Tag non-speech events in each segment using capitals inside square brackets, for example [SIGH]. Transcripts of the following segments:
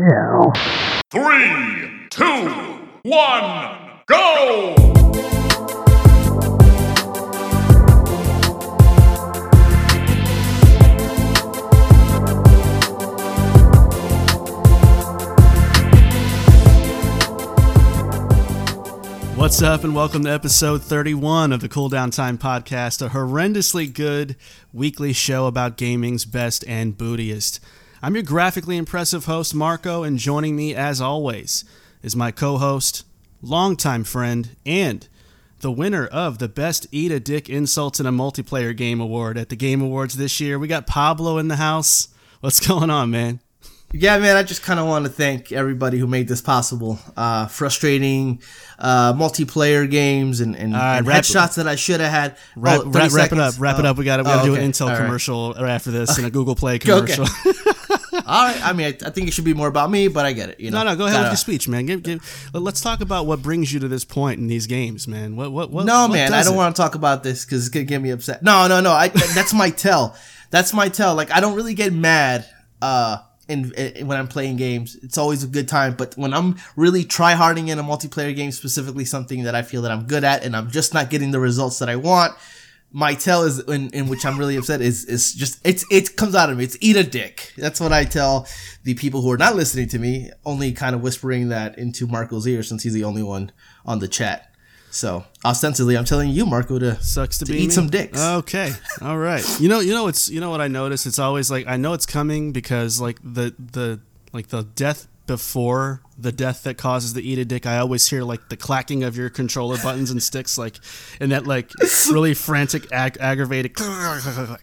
Yeah. Three, two, one, go! What's up, and welcome to episode 31 of the Cool Down Time Podcast, a horrendously good weekly show about gaming's best and bootiest. I'm your graphically impressive host, Marco, and joining me, as always, is my co host, longtime friend, and the winner of the Best Eat a Dick Insults in a Multiplayer Game Award at the Game Awards this year. We got Pablo in the house. What's [LAUGHS] going on, man? Yeah, man, I just kind of want to thank everybody who made this possible. Uh, frustrating uh, multiplayer games and, and, right, and headshots that I should have had. Wrap, Oh, wrap, wrap it up. Wrap it Oh. up. We got to Oh, to do an Intel right. commercial after this and a Google Play [LAUGHS] Okay. [LAUGHS] All right. I mean, I, I think it should be more about me, but I get it. You know. No, no, go ahead with Gotta- your speech, man. Give, give, let- let's talk about what brings you to this point in these games, man. What, what, what? No, what man, I don't it? want to talk about this because it's gonna get me upset. No, no, no. I that's my tell. That's my tell. Like I don't really get mad. Uh. In, in, when I'm playing games, it's always a good time. But when I'm really try harding in a multiplayer game, specifically something that I feel that I'm good at, and I'm just not getting the results that I want, my tell is in, in which I'm really upset is is just it's it comes out of me. It's eat a dick. That's what I tell the people who are not listening to me. Only kind of whispering that into Marco's ear since he's the only one on the chat. So ostensibly, I'm telling you, Marco, to Sucks to, to eat me. some dicks. Okay, all right. You know, you know, it's you know what I notice. It's always like I know it's coming because like the the like the death before the death that causes the eat a dick. I always hear like the clacking of your controller buttons and sticks, like and that like really frantic, ag- aggravated. [LAUGHS]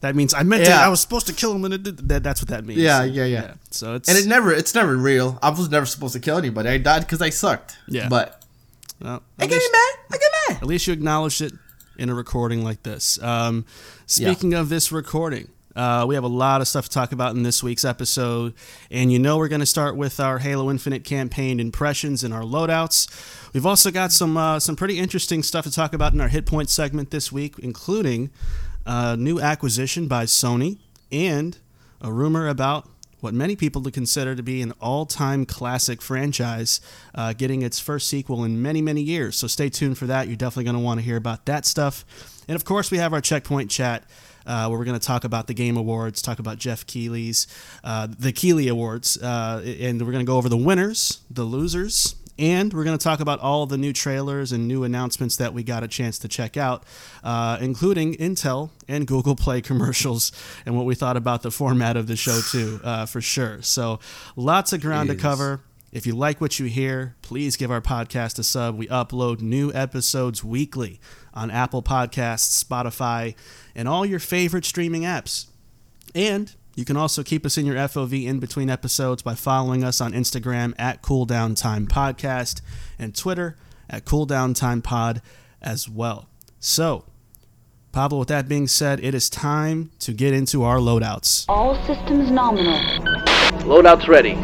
That means I meant to. I was supposed to kill him, and it did, that, that's what that means. Yeah, yeah, yeah. So it's and it never, it's never real. I was never supposed to kill anybody. I died because I sucked. Yeah. but well, I at get least- mad. I get mad. At least you acknowledged it in a recording like this. Um, speaking of this recording, uh, we have a lot of stuff to talk about in this week's episode. And you know, we're going to start with our Halo Infinite campaign impressions and our loadouts. We've also got some, uh, some pretty interesting stuff to talk about in our hit point segment this week, including a new acquisition by Sony and a rumor about what many people would consider to be an all-time classic franchise uh, getting its first sequel in many many years so stay tuned for that you're definitely going to want to hear about that stuff and of course we have our checkpoint chat uh, where we're going to talk about the game awards talk about jeff keighley's uh, the keighley awards uh, and we're going to go over the winners the losers and we're going to talk about all the new trailers and new announcements that we got a chance to check out, uh, including Intel and Google Play [LAUGHS] commercials and what we thought about the format of the show, too, uh, for sure. So lots of ground to cover. If you like what you hear, please give our podcast a sub. We upload new episodes weekly on Apple Podcasts, Spotify, and all your favorite streaming apps. And you can also keep us in your FOV in between episodes by following us on Instagram at Cooldown Time Podcast and Twitter at Cooldown Time Pod as well. So, Pablo, with that being said, it is time to get into our loadouts. All systems nominal. Loadout's ready.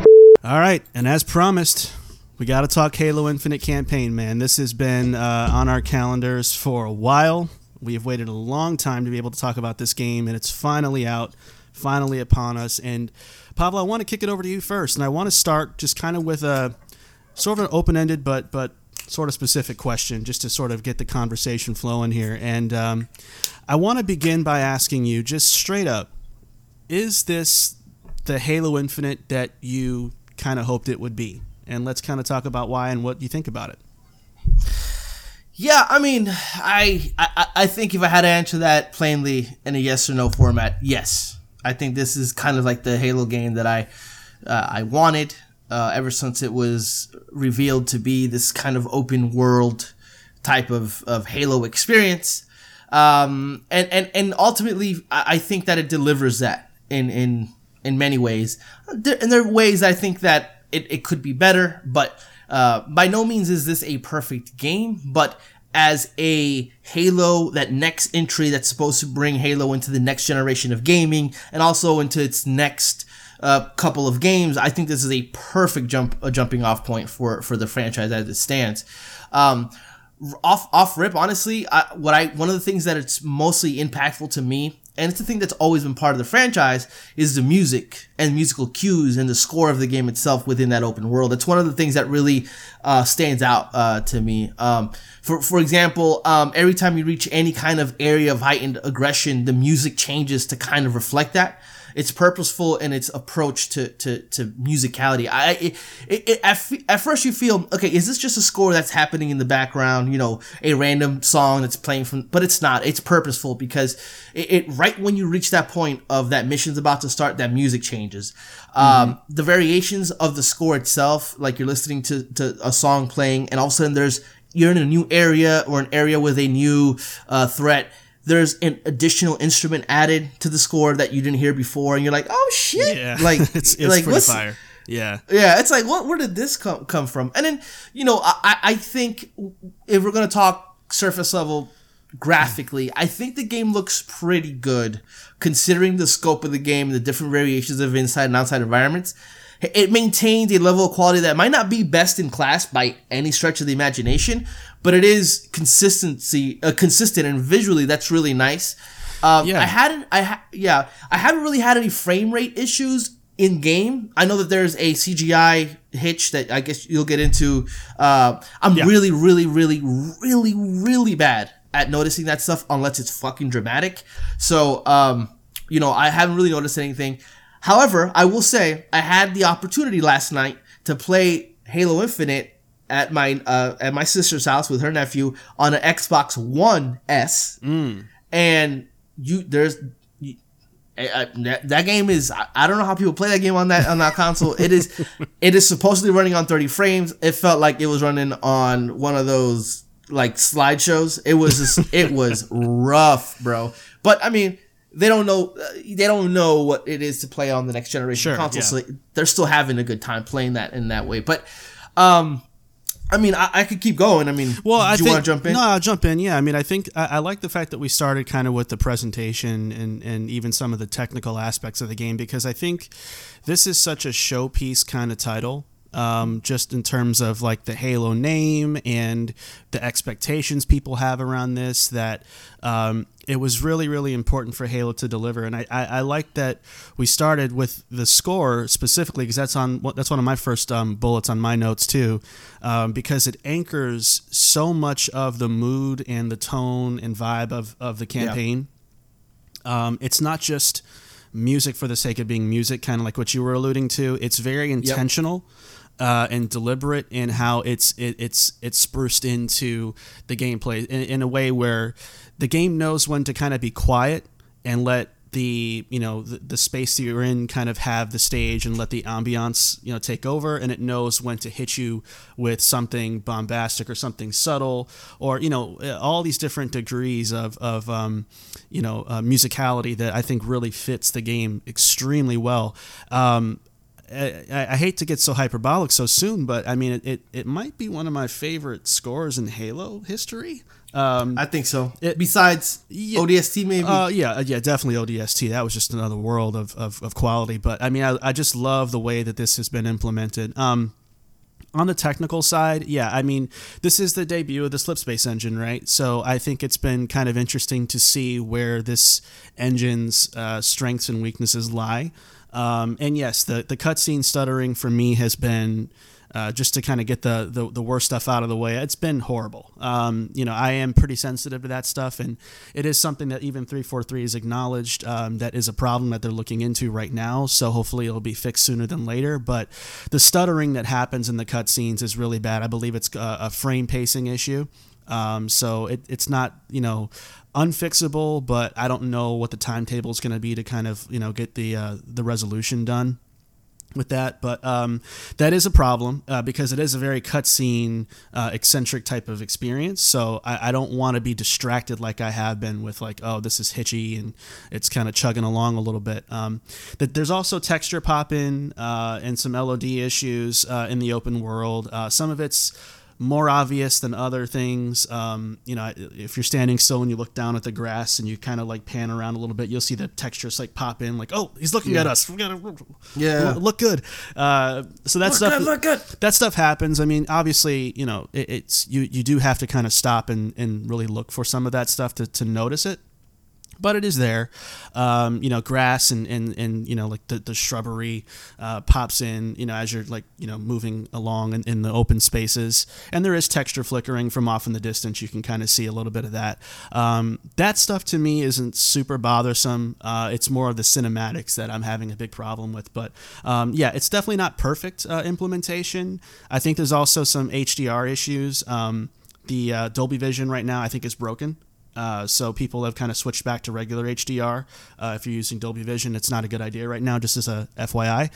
All right, and as promised, we got to talk Halo Infinite campaign, man. This has been uh, on our calendars for a while. We have waited a long time to be able to talk about this game, and it's finally out, finally upon us. And Pablo, I want to kick it over to you first, and I want to start just kind of with a sort of an open-ended but but sort of specific question, just to sort of get the conversation flowing here. And um, I want to begin by asking you, just straight up, is this the Halo Infinite that you kind of hoped it would be? And let's kind of talk about why and what you think about it. Yeah, I mean, I, I I think if I had to answer that plainly in a yes or no format, yes. I think this is kind of like the Halo game that I uh, I wanted uh, ever since it was revealed to be this kind of open world type of, of Halo experience. Um, and, and, and ultimately, I, think that it delivers that in, in, in many ways. And there are ways I think that it, it could be better, but uh, by no means is this a perfect game. But as a Halo, that next entry that's supposed to bring Halo into the next generation of gaming and also into its next uh, couple of games, I think this is a perfect jump, a jumping off point for for the franchise as it stands. Um, off off rip, honestly, I, what I one of the things that it's mostly impactful to me and it's the thing that's always been part of the franchise is the music and musical cues and the score of the game itself within that open world. It's one of the things that really uh, stands out uh, to me. Um, for for example, um, every time you reach any kind of area of heightened aggression, the music changes to kind of reflect that it's purposeful in its approach to to, to musicality. I it, it, it, at, at first you feel okay, is this just a score that's happening in the background? You know, a random song that's playing from, but it's not. It's purposeful because it, it right when you reach that point of that mission's about to start, that music changes. Um, mm-hmm. Um, the variations of the score itself, like you're listening to to a song playing, and all of a sudden there's you're in a new area or an area with a new uh, threat there's an additional instrument added to the score that you didn't hear before, and you're like, oh shit! Yeah, [LAUGHS] like [LAUGHS] it's, it's like what's fire. Yeah, yeah. It's like, what? Where did this come come from? And then you know, I I think if we're gonna talk surface level graphically, I think the game looks pretty good considering the scope of the game and the different variations of inside and outside environments. It maintains a level of quality that might not be best in class by any stretch of the imagination, but it is consistency, uh, consistent, and visually that's really nice. Um, yeah. I hadn't, I ha- yeah, I haven't really had any frame rate issues in game. I know that there's a CGI hitch that I guess you'll get into. Uh, I'm yeah. really, really, really, really, really bad at noticing that stuff unless it's fucking dramatic. So, um, you know, I haven't really noticed anything. However, I will say I had the opportunity last night to play Halo Infinite at my uh, at my sister's house with her nephew on an Xbox One S, mm. and you there's you, I, I, that, game is I, I, don't know how people play that game on that on that console. It is [LAUGHS] it is supposedly running on 30 frames. It felt like it was running on one of those like slideshows. It was just, [LAUGHS] it was rough, bro. But I mean, they don't know they don't know what it is to play on the next generation sure, console, yeah. so they're still having a good time playing that in that way. But um, I mean, I, I, could keep going. I mean, well, I you want to jump in? No, I'll jump in. Yeah, I mean, I think I, I, like the fact that we started kind of with the presentation and and even some of the technical aspects of the game because I think this is such a showpiece kind of title um, just in terms of like the Halo name and the expectations people have around this. That um, it was really, really important for Halo to deliver, and I, I, I like that we started with the score specifically because that's on that's one of my first um, bullets on my notes too, um, because it anchors so much of the mood and the tone and vibe of of the campaign. Yeah. Um, it's not just music for the sake of being music, kind of like what you were alluding to. It's very intentional. Yep uh, and deliberate in how it's it, it's it's spruced into the gameplay in, in a way where the game knows when to kind of be quiet and let the you know the, the, space that you're in kind of have the stage and let the ambiance you know take over and it knows when to hit you with something bombastic or something subtle or you know all these different degrees of, of um, you know uh, musicality that I think really fits the game extremely well. Um, I, I, hate to get so hyperbolic so soon, but I mean, it, it, it might be one of my favorite scores in Halo history. Um, I think so. It, Besides yeah, ODST, maybe. Uh, yeah, uh, yeah, definitely ODST. That was just another world of, of, of quality. But I mean, I, I just love the way that this has been implemented. Um, on the technical side, yeah, I mean, this is the debut of the Slipspace engine, right? So I think it's been kind of interesting to see where this engine's uh, strengths and weaknesses lie. Um, and yes, the the cutscene stuttering for me has been uh, just to kind of get the, the, the worst stuff out of the way. It's been horrible. Um, you know, I am pretty sensitive to that stuff, and it is something that even 343 has acknowledged um, that is a problem that they're looking into right now. So hopefully it'll be fixed sooner than later. But the stuttering that happens in the cutscenes is really bad. I believe it's a, a frame pacing issue. Um, so it, it's not, you know, unfixable, but I don't know what the timetable is going to be to kind of you know get the uh, the resolution done with that. But um, that is a problem uh, because it is a very cutscene uh, eccentric type of experience. So I, I don't want to be distracted like I have been with like oh this is hitchy and it's kind of chugging along a little bit. Um, that there's also texture popping uh, and some LOD issues uh, in the open world. Uh, some of it's more obvious than other things. Um, you know, if you're standing still and you look down at the grass and you kind of like pan around a little bit, you'll see the textures like pop in, like, oh, he's looking yeah. at us. We gotta, yeah, look good. Uh, so that look stuff, good, look good. that stuff happens. I mean, obviously, you know, it, it's you you do have to kind of stop and and really look for some of that stuff to to notice it. But it is there. Um, you know, grass and, and, and you know like the, the shrubbery uh, pops in. You know, as you're like you know moving along in, in, the open spaces, and there is texture flickering from off in the distance. You can kind of see a little bit of that. Um, that stuff to me isn't super bothersome. Uh, it's more of the cinematics that I'm having a big problem with. But um, yeah, it's definitely not perfect uh, implementation. I think there's also some HDR issues. Um, the uh, Dolby Vision right now, I think, is broken. Uh, so people have kind of switched back to regular HDR. Uh, if you're using Dolby Vision, it's not a good idea right now, just as a FYI.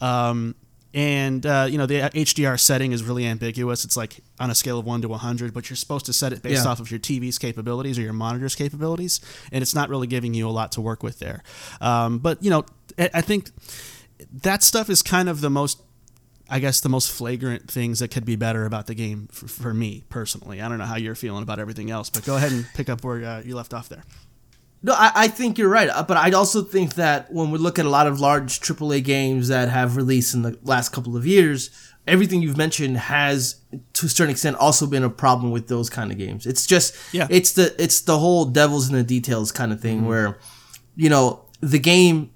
Um, and uh, you know the HDR setting is really ambiguous. It's like on a scale of one to 100, but you're supposed to set it based Yeah. off of your TV's capabilities or your monitor's capabilities, and it's not really giving you a lot to work with there. Um, but you know, I I think that stuff is kind of the most I guess the most flagrant things that could be better about the game for, for me personally. I don't know how you're feeling about everything else, but go ahead and pick up where uh, you left off there. No, I, I think you're right, but I also think that when we look at a lot of large AAA games that have released in the last couple of years, everything you've mentioned has, to a certain extent, also been a problem with those kind of games. It's just, Yeah. it's the it's the whole devil's in the details kind of thing where, you know, the game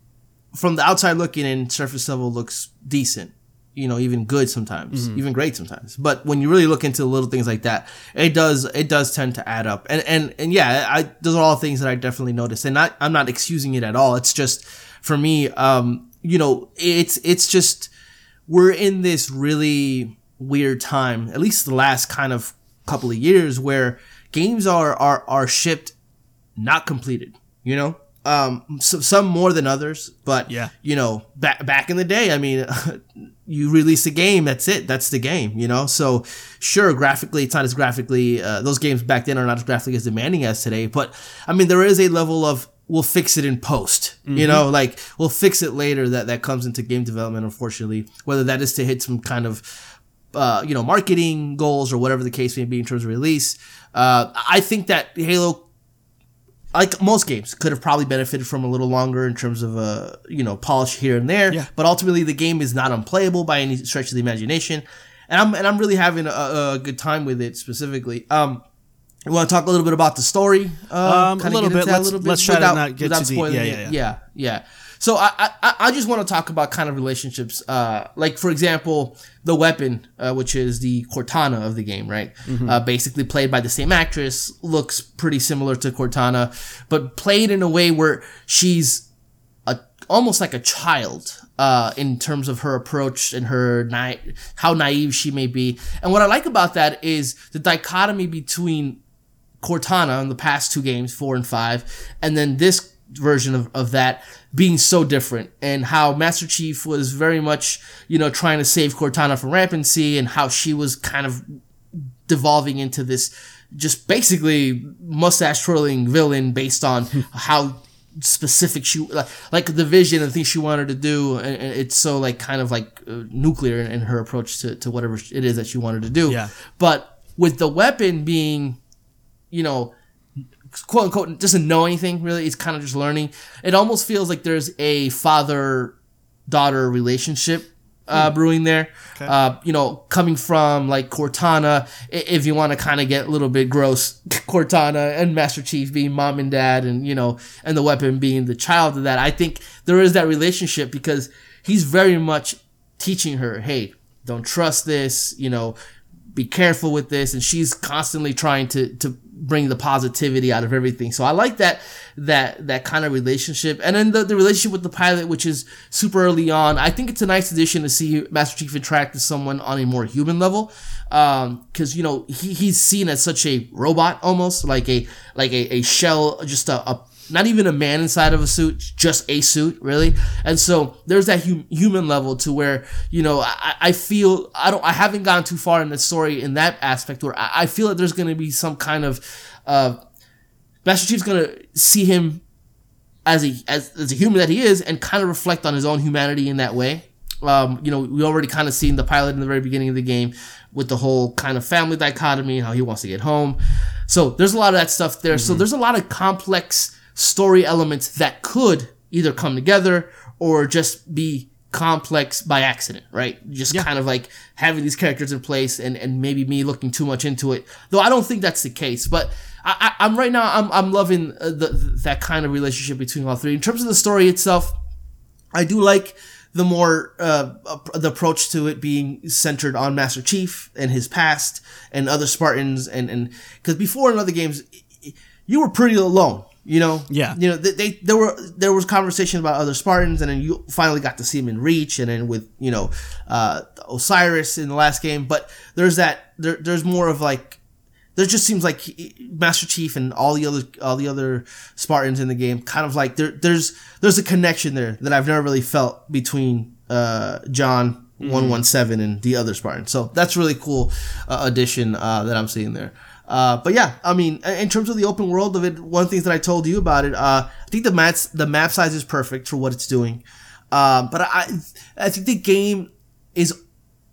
from the outside looking in, surface level looks decent. You know, even good sometimes, even great sometimes. But when you really look into little things like that, it does it does tend to add up. And and and yeah, I those are all things that I definitely noticed. And not I'm not excusing it at all. It's just for me, um, you know, it's it's just we're in this really weird time, at least the last kind of couple of years, where games are are are shipped not completed. You know, um, so, some more than others, but Yeah. you know, back back in the day, I mean, [LAUGHS] you release a game, that's it, that's the game. You know, so sure, graphically, it's not as graphically. Uh, those games back then are not as graphically as demanding as today, but I mean, there is a level of we'll fix it in post. You know, like we'll fix it later. That that comes into game development, unfortunately. Whether that is to hit some kind of uh, you know, marketing goals or whatever the case may be in terms of release. Uh, I think that Halo, like most games, could have probably benefited from a little longer in terms of uh, you know, polish here and there. Yeah. But ultimately, the game is not unplayable by any stretch of the imagination, and I'm and I'm really having a, a good time with it specifically. Um, you want to talk a little bit about the story? Uh, Um, a little bit. that Let's- let's try to not get without too deep. Yeah, yeah, yeah. yeah, yeah. So I, I I just want to talk about kind of relationships. Uh, like for example, the weapon, uh, which is the Cortana of the game, right? Mm-hmm. Uh, basically played by the same actress, looks pretty similar to Cortana, but played in a way where she's a almost like a child uh, in terms of her approach and her na- how naive she may be. And what I like about that is the dichotomy between Cortana in the past two games, four and five, and then this version of, of that being so different and how Master Chief was very much, you know, trying to save Cortana from rampancy and how she was kind of devolving into this just basically mustache twirling villain based on [LAUGHS] how specific she like, like the vision and things she wanted to do and, and it's so like kind of like uh, nuclear in, in her approach to, to whatever it is that she wanted to do Yeah. but with the weapon being you know, quote unquote, doesn't know anything really. It's kind of just learning. It almost feels like there's a father daughter relationship uh, brewing there. Uh, you know, coming from like Cortana, if you want to kind of get a little bit gross, [LAUGHS] Cortana and Master Chief being mom and dad, and you know, and the weapon being the child of that. I think there is that relationship because he's very much teaching her, hey, don't trust this. You know, be careful with this and she's constantly trying to to bring the positivity out of everything. So i like that that that kind of relationship. And then the, the relationship with the pilot which is super early on i think it's a nice addition to see master chief interact with someone on a more human level. Um because you know he, he's seen as such a robot almost like a like a, a shell just a, a not even a man inside of a suit, just a suit, really. And so there's that hum- human level to where you know I, I feel I don't I haven't gone too far in the story in that aspect where I, I feel that there's going to be some kind of uh, Master Chief's going to see him as a as, as a human that he is and kind of reflect on his own humanity in that way. Um, you know, we already kind of seen the pilot in the very beginning of the game with the whole kind of family dichotomy and how he wants to get home. So there's a lot of that stuff there. So there's a lot of complex story elements that could either come together or just be complex by accident, right? Just Yeah. kind of like having these characters in place and, and maybe me looking too much into it. Though I don't think that's the case, but I, I, I'm right now. I'm, I'm loving uh, the, that kind of relationship between all three. In terms of the story itself, I do like the more uh, the approach to it being centered on Master Chief and his past and other Spartans and and because before in other games you were pretty alone. You know, Yeah. You know, they, they there were there was conversation about other Spartans, and then you finally got to see him in Reach, and then with you know uh, Osiris in the last game. But there's that there, there's more of like there just seems like Master Chief and all the other all the other Spartans in the game kind of like there there's there's a connection there that I've never really felt between uh, John one one seven and the other Spartans. So that's really cool uh, addition uh, that I'm seeing there. Uh, but yeah, I mean, in terms of the open world of it, one of the things that I told you about it, uh, I think the mats the map size is perfect for what it's doing. Um, but I I think the game is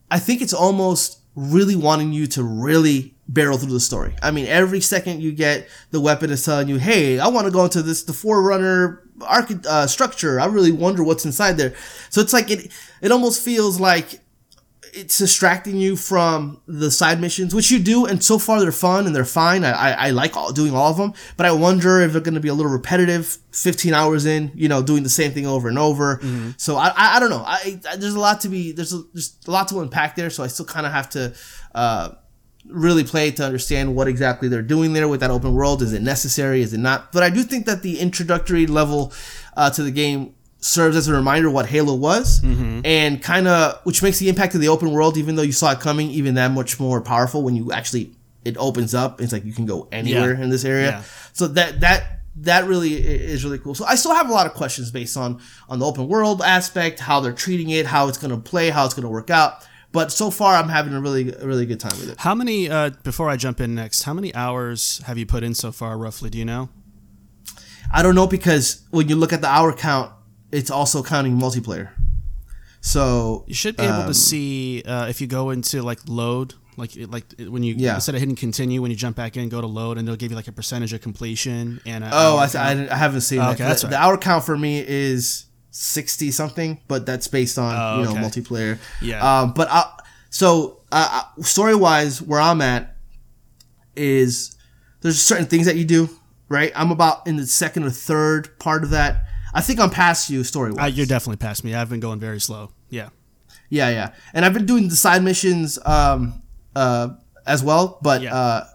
I think it's almost really wanting you to really barrel through the story. I mean, every second you get the weapon is telling you, "Hey, I want to go into this the Forerunner archi- uh, structure. I really wonder what's inside there." So it's like it it almost feels like it's distracting you from the side missions, which you do, and so far they're fun and they're fine. I, I, I like all, doing all of them, but I wonder if they're going to be a little repetitive. Fifteen hours in, you know, doing the same thing over and over. So I, I, I don't know. I, I there's a lot to be there's a, there's a lot to unpack there. So I still kind of have to. Uh, really play to understand what exactly they're doing there with that open world. Is it necessary? Is it not? But I do think that the introductory level uh, to the game serves as a reminder what Halo was, and kind of which makes the impact of the open world, even though you saw it coming, even that much more powerful when you actually it opens up. It's like you can go anywhere Yeah. in this area. Yeah. So that that that really is really cool. So I still have a lot of questions based on on the open world aspect, how they're treating it, how it's going to play, how it's going to work out. But so far, I'm having a really really good time with it. How many? Uh, before I jump in next, how many hours have you put in so far, roughly? Do you know? I don't know because when you look at the hour count, it's also counting multiplayer. So You should be able Um, to see uh, if you go into like load, like like when you Yeah. instead of hitting continue, when you jump back in, go to load, and they'll give you like a percentage of completion. And oh, I, I, I haven't seen Oh, that. okay, that's the, right. the hour count for me is sixty something, but that's based on Oh, you know okay. multiplayer. Yeah. Um, but I, so uh, story wise, where I'm at is there's certain things that you do right. I'm about in the second or third part of that. I think I'm past you story Uh, wise. you're definitely past me. I've been going very slow. Yeah. Yeah, yeah. And I've been doing the side missions um uh as well, but Yeah. uh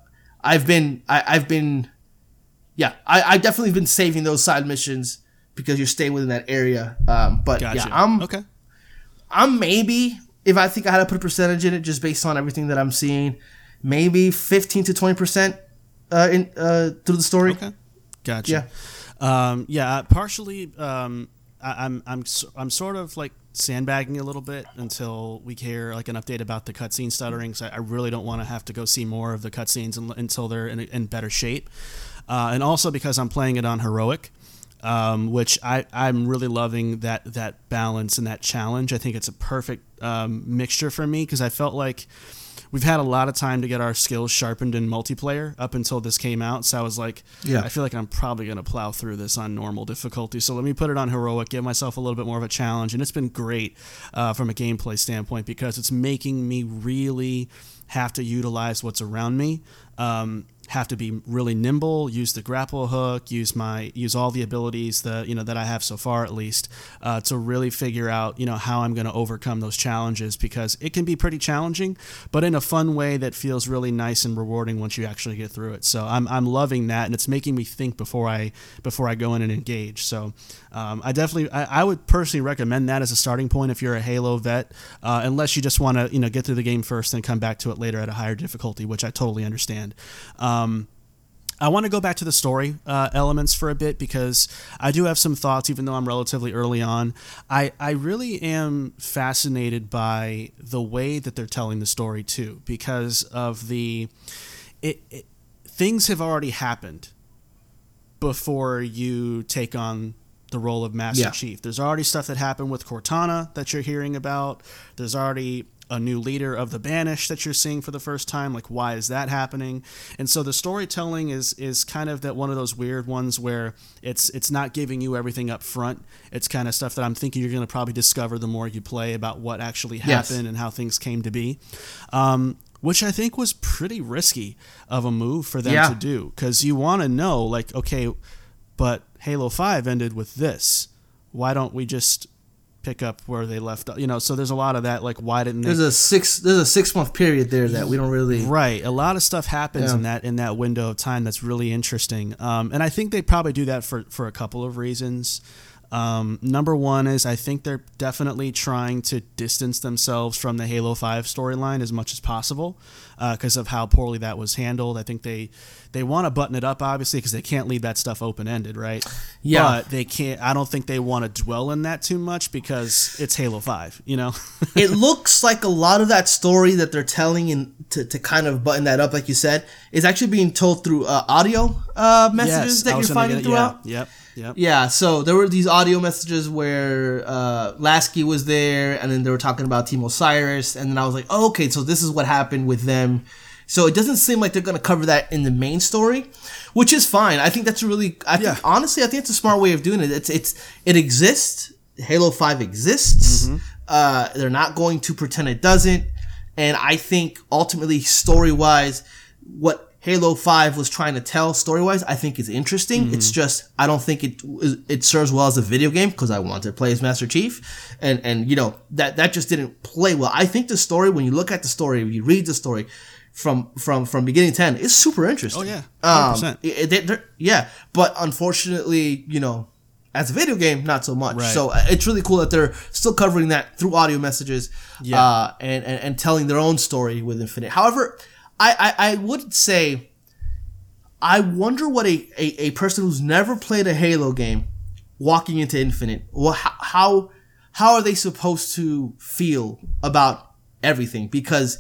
I've been I, I've been yeah, I, I definitely been saving those side missions because you're staying within that area. Um but Gotcha. yeah, I'm okay. I'm maybe if I think I had to put a percentage in it just based on everything that I'm seeing, maybe fifteen to twenty percent uh in uh through the story. Okay. Gotcha. Yeah. Um, yeah. Partially, um, I, I'm I'm s- I'm sort of like sandbagging a little bit until we hear like an update about the cutscene stuttering. So I I really don't want to have to go see more of the cutscenes until they're in, in better shape, uh, and also because I'm playing it on heroic. Um, which I, I'm really loving that that balance and that challenge. I think it's a perfect um, mixture for me because I felt like we've had a lot of time to get our skills sharpened in multiplayer up until this came out. So I was like, Yeah. I feel like I'm probably going to plow through this on normal difficulty. So let me put it on heroic, give myself a little bit more of a challenge. And it's been great uh, from a gameplay standpoint because it's making me really have to utilize what's around me. Um, have to be really nimble, use the grapple hook, use my use all the abilities that you know that I have so far at least uh, to really figure out you know how I'm going to overcome those challenges because it can be pretty challenging, but in a fun way that feels really nice and rewarding once you actually get through it. So I'm, I'm loving that, and it's making me think before I before I go in and engage. So um, I definitely I, I would personally recommend that as a starting point if you're a Halo vet, uh, unless you just want to you know get through the game first and come back to it later at a higher difficulty, which I totally understand. Um, I want to go back to the story uh, elements for a bit because I do have some thoughts, even though I'm relatively early on. I, I really am fascinated by the way that they're telling the story too, because of the it, it things have already happened before you take on the role of Master Yeah. Chief. There's already stuff that happened with Cortana that you're hearing about. There's already a new leader of the Banished that you're seeing for the first time. Like, why is that happening? And so the storytelling is is kind of that one of those weird ones where it's it's not giving you everything up front. It's kind of stuff that I'm thinking you're going to probably discover the more you play about what actually Yes. happened and how things came to be. Um, which I think was pretty risky of a move for them Yeah. to do because you want to know, like, okay, but Halo 5 ended with this. Why don't we just pick up where they left off? You know, so there's a lot of that, like, why didn't they? There's a six there's a six month period there that we don't really Right, a lot of stuff happens Yeah. in that in that window of time that's really interesting, um, and I think they probably do that for for a couple of reasons. Um, number one is I think they're definitely trying to distance themselves from the Halo Five storyline as much as possible because of how poorly that was handled. I think they they want to button it up obviously because they can't leave that stuff open ended, right? Yeah. but they can't. I don't think they want to dwell in that too much because it's Halo Five, you know. [LAUGHS] it looks like a lot of that story that they're telling and to, to kind of button that up, like you said, is actually being told through uh, audio uh, messages I that you're finding get- throughout. Yeah, yep, yep. Yeah, so there were these audio messages where uh, Lasky was there, and then they were talking about Team Osiris, and then I was like, oh, okay, so this is what happened with them. So it doesn't seem like they're going to cover that in the main story, which is fine. I think that's a really, I think Yeah. honestly, I think it's a smart way of doing it. It's it's it exists. Halo Five exists. Mm-hmm. Uh, they're not going to pretend it doesn't, and I think ultimately, story wise, what Halo Five was trying to tell story wise, I think is interesting. Mm-hmm. It's just I don't think it it serves well as a video game because I wanted to play as Master Chief, and and you know that that just didn't play well. I think the story, when you look at the story, you read the story from from from beginning to end, is super interesting. Oh, yeah. um, 100%. it- it- yeah, but unfortunately, you know. As a video game, not so much. Right. So uh, it's really cool that they're still covering that through audio messages, Yeah. uh, and, and and telling their own story with Infinite. However, I, I, I would say I wonder what a, a, a person who's never played a Halo game walking into Infinite, well, how, how how are they supposed to feel about everything? Because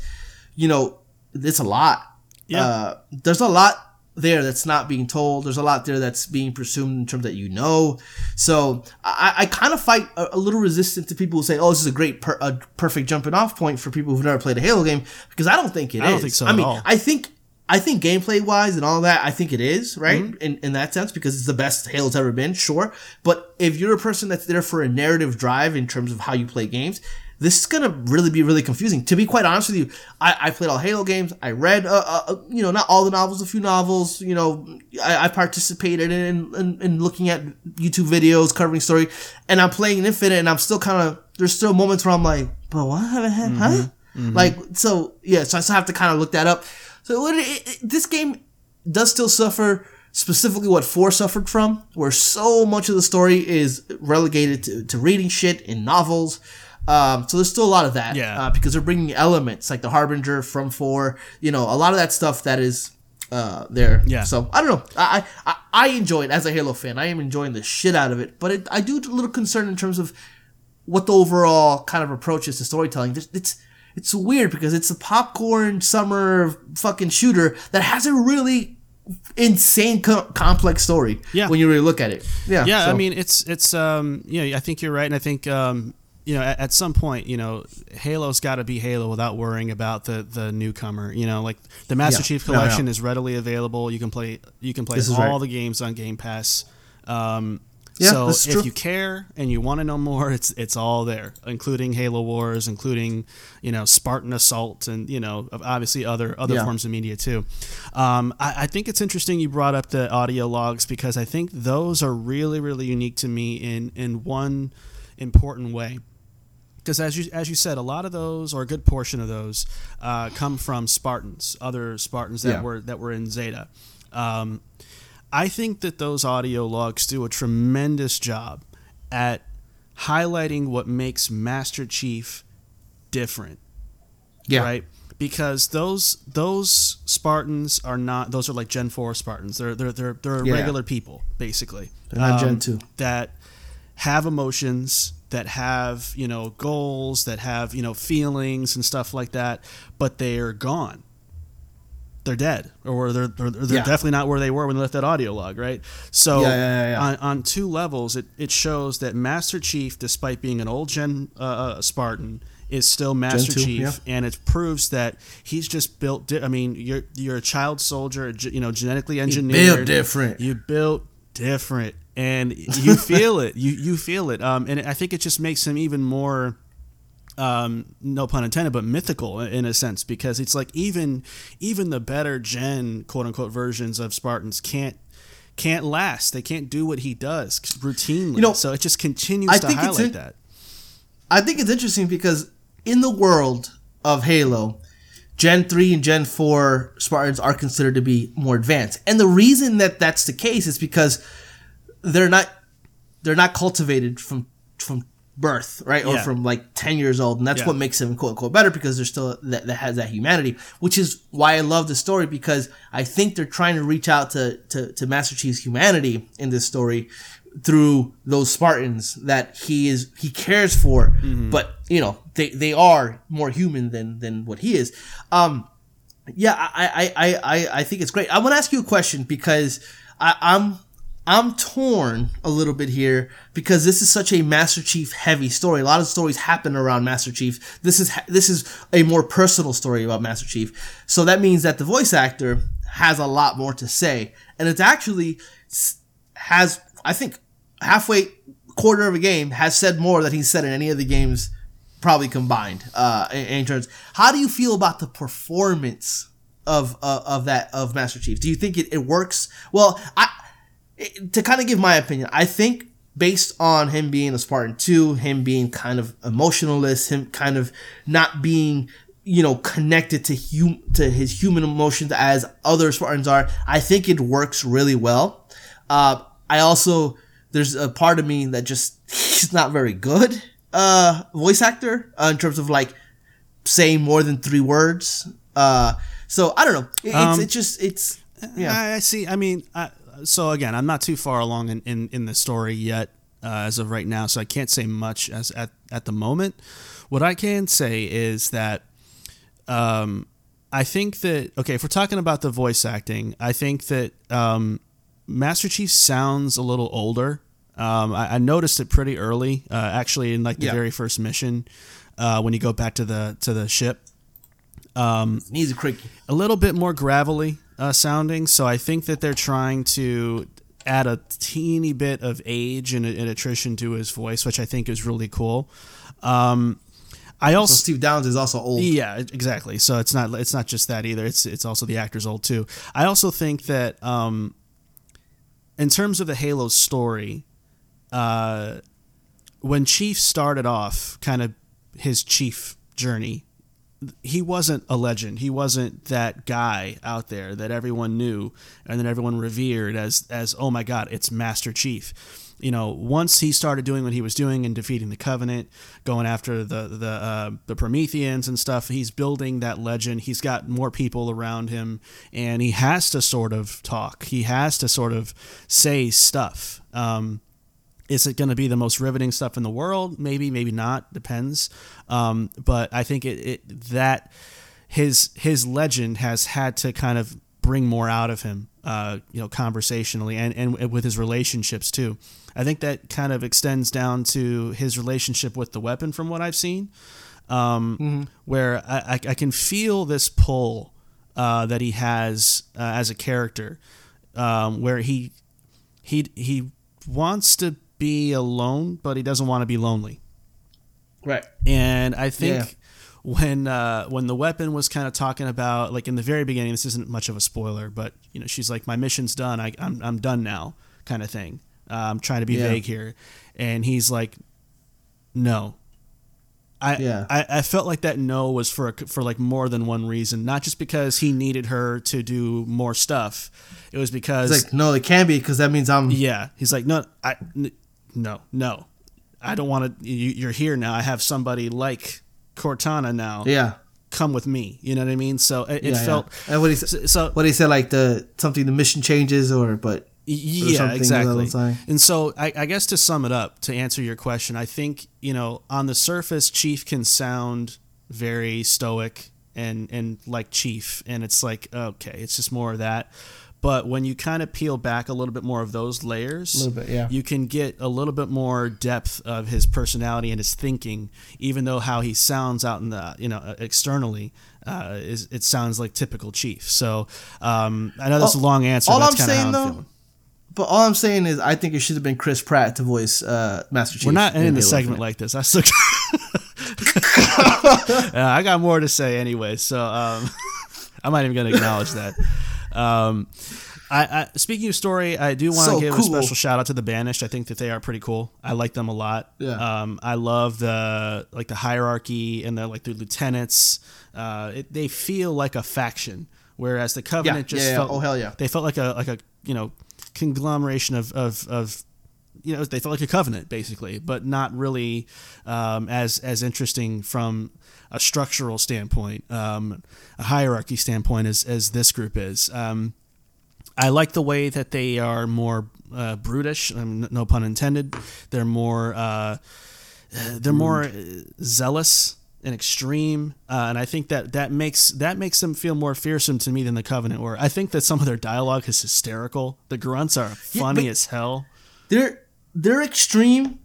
you know it's a lot. Yeah. Uh, there's a lot there that's not being told. There's a lot there that's being presumed in terms that you know. So I, I kind of fight a, a little resistant to people who say, "Oh, this is a great, per, a perfect jumping off point for people who've never played a Halo game," because I don't think it is. I don't think so I at mean, all. I think I think gameplay wise and all that, I think it is right Mm-hmm. in in that sense because it's the best Halo's ever been. Sure, but if you're a person that's there for a narrative drive in terms of how you play games. This is gonna really be really confusing. To be quite honest with you, I, I played all Halo games. I read, uh, uh, uh, you know, not all the novels, a few novels. You know, I, I participated in, in in looking at YouTube videos covering story, and I'm playing Infinite, and I'm still kind of there's still moments where I'm like, but what, huh? Like, so yeah, so I still have to kind of look that up. So it, it, it- this game does still suffer specifically what four suffered from, where so much of the story is relegated to, to reading shit in novels. Um, so there's still a lot of that, Yeah. uh, because they're bringing elements like the Harbinger from four, you know, a lot of that stuff that is uh, there. Yeah. So I don't know. I, I I enjoy it as a Halo fan. I am enjoying the shit out of it, but it, I do a little concerned in terms of what the overall kind of approach is to storytelling. It's it's, it's weird because it's a popcorn summer fucking shooter that has a really insane co- complex story. Yeah. When you really look at it. Yeah. yeah so- i mean it's it's um you know i think you're right and i think um you know at, at some point you know halo's got to be halo without worrying about the the newcomer you know like the master Yeah. chief No, no. collection is readily available you can play you can play all right. the games on game pass um Yeah, so if true. you care and you want to know more it's it's all there including halo wars including you know spartan assault and you know obviously other other Yeah. forms of media too um, I, I think it's interesting you brought up the audio logs because I think those are really, really unique to me in in one important way. Because as you as you said, a lot of those or a good portion of those uh, come from Spartans, other Spartans that Yeah. were that were in Zeta. Um, I think that those audio logs do a tremendous job at highlighting what makes Master Chief different yeah. right? Because those those Spartans are not those are like Gen Four Spartans. They're they're they're, they're Yeah. regular people basically. They're not Gen um, 2. that have emotions, that have you know goals, that have you know feelings and stuff like that, but they are gone. They're dead, or they're they're, they're Yeah. definitely not where they were when they left that audio log, right? So Yeah, yeah. On, on two levels, it, it shows that Master Chief, despite being an old gen uh, uh, Spartan, is still Master two, Chief, and it proves that he's just built. Di- I mean, you're you're a child soldier, you know, genetically engineered. you Built different. You built different, and you feel it. You you feel it. Um, and I think it just makes him even more um, no pun intended, but mythical in a sense because it's like even even the better gen quote unquote versions of Spartans can't can't last. They can't do what he does routinely. You know, so it just continues I to highlight in- that. I think it's interesting because in the world of Halo, Gen 3 and Gen 4 Spartans are considered to be more advanced. And the reason that that's the case is because they're not they're not cultivated from from birth, right? Or Yeah. from like 10 years old. And that's Yeah. what makes them quote unquote better because they're still that, that has that humanity, which is why I love the story because I think they're trying to reach out to, to, to Master Chief's humanity in this story through those Spartans that he is he cares for, but you know, they, they are more human than than what he is. Um yeah, I, I, I, I, I think it's great. I want to ask you a question because I, I'm I'm torn a little bit here because this is such a Master Chief heavy story. A lot of stories happen around Master Chief. This is this is a more personal story about Master Chief. So that means that the voice actor has a lot more to say, and it's actually has I think halfway quarter of a game has said more than he's said in any of the games probably combined uh in, terms how do you feel about the performance of uh, of that of master chief do you think it, it works well i to kind of give my opinion i think based on him being a spartan 2 him being kind of emotionalist him kind of not being you know connected to hum- to his human emotions as other spartans are i think it works really well. Uh i also there's a part of me that just [LAUGHS] he's not very good uh voice actor uh, in terms of like saying more than three words. Uh so i don't know. It- it's Um, it just it's yeah. I, I see. I mean, I, so again, I'm not too far along in, in, in the story yet uh, as of right now, so I can't say much as at, at the moment. What I can say is that um, I think that okay, if we're talking about the voice acting, I think that um, Master Chief sounds a little older. Um, I, I noticed it pretty early, uh, actually, in like the Yeah. very first mission uh, when you go back to the to the ship knees are creaky a little bit more gravelly uh, sounding. So I think that they're trying to add a teeny bit of age and, and attrition to his voice, which I think is really cool. Um, I so also Steve Downes is also old yeah, exactly. So it's not it's not just that either. It's it's also the actor's old too. I also think that um, in terms of the Halo story, uh, when Chief started off, kind of his chief journey, he wasn't a legend. He wasn't that guy out there that everyone knew and that everyone revered as as oh my god, it's Master Chief. You know, once he started doing what he was doing and defeating the Covenant, going after the the uh, the Prometheans and stuff, he's building that legend. He's got more people around him, and he has to sort of talk. He has to sort of say stuff. Um, is it going to be the most riveting stuff in the world? Maybe, maybe not. Depends. Um, but I think it, it that his his legend has had to kind of bring more out of him, uh, you know, conversationally and, and with his relationships too. I think that kind of extends down to his relationship with the weapon, from what I've seen, um, where I, I, I can feel this pull uh, that he has uh, as a character, um, where he he he wants to be alone, but he doesn't want to be lonely. right And I think Yeah. when uh, when the weapon was kind of talking about like in the very beginning, this isn't much of a spoiler, but you know she's like, "My mission's done. I, I'm I'm done now," kind of thing. Uh, I'm trying to be Yeah. vague here, and he's like, "No." I, Yeah. I, I felt like that no was for a, for like more than one reason, not just because he needed her to do more stuff. It was because it's like no it can't be because that means i'm yeah, he's like, no, I, no, no, I don't want to. You, you're here now. I have somebody like Cortana now. yeah Come with me. You know what I mean? So it, it yeah, yeah. felt and what he said so what he said like the something the mission changes or but yeah, something exactly. along those lines. And so I, I guess to sum it up, to answer your question, I think you know on the surface, Chief can sound very stoic and and like Chief, and it's like okay, it's just more of that. But when you kind of peel back a little bit more of those layers, A little bit, yeah. you can get a little bit more depth of his personality and his thinking, even though how he sounds out in the you know externally. Uh, is it sounds like typical chief. So um, I know that's a long answer. all I'm saying, I'm though, feeling. But all I'm saying is, I think it should have been Chris Pratt to voice uh, Master Chief. We're not in the segment like this. I still. [LAUGHS] [LAUGHS] Uh, I got more to say anyway, so um, [LAUGHS] I'm not even going to acknowledge that. Um, I, I speaking of story, I do want to So give a special shout out to the Banished. I think that they are pretty cool. I like them a lot. Yeah. Um, I love the like the hierarchy and the like the lieutenants. Uh, it, they feel like a faction, whereas the Covenant Yeah, just yeah, yeah. felt. Oh, hell yeah. They felt like a like a you know conglomeration of of, of you know they felt like a covenant basically, but not really um, as as interesting from a structural standpoint, um, a hierarchy standpoint as as this group is. Um, I like the way that they are more uh, brutish. Um, no pun intended. They're more uh, they're more uh, zealous and extreme, uh, and I think that that makes that makes them feel more fearsome to me than the Covenant. Were I think that some of their dialogue is hysterical. The grunts are funny but- as hell. they're they're extreme.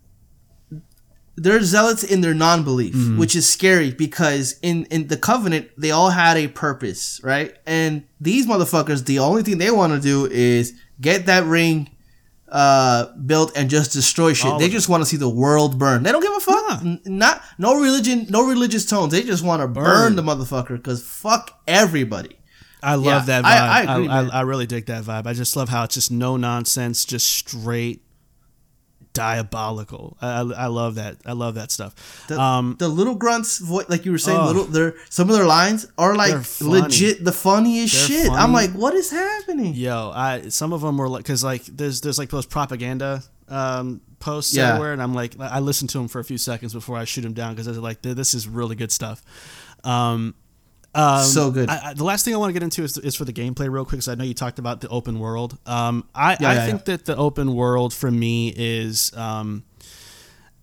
They're zealots in their non-belief, Mm-hmm. which is scary because in in the covenant they all had a purpose, right? And these motherfuckers, the only thing they want to do is get that ring uh built and just destroy shit. All they just want to see the world burn. They don't give a fuck. N- Not no religion, no religious tones. They just want to burn. Burn. the motherfucker because fuck everybody. I love Yeah, that vibe. I- I, agree, I. I really dig that vibe. I just love how it's just no nonsense, just straight diabolical. I, I, I love that. I love that stuff. The, um, the little grunts, vo- like you were saying, Oh. little. They're some of their lines are like legit the funniest They're shit. I'm like, what is happening? yo, I some of them were like because like there's there's like those propaganda um, posts Yeah. everywhere, and I'm like I listen to them for a few seconds before I shoot them down because I was like this is really good stuff. Um, um, So good. I, I, the last thing I want to get into is, is for the gameplay real quick because I know you talked about the open world. Um, I, Yeah, I yeah, think that the open world for me is um,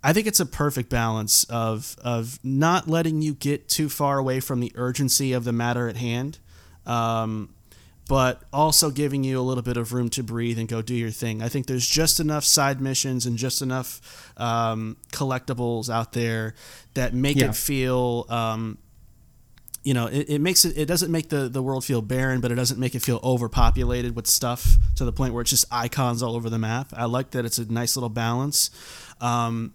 I think it's a perfect balance of of not letting you get too far away from the urgency of the matter at hand, um, but also giving you a little bit of room to breathe and go do your thing. I think there's just enough side missions and just enough um, collectibles out there that make Yeah. it feel. You know, it, it makes it. It doesn't make the, the world feel barren, but it doesn't make it feel overpopulated with stuff to the point where it's just icons all over the map. I like that it's a nice little balance. Um,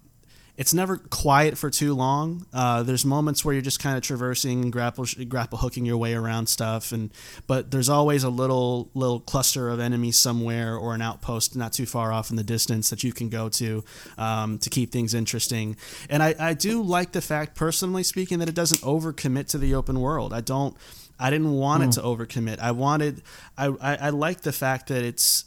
it's never quiet for too long. Uh, there's moments where you're just kind of traversing and grapple grapple hooking your way around stuff, and but there's always a little little cluster of enemies somewhere or an outpost not too far off in the distance that you can go to um, to keep things interesting. And I, I do like the fact, personally speaking, that it doesn't overcommit to the open world. I don't. I didn't want it to overcommit. I wanted. I, I I like the fact that it's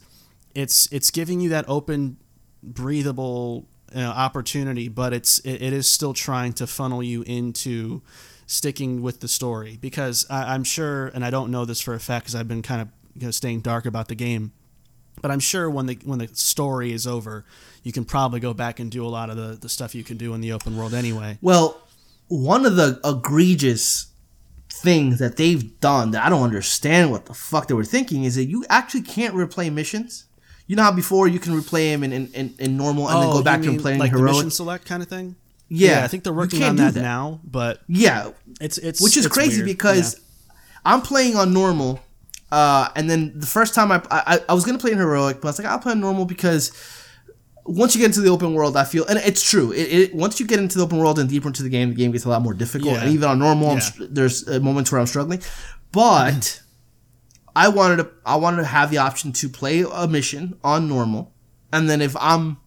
it's it's giving you that open breathable you know, opportunity but it's it, it is still trying to funnel you into sticking with the story because I, i'm sure and i don't know this for a fact because i've been kind of you know, staying dark about the game but i'm sure when the when the story is over you can probably go back and do a lot of the, the stuff you can do in the open world anyway Well, one of the egregious things that they've done that I don't understand what the fuck they were thinking is that you actually can't replay missions. You know how before you can replay them in, in, in, in normal and then Oh, go back to playing like heroic. mission select kind of thing Yeah, i think they're working on that, that. now but yeah, it's it's which is it's crazy weird. because Yeah. I'm playing on normal, uh, and then the first time I, I I was gonna play in heroic, but I was like I'll play on normal because once you get into the open world, I feel and it's true. It, it once you get into the open world and deeper into the game, the game gets a lot more difficult. Yeah. And even on normal, Yeah. there's uh, moments where I'm struggling, but [LAUGHS] I wanted to I wanted to have the option to play a mission on normal, and then if I'm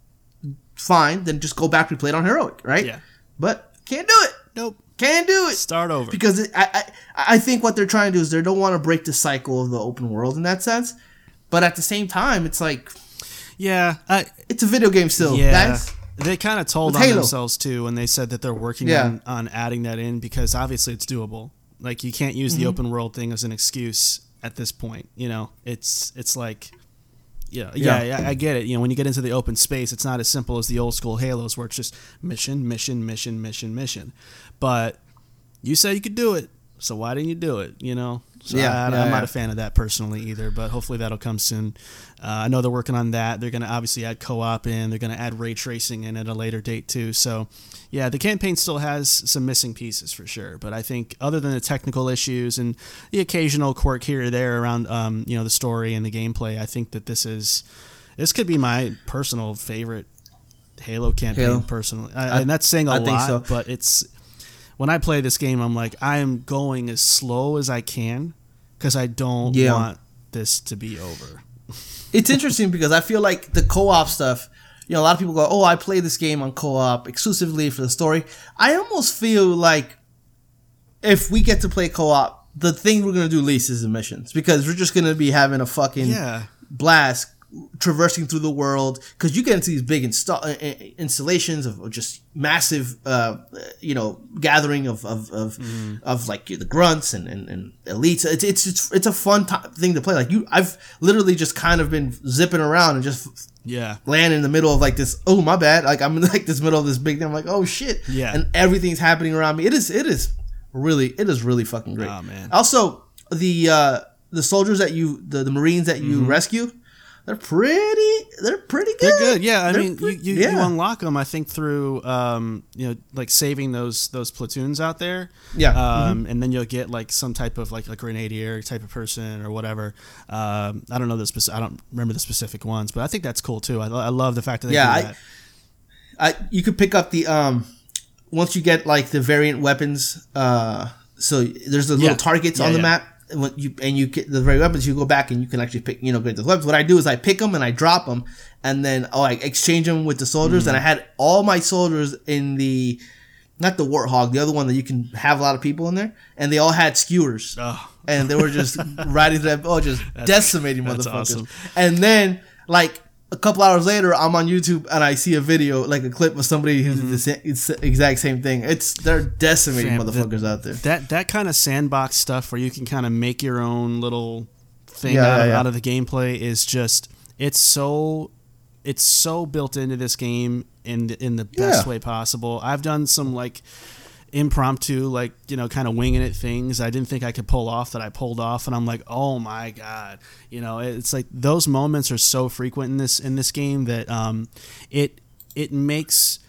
fine, then just go back and play it on heroic, right? Yeah. But can't do it. nope Can't do it start over because it, I, I I think what they're trying to do is they don't want to break the cycle of the open world in that sense, but at the same time, it's like yeah I, it's a video game still, Yeah. guys. They kind of told on Halo. themselves too when they said that they're working Yeah. on, on adding that in because obviously it's doable. Like you can't use Mm-hmm. the open world thing as an excuse at this point. You know, it's it's like yeah, yeah, Yeah. I get it. You know, when you get into the open space, it's not as simple as the old school Halos where it's just mission, mission, mission, mission, mission. But you said you could do it, So why didn't you do it? You know. So Yeah, I, yeah, I'm yeah. not a fan of that personally either, but hopefully that'll come soon. Uh, I know they're working on that. They're going to obviously add co-op in. They're going to add ray tracing in at a later date too. So, yeah, the campaign still has some missing pieces for sure. But I think other than the technical issues and the occasional quirk here or there around, um, you know, the story and the gameplay, I think that this is this could be my personal favorite Halo campaign. Halo. Personally, I, and that's saying a I lot, so. but it's when I play this game, I'm like, I am going as slow as I can because I don't Yeah. want this to be over. [LAUGHS] it's interesting because I feel like the co-op stuff. You know, a lot of people go, "Oh, I play this game on co-op exclusively for the story." I almost feel like if we get to play co-op, the thing we're gonna do least is the missions because we're just gonna be having a fucking Yeah. blast traversing through the world because you get into these big install uh, uh, installations of, just massive uh you know gathering of of of, of like the grunts and, and and elites it's it's it's, it's a fun ti thing to play like you i've literally just kind of been zipping around and just Yeah. land in the middle of like this oh my bad like i'm in [LAUGHS] like this middle of this big thing i'm like oh shit Yeah. and everything's happening around me it is it is really it is really fucking great Oh, man. also the uh the soldiers that you the, the marines that Mm-hmm. you rescue they're pretty they're pretty good They're good, yeah. I They're mean, pre- you, you, you unlock them. I think through um, you know, like saving those those platoons out there. Yeah. Mm-hmm. Um, and then you'll get like some type of like a grenadier type of person or whatever. Um, I don't know the speci- I don't remember the specific ones, but I think that's cool too. I, I love the fact that they Yeah, do I- that. I you could pick up the um once you get like the variant weapons uh so there's the little Yeah. targets Yeah, on the yeah. map when you and you get the variant weapons you go back and you can actually pick you know get the weapons what I do is I pick them and I drop them and then oh I exchange them with the soldiers Mm. and I had all my soldiers in the not the warthog the other one that you can have a lot of people in there and they all had skewers Oh. and they were just [LAUGHS] riding them oh just decimating that's motherfuckers awesome. and then like a couple hours later, I'm on YouTube and I see a video, like a clip of somebody who did mm-hmm. the sa- it's the exact same thing. It's they're decimating Fam, the- motherfuckers out there. that that kind of sandbox stuff where you can kind of make your own little thing Yeah, out, yeah, of, yeah. out of the gameplay is just it's so it's so built into this game in the, in the best way possible. I've done some like impromptu like you know kind of winging it things. I didn't think I could pull off that I pulled off and I'm like oh my god. You know it's like those moments are so frequent in this in this game that um it it makes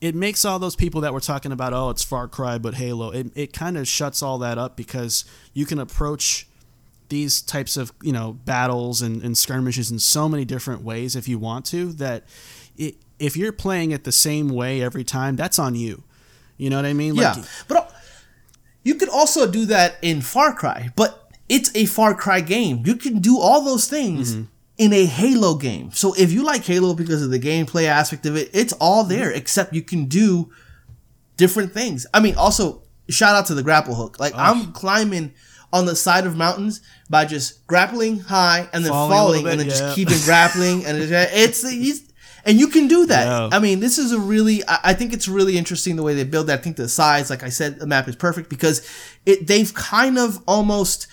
it makes all those people that were talking about oh it's far cry but halo it, it kind of shuts all that up because you can approach these types of you know battles and, and skirmishes in so many different ways if you want to that it, if you're playing it the same way every time that's on you you know what i mean Yeah, but you could also do that in Far Cry, but it's a Far Cry game. You can do all those things Mm-hmm. in a Halo game. So if you like Halo because of the gameplay aspect of it, it's all there. Except you can do different things. I mean, also shout out to the grapple hook. Like I'm climbing on the side of mountains by just grappling high and then Falling falling, little and then bit, just keeping [LAUGHS] grappling and it's, it's and you can do that. Yeah. I mean, this is a really I, think it's really interesting the way they build that. I think the size, like I said, the map is perfect because it they've kind of almost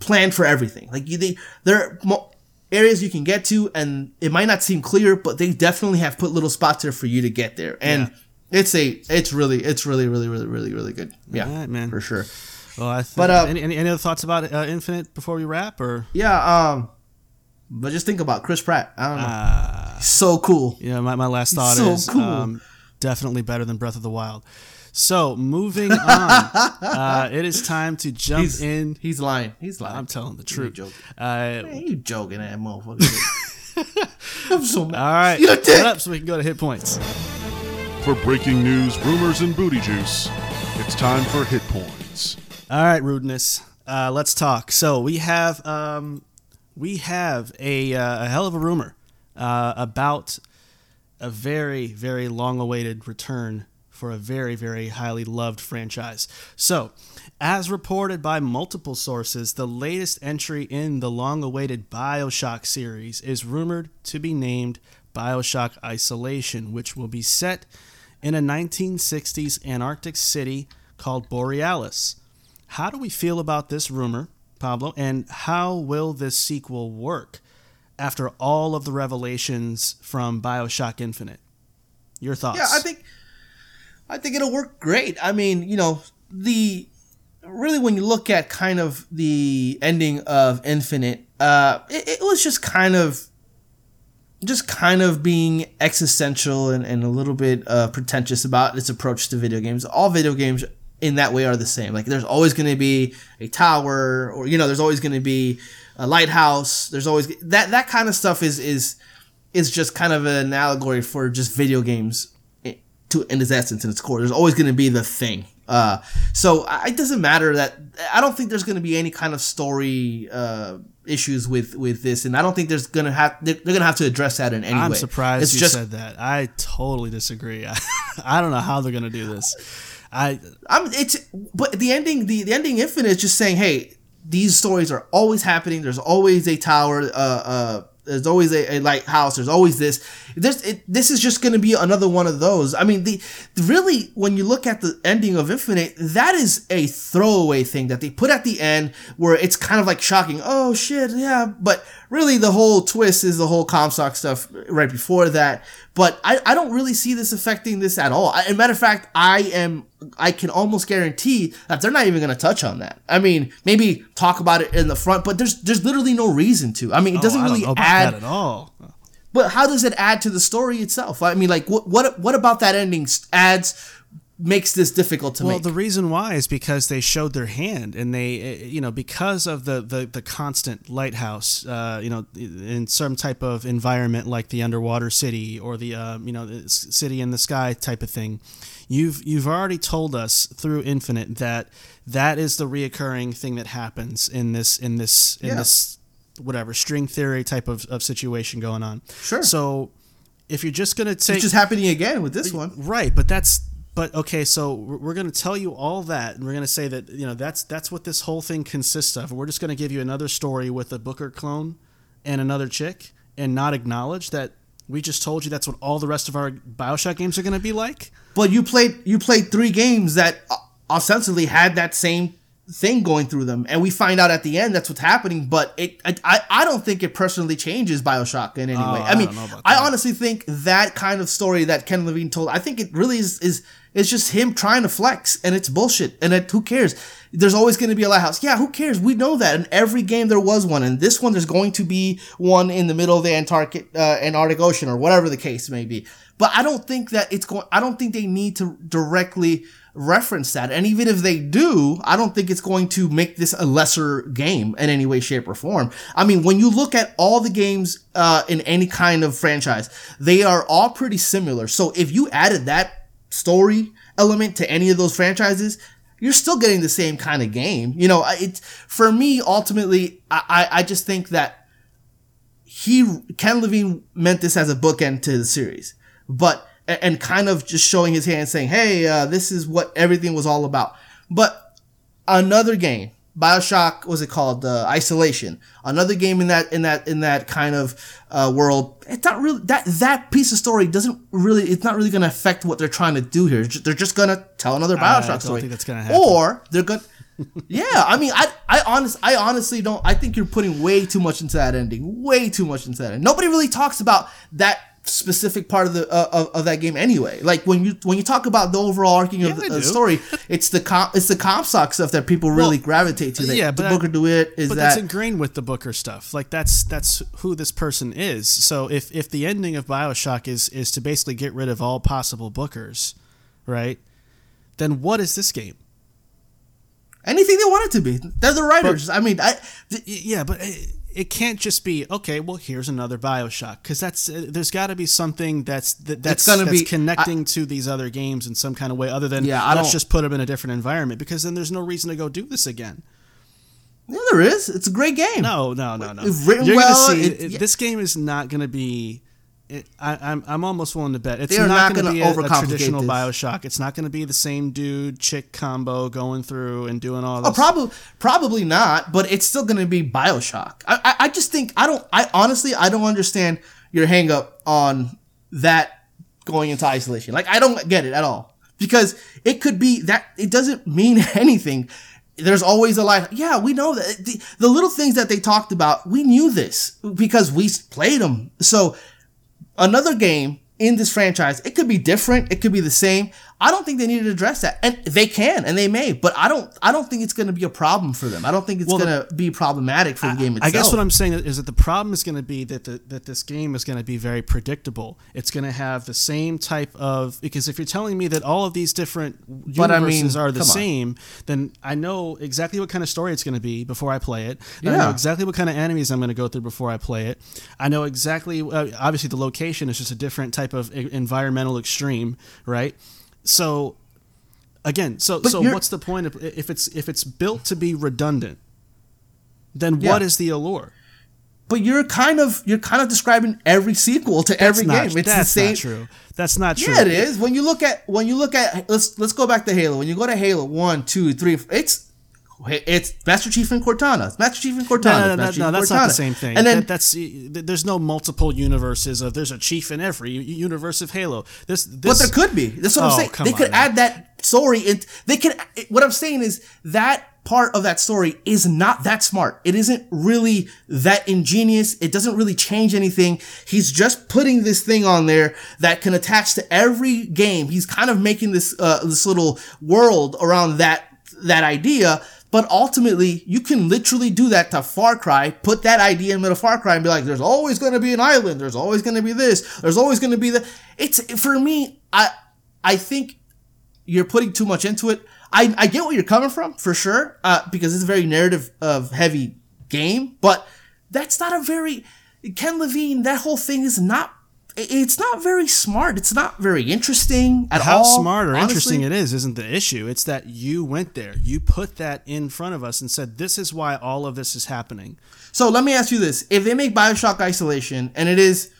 planned for everything. Like you, they there are mo- areas you can get to, and it might not seem clear, but they definitely have put little spots there for you to get there, and it's a it's really it's really really really really really good. Yeah, Alright, man. for sure. well, I think, But, uh, any, any, any other thoughts about uh, infinite before we wrap or Yeah, um, but just think about Chris Pratt. I don't know, uh, so cool. yeah my, my last thought So is cool. um, definitely better than breath of the wild so moving on [LAUGHS] uh, it is time to jump He's in He's lying. He's lying. i'm telling the You truth joking. uh, Man, you joking that motherfucker. I'm so mad. all right You a shut dick. up so we can go to hit points For breaking news, rumors, and booty juice, it's time for hit points. All right, rudeness. Uh, let's talk. So we have um, we have a, uh, a hell of a rumor uh, about a very very long awaited return for a very very highly loved franchise. So, as reported by multiple sources, the latest entry in the long awaited BioShock series is rumored to be named BioShock Isolation, which will be set in a 1960s Antarctic city called Borealis. How do we feel about this rumor, Pablo? And how will this sequel work after all of the revelations from Bioshock Infinite? Your thoughts? Yeah, I think I think it'll work great. I mean, you know, the really, when you look at kind of the ending of Infinite, uh, it, it was just kind of just kind of being existential and, and a little bit uh, pretentious about its approach to video games. All video games in that way are the same. Like there's always going to be a tower, or you know, there's always going to be a lighthouse. There's always that that kind of stuff is is is just kind of an allegory for just video games to in its essence in its core. There's always going to be the thing. Uh, so it doesn't matter that I don't think there's going to be any kind of story uh, issues with with this, and I don't think there's gonna have they're, they're gonna have to address that in any I'm way. surprised It's you just said that. I totally disagree. I, [LAUGHS] I don't know how they're gonna do this. I I'm it's but the ending the, the ending infinite is just saying, hey, these stories are always happening. There's always a tower. Uh, uh, there's always a, a lighthouse. There's always this. There's it, this is just going to be another one of those. I mean, the really when you look at the ending of Infinite, that is a throwaway thing that they put at the end where it's kind of like shocking. Oh shit, yeah. But really, the whole twist is the whole Comstock stuff right before that. But I, I don't really see this affecting this at all. I, as a matter of fact, I am I can almost guarantee that they're not even going to touch on that. I mean, maybe talk about it in the front, but there's there's literally no reason to. I mean, it doesn't oh, I don't really add that at all. but how does it add to the story itself? I mean, like what what what about that ending adds makes this difficult to Well, make? Well, the reason why is because they showed their hand, and they, eh, you know, because of the the, the constant lighthouse, uh, you know, in some type of environment like the underwater city or the, uh, you know, the city in the sky type of thing. You've you've already told us through Infinite that that is the reoccurring thing that happens in this in this in Yeah. this whatever string theory type of, of situation going on. Sure. So if you're just gonna take it's just happening again with this one. Right, but that's but okay. So we're we're going to tell you all that, and we're going to say that you know that's that's what this whole thing consists of. We're just going to give you another story with a Booker clone and another chick, and not acknowledge that we just told you that's what all the rest of our Bioshock games are going to be like. But you played you played three games that uh, ostensibly had that same thing going through them, and we find out at the end that's what's happening. But it I I, don't think it personally changes Bioshock in any way. I mean, don't know about I honestly think that kind of story that Ken Levine told, I think it really is is it's just him trying to flex, and it's bullshit. And it, who cares? There's always going to be a lighthouse. Yeah, who cares? We know that. In every game there was one, and this one there's going to be one in the middle of the Antarctic uh, Antarctic Ocean or whatever the case may be. But I don't think that it's going. I don't think they need to directly reference that. And even if they do, I don't think it's going to make this a lesser game in any way, shape, or form. I mean, when you look at all the games uh, in any kind of franchise, they are all pretty similar. So if you added that story element to any of those franchises, you're still getting the same kind of game. You know, it's for me ultimately. I I, I just think that he Ken Levine meant this as a bookend to the series, but and kind of just showing his hand, saying, "Hey, uh, this is what everything was all about." But another game, Bioshock, was it called? Uh, Isolation. Another game in that in that in that kind of uh, world. It's not really that that piece of story doesn't really. It's not really going to affect what they're trying to do here. They're just going to tell another I Bioshock don't story. think that's gonna happen. Or they're going. [LAUGHS] yeah, I mean, I, I honest, I honestly don't. I think you're putting way too much into that ending. Way too much into that. Ending. Nobody really talks about that specific part of the uh, of, of that game anyway. Like when you when you talk about the overall arcing of Yeah, the, of the story, [LAUGHS] it's the comp, it's the Comstock stuff that people really Well, gravitate to. That yeah, the but Booker I- DeWitt is but that. that's ingrained with the Booker stuff. Like that's that's who this person is. So if if the ending of BioShock is is to basically get rid of all possible Bookers, right? Then what is this game? anything they want it to be. They're the writers. I mean, I Y- Yeah, but it, it can't just be okay. Well, here's another Bioshock because that's uh, there's got to be something that's that, that's gonna that's be- connecting to these other games in some kind of way other than Yeah, I let's just put them in a different environment because then there's no reason to go do this again. yeah, there is. It's a great game. No, no, no, no. It's written You're well, see it- it- yeah. this game is not going to be. It, I, I'm I'm almost willing to bet it's not, not going to be a, a traditional this. Bioshock. It's not going to be the same dude chick combo going through and doing all oh, this. Oh, probably, probably not. But it's still going to be Bioshock. I, I, I just think I don't. I honestly, I don't understand your hang up on that going into isolation. Like, I don't get it at all because it could be that it doesn't mean [LAUGHS] anything. There's always a light. Yeah, we know that the, the little things that they talked about. We knew this because we played them. So another game in this franchise. It could be different. It could be the same. I don't think they need to address that, and they can, and they may, but I don't. I don't think it's going to be a problem for them. I don't think it's Well, going to be problematic for the game itself. I guess what I'm saying is that the problem is going to be that the, that this game is going to be very predictable. It's going to have the same type of because if you're telling me that all of these different But I universes mean, are the same, then I know exactly what kind of story it's going to be before I play it. And I know exactly what kind of enemies I'm going to go through before I play it. I know exactly. Uh, obviously, the location is just a different type of environmental extreme, right? So. Again, so But so what's the point of if it's if it's built to be redundant? Then Yeah. what is the allure? but you're kind of you're kind of describing every sequel to every That's not, game. It's that's the same. not true. That's not true. Yeah, it is. When you look at when you look at let's let's go back to Halo. When you go to Halo one, two, three, it's it's Master Chief and Cortana. It's Master Chief and Cortana. No, no, no, no, Chief no, and that's not the same thing. And then That- that's there's no multiple universes of there's a chief in every universe of Halo. This, this But there could be. That's what Oh, I'm saying. They could man. add that story. It they could. What I'm saying is that part of that story is not that smart. It isn't really that ingenious. It doesn't really change anything. He's just putting this thing on there that can attach to every game. He's kind of making this uh, this little world around that that idea. But ultimately, you can literally do that to Far Cry, put that idea in middle Far Cry and be like, there's always going to be an island. There's always going to be this. There's always going to be that. It's, for me, I, I think you're putting too much into it. I, I get where you're coming from for sure, uh, because it's a very narrative of heavy game, but that's not a very Ken Levine. That whole thing is not. It's not very smart. It's not very interesting at how all. smart or honestly. interesting it is isn't the issue. It's that you went there, you put that in front of us, and said this is why all of this is happening. So let me ask you this: If they make Bioshock Isolation, and it is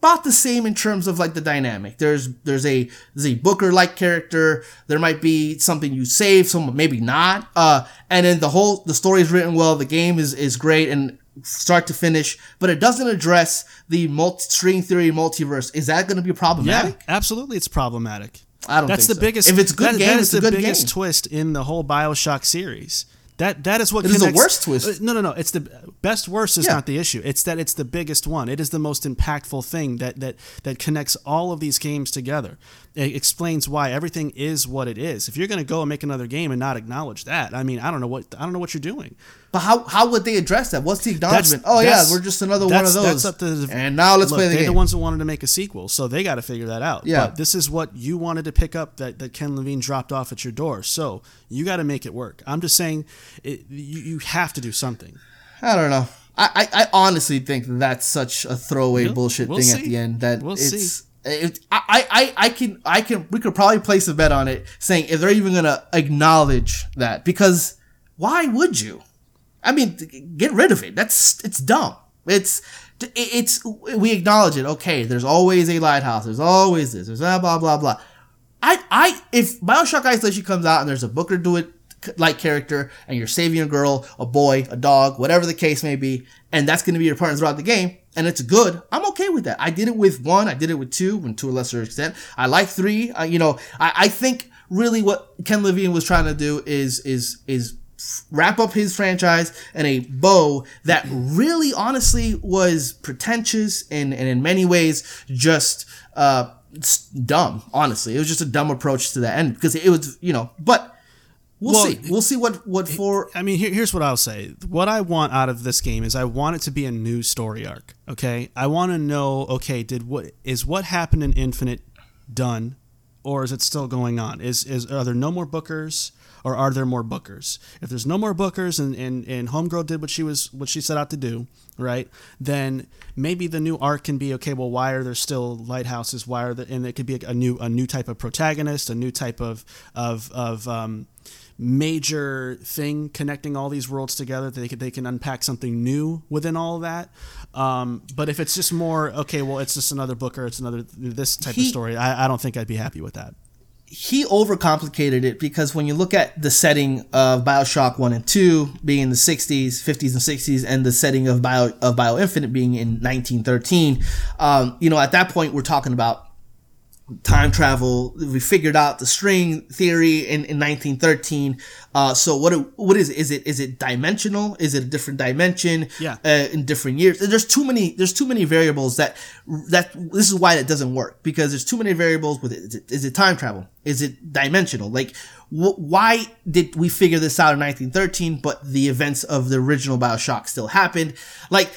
about the same in terms of like the dynamic, there's there's a there's a Booker like character. There might be something you save, some maybe not. Uh, and then the whole the story is written well. The game is is great and start to finish, but it doesn't address the multi string theory multiverse. Is that going to be problematic? Yeah, absolutely, it's problematic. I don't That's the so. biggest. If it's a good that- game, that it's is a the biggest game. twist in the whole Bioshock series. That that is what It is the worst twist. Uh, No, no, no. It's the best worst is Yeah. not the issue. It's that it's the biggest one. It is the most impactful thing that that that connects all of these games together. It explains why everything is what it is. If you're going to go and make another game and not acknowledge that, I mean, I don't know what I don't know what you're doing. But how how would they address that? What's the acknowledgement? oh yeah, we're just another one of those. That's the, and now let's look, play the they're game. the ones that wanted to make a sequel, so they got to figure that out. Yeah. But this is what you wanted to pick up that, that Ken Levine dropped off at your door, so you got to make it work. I'm just saying, it, you, you have to do something. I don't know. I, I, I honestly think that's such a throwaway We'll- bullshit we'll thing at the end that We'll it's. see. It, I, I, I can I can we could probably place a bet on it saying if they're even gonna acknowledge that because why would you? I mean, get rid of it. That's it's dumb. It's it's we acknowledge it. Okay, there's always a lighthouse. There's always this. There's blah blah blah blah. I I if Bioshock Isolation comes out and there's a Booker DeWitt like character and you're saving a girl, a boy, a dog, whatever the case may be, and that's going to be your partner throughout the game, and it's good, I'm okay with that. I did it with one, I did it with two, and to a lesser extent, I like three. Uh, you know, I, I think really what Ken Levine was trying to do is is is wrap up his franchise in a bow that really honestly was pretentious and, and in many ways just uh dumb honestly it was just a dumb approach to that end because it was you know but we'll Well, see we'll see what what for I mean, here, here's what I'll say. What I want out of this game is I want it to be a new story arc. Okay, I want to know. Okay, did what is what happened in Infinite done, or is it still going on? Is is are there no more Bookers, or are there more Bookers? If there's no more Bookers, and and and Homegirl did what she was what she set out to do, right? Then maybe the new arc can be okay. Well, why are there still lighthouses? Why are there? And it could be a new a new type of protagonist, a new type of of of um, major thing connecting all these worlds together. They can, they can unpack something new within all of that. Um, but if it's just more okay, well, it's just another Booker, it's another this type of story. I, I don't think I'd be happy with that. he overcomplicated it because when you look at the setting of Bioshock 1 and 2 being in the 60s, 50s and 60s, and the setting of Bio of Bio Infinite being in 1913, um, you know, at that point we're talking about time travel. We figured out the string theory in, in 1913. Uh, so what what is it? Is it is it dimensional? Is it a different dimension? Yeah. Uh, in different years. There's too many. There's too many variables that that this is why that doesn't work because there's too many variables with it. Is it, is it time travel? Is it dimensional? Like wh- why did we figure this out in 1913, but the events of the original Bioshock still happened? Like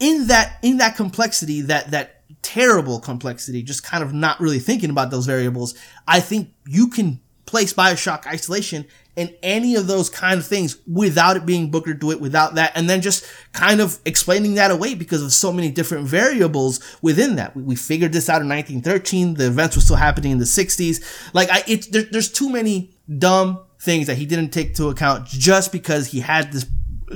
in that in that complexity that that terrible complexity just kind of not really thinking about those variables i think you can place bioshock isolation in any of those kind of things without it being Booker DeWitt without that and then just kind of explaining that away because of so many different variables within that. We, we figured this out in 1913 the events were still happening in the 60s like i it there, there's too many dumb things that he didn't take into account just because he had this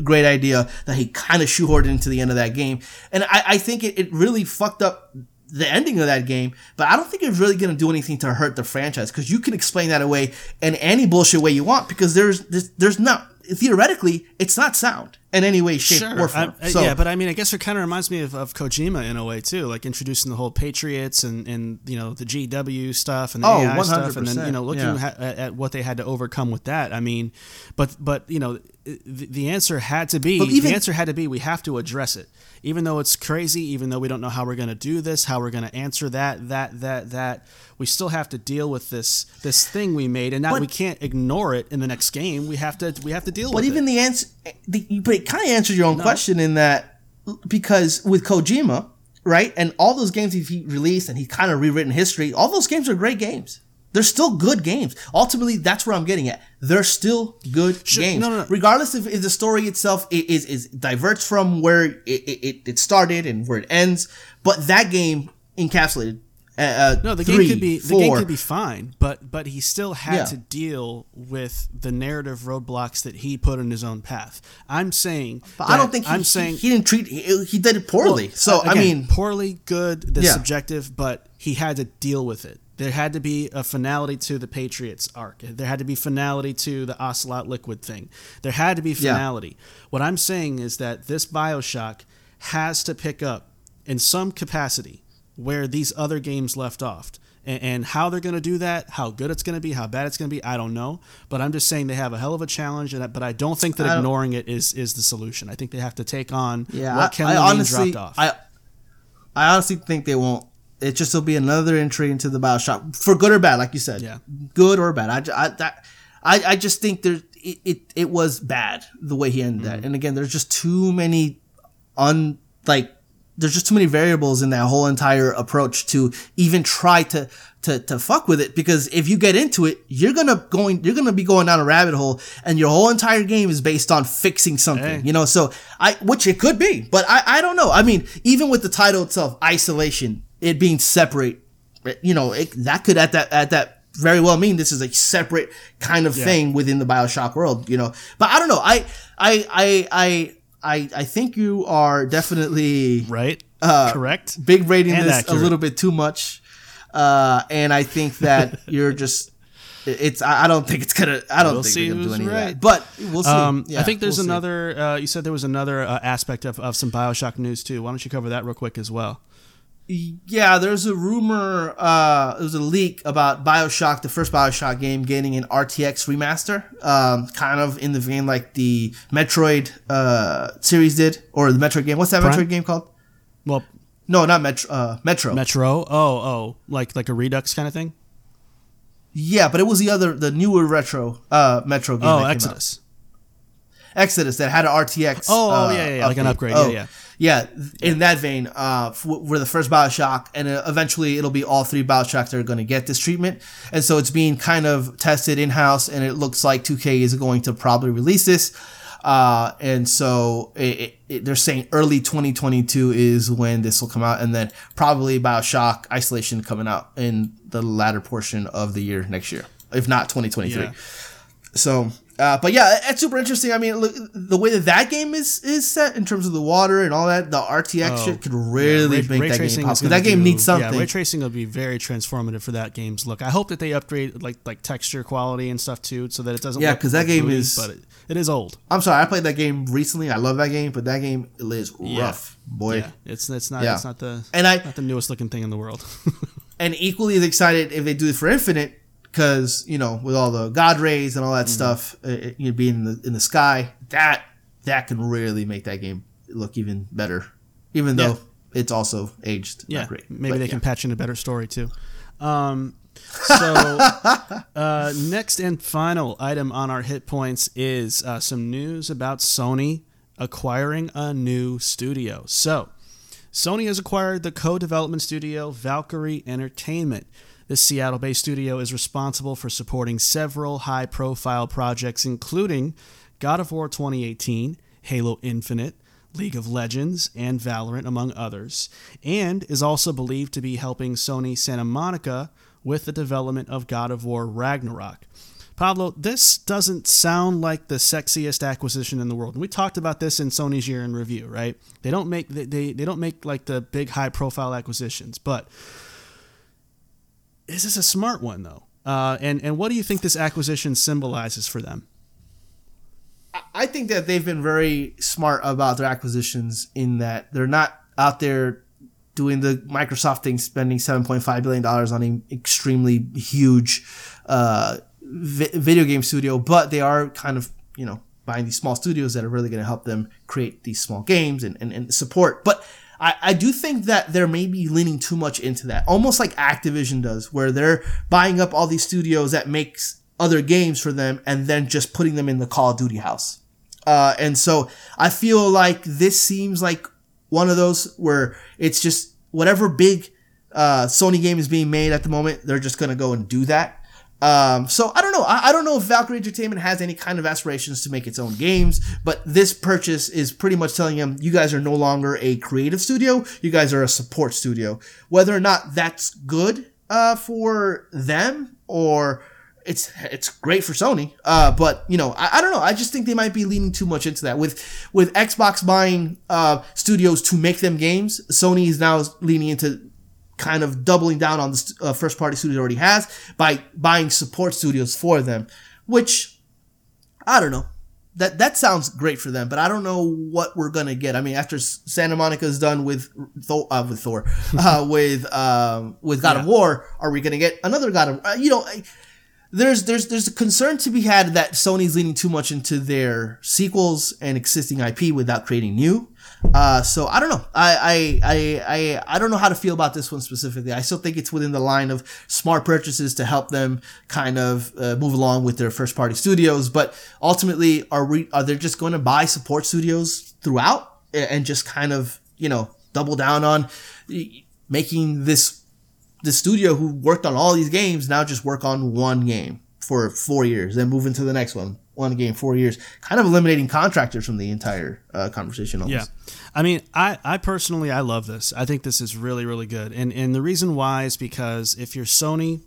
great idea that he kind of shoehorned into the end of that game. And I, I think it, it really fucked up the ending of that game, but I don't think it's really going to do anything to hurt the franchise because you can explain that away in any bullshit way you want because there's, there's, there's not, theoretically, it's not sound in any way, shape, or form. I- so, yeah, but I mean, I guess it kind of reminds me of, of Kojima in a way too, like introducing the whole Patriots and, and you know the GW stuff and the Oh, AI stuff, and then you know looking yeah. at, at what they had to overcome with that. I mean, but but you know the, answer had to be even- the answer had to be we have to address it, even though it's crazy, even though we don't know how we're going to do this, how we're going to answer that that that that. We still have to deal with this this thing we made, and now But- we can't ignore it in the next game. We have to we have to deal with it. But with even it. the answer, the, but it kind of answers your own question in that because with Kojima, right, and all those games he released and he kind of rewritten history, all those games are great games. They're still good games. Ultimately, that's where I'm getting at. They're still good Sure, games, no, no, no. regardless if, if the story itself i- is is diverts from where it, it, it started and where it ends. But that game encapsulated. Uh, uh, No, the three, game could be the game could be fine, but but he still had Yeah. to deal with the narrative roadblocks that he put in his own path. I'm saying, But I don't think he, I'm he- saying he, didn't treat he, he did it poorly. Well, so uh, I mean, poorly, good, the Yeah. subjective, but he had to deal with it. There had to be a finality to the Patriots arc. There had to be finality to the Ocelot Liquid thing. There had to be Yeah. finality. What I'm saying is that this Bioshock has to pick up in some capacity where these other games left off. And, and how they're going to do that, how good it's going to be, how bad it's going to be, I don't know. But I'm just saying they have a hell of a challenge, and but I don't think that ignoring it is is the solution. I think they have to take on Yeah, what I honestly, dropped off. I, I honestly think they won't. It just will be another entry into the Bioshock for good or bad, like you said. Yeah. good or bad. I, I, that, I, I just think there it, it, it was bad the way he ended Mm-hmm. that. And again, there's just too many un like there's just too many variables in that whole entire approach to even try to to to fuck with it because if you get into it, you're gonna going you're gonna be going down a rabbit hole and your whole entire game is based on fixing something. Hey. You know, so I which it could be, but I I don't know. I mean, even with the title itself, isolation, it being separate, you know, it, that could at that at that very well mean this is a separate kind of thing within the Bioshock world, you know. But I don't know. I I I I I, I think you are definitely right? uh, Correct. big rating And this accurate. a little bit too much, uh, and I think that [LAUGHS] you're just. It's. I don't think it's gonna. I don't We'll think they're gonna do any of right. that. But we'll see. Um, Yeah, I think there's we'll another. Uh, you said there was another uh, aspect of, of some Bioshock news too. Why don't you cover that real quick as well? Yeah, there's a rumor. Uh, there was a leak about Bioshock, the first Bioshock game, getting an RTX remaster, um, kind of in the vein like the Metroid uh, series did, or the Metroid game. What's that Prime? Metroid game called? Well, No, not Metro. Uh, Metro. Metro. Oh, oh, like like a Redux kind of thing. yeah, but it was the other, the newer retro uh, Metro game. Oh, that came out. Exodus. Exodus that had an RTX. Oh, oh, uh, yeah, yeah, yeah, like an upgrade, yeah, yeah. Yeah. In that vein, uh, we're the first Bioshock, and uh, eventually it'll be all three Bioshocks that are going to get this treatment, and so it's being kind of tested in house, and it looks like 2K is going to probably release this. Uh, and so it, it, it- they're saying early 2022 is when this will come out, and then probably Bioshock Isolation coming out in the latter portion of the year next year, if not 2023. Yeah. So, uh, but yeah, it's super interesting. I mean, look, the way that that game is is set in terms of the water and all that, the RTX Oh, shit could really Ray- make ray that game tracing possible. That game do- needs something. Yeah, ray tracing will be very transformative for that game's look. I hope that they upgrade like like texture quality and stuff too, so that it doesn't. Yeah, look 'cause that game is- but it, it is old. I'm sorry, I played that game recently. I love that game, but that game is Yeah. rough, boy. Yeah, it's it's not Yeah. it's not the And I- not the newest looking thing in the world. [LAUGHS] and equally as excited if they do it for Infinite because you know with all the God rays and all that stuff, uh, it, you know, being in the in the sky, that that can really make that game look even better. Even though Yeah. it's also aged Yeah, great. maybe But they yeah. can patch in a better story too. Um, [LAUGHS] so uh, next and final item on our hit points is uh, some news about Sony acquiring a new studio. So Sony has acquired the co-development studio Valkyrie Entertainment. This Seattle-based studio is responsible for supporting several high-profile projects, including God of War 2018, Halo Infinite, League of Legends, and Valorant, among others, and is also believed to be helping Sony Santa Monica with the development of God of War Ragnarok. Pablo, this doesn't sound like the sexiest acquisition in the world. And we talked about this in Sony's year in review, right? They don't make they, they, they don't make like the big high profile acquisitions, but is this a smart one though? Uh, and and what do you think this acquisition symbolizes for them? I think that they've been very smart about their acquisitions in that they're not out there doing the Microsoft thing, spending seven point five billion dollars on an extremely huge uh, vi- video game studio, but they are kind of you know buying these small studios that are really going to help them create these small games and, and, and support. But I, I do think that they're maybe leaning too much into that, almost like Activision does, where they're buying up all these studios that makes other games for them and then just putting them in the Call of Duty house. Uh, and so I feel like this seems like one of those where it's just whatever big uh, Sony game is being made at the moment, they're just gonna go and do that. Um, so I don't know. I, I don't know if Valkyrie Entertainment has any kind of aspirations to make its own games, but this purchase is pretty much telling them you guys are no longer a creative studio. You guys are a support studio. Whether or not that's good uh, for them or it's it's great for Sony. Uh, but you know, I, I don't know. I just think they might be leaning too much into that. With with Xbox buying uh, studios to make them games, Sony is now leaning into kind of doubling down on the uh, first party studios already has by buying support studios for them, which I don't know. That that sounds great for them, but I don't know what we're gonna get. I mean, after Santa Monica's done with Thor, uh, with Thor, [LAUGHS] uh, with um, with God of War, are we gonna get another God of? Uh, you know, I- there's there's there's a concern to be had that Sony's leaning too much into their sequels and existing IP without creating new. Uh, so I don't know. I, I I I don't know how to feel about this one specifically. I still think it's within the line of smart purchases to help them kind of uh, move along with their first party studios. But ultimately, are we are they just going to buy support studios throughout and just kind of you know double down on making this the studio who worked on all these games now just work on one game for four years, then move into the next one, one game, four years, kind of eliminating contractors from the entire uh, conversation. Almost. Yeah. I mean, I, I personally I love this. I think this is really, really good. And and the reason why is because if you're Sony,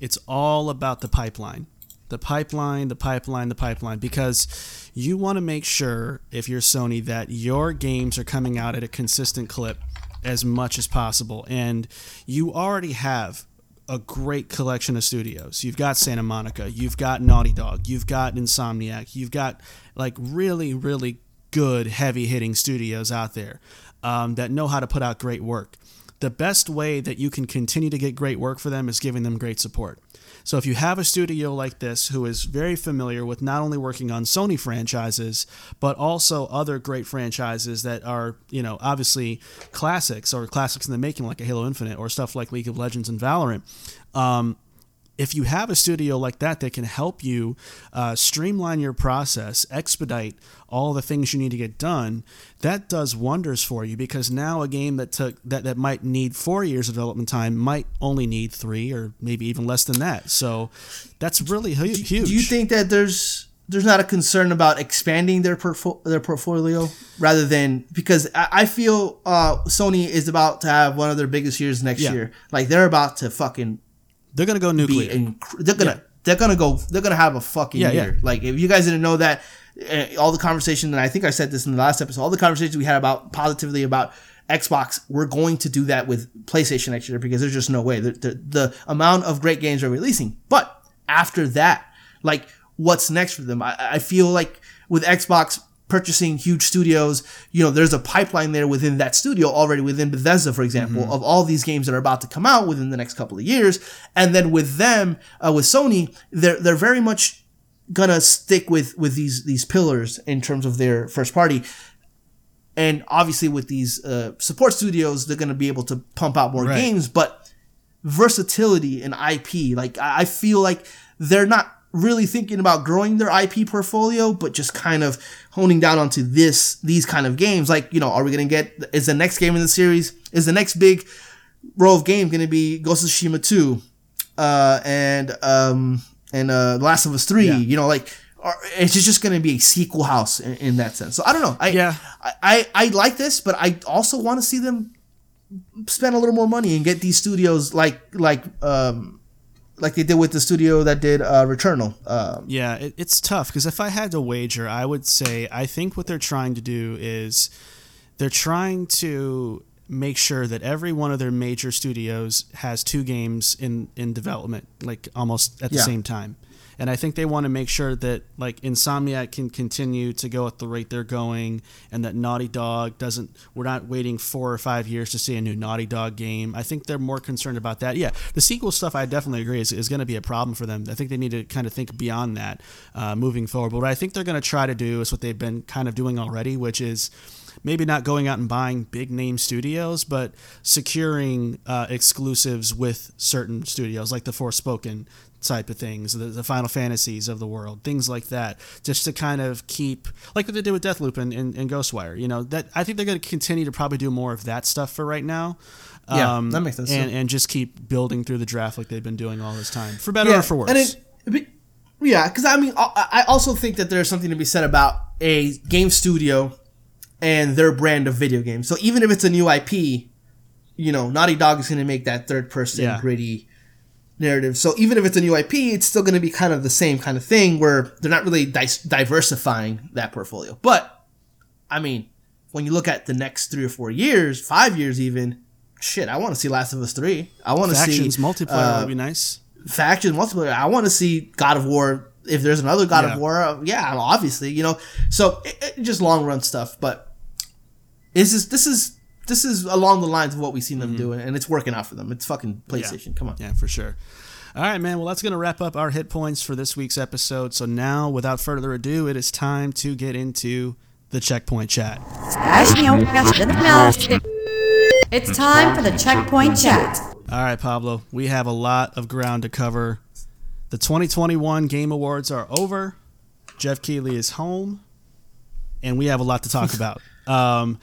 it's all about the pipeline. The pipeline, the pipeline, the pipeline, because you want to make sure, if you're Sony, that your games are coming out at a consistent clip as much as possible. And you already have a great collection of studios. You've got Santa Monica, you've got Naughty Dog, you've got Insomniac, you've got like really, really good heavy hitting studios out there um, that know how to put out great work. The best way that you can continue to get great work for them is giving them great support. So if you have a studio like this who is very familiar with not only working on Sony franchises, but also other great franchises that are, you know, obviously classics or classics in the making, like a Halo Infinite or stuff like League of Legends and Valorant. Um, if you have a studio like that that can help you uh, streamline your process, expedite all the things you need to get done, that does wonders for you because now a game that took that, that might need four years of development time might only need three or maybe even less than that. So that's really hu- huge. Do you think that there's there's not a concern about expanding their portfo- their portfolio rather than because I, I feel uh, Sony is about to have one of their biggest years next Yeah. year. Like they're about to fucking they're gonna go nuclear? inc- they're gonna Yeah. they're gonna go they're gonna have a fucking Yeah, year. Like if you guys didn't know that, all the conversation and I think I said this in the last episode, all the conversations we had about positively about Xbox, we're going to do that with PlayStation next year because there's just no way the the, the amount of great games they're releasing. But after that, like what's next for them? I, I feel like with Xbox. purchasing huge studios. You know, there's a pipeline there within that studio already within Bethesda, for example, of all these games that are about to come out within the next couple of years. And then with them, uh, with Sony, they're they're very much gonna stick with with these these pillars in terms of their first party. And obviously, with these uh, support studios, they're gonna be able to pump out more Right. games. But versatility in IP, like I feel like they're not really thinking about growing their IP portfolio, but just kind of honing down onto this these kind of games. Like, you know, are we gonna get is the next game in the series is the next big row of game gonna be Ghost of Tsushima two, uh, and um and uh Last of Us three? Yeah. You know, like. It's just going to be a sequel house in, in that sense. So I don't know. I, Yeah. I, I, I like this, but I also want to see them spend a little more money and get these studios like like um like they did with the studio that did uh Returnal. Um, Yeah, it, it's tough because if I had to wager, I would say I think what they're trying to do is they're trying to make sure that every one of their major studios has two games in in development, like almost at the Yeah. same time. And I think they want to make sure that like Insomniac can continue to go at the rate they're going, and that Naughty Dog doesn't. We're not waiting four or five years to see a new Naughty Dog game. I think they're more concerned about that. Yeah, the sequel stuff I definitely agree is, is going to be a problem for them. I think they need to kind of think beyond that uh, moving forward. But what I think they're going to try to do is what they've been kind of doing already, which is maybe not going out and buying big name studios, but securing uh, exclusives with certain studios, like the Forspoken type of things, the, the Final Fantasies of the world, things like that, just to kind of keep, like what they did with Deathloop and, and, and Ghostwire. You know, that I think they're going to continue to probably do more of that stuff for right now. Yeah, that makes sense, And, and just keep building through the draft like they've been doing all this time, for better or for worse. It, yeah, because I mean, I also think that there's something to be said about a game studio and their brand of video games. So even if it's a new IP, you know, Naughty Dog is going to make that third person Yeah. gritty narrative. So even if it's a new IP, it's still going to be kind of the same kind of thing where they're not really di- diversifying that portfolio. But I mean, when you look at the next three or four years, five years even, shit, I want to see Last of Us three. I want to see Factions multiplayer uh, would be nice. faction multiplayer. I want to see God of War. If there's another God Yeah. of War, uh, yeah, obviously, you know. So it, it- just long run stuff, but this is this is this is along the lines of what we've seen them doing, and it's working out for them. It's fucking PlayStation. Come on. Mm-hmm. Yeah, for sure. All right, man. Well, that's going to wrap up our hit points for this week's episode. So now, without further ado, it is time to get into the checkpoint chat. It's time for the checkpoint chat. All right, Pablo, we have a lot of ground to cover. The 2021 Game Awards are over. Geoff Keighley is home, and we have a lot to talk [LAUGHS] about. Um,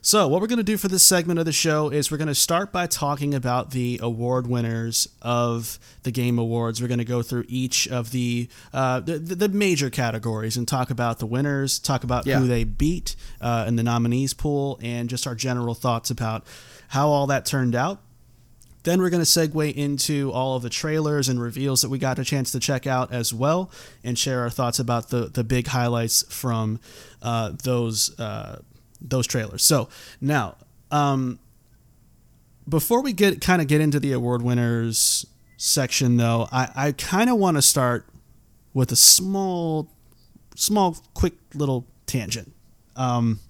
so, what we're going to do for this segment of the show is we're going to start by talking about the award winners of the Game Awards. We're going to go through each of the, uh, the the major categories and talk about the winners, talk about Yeah. who they beat uh, in the nominees pool, and just our general thoughts about how all that turned out. Then we're going to segue into all of the trailers and reveals that we got a chance to check out as well, and share our thoughts about the the big highlights from uh, those uh, those trailers. So now, um, before we get kind of get into the award winners section, though, I, I kind of want to start with a small, small, quick little tangent. Um,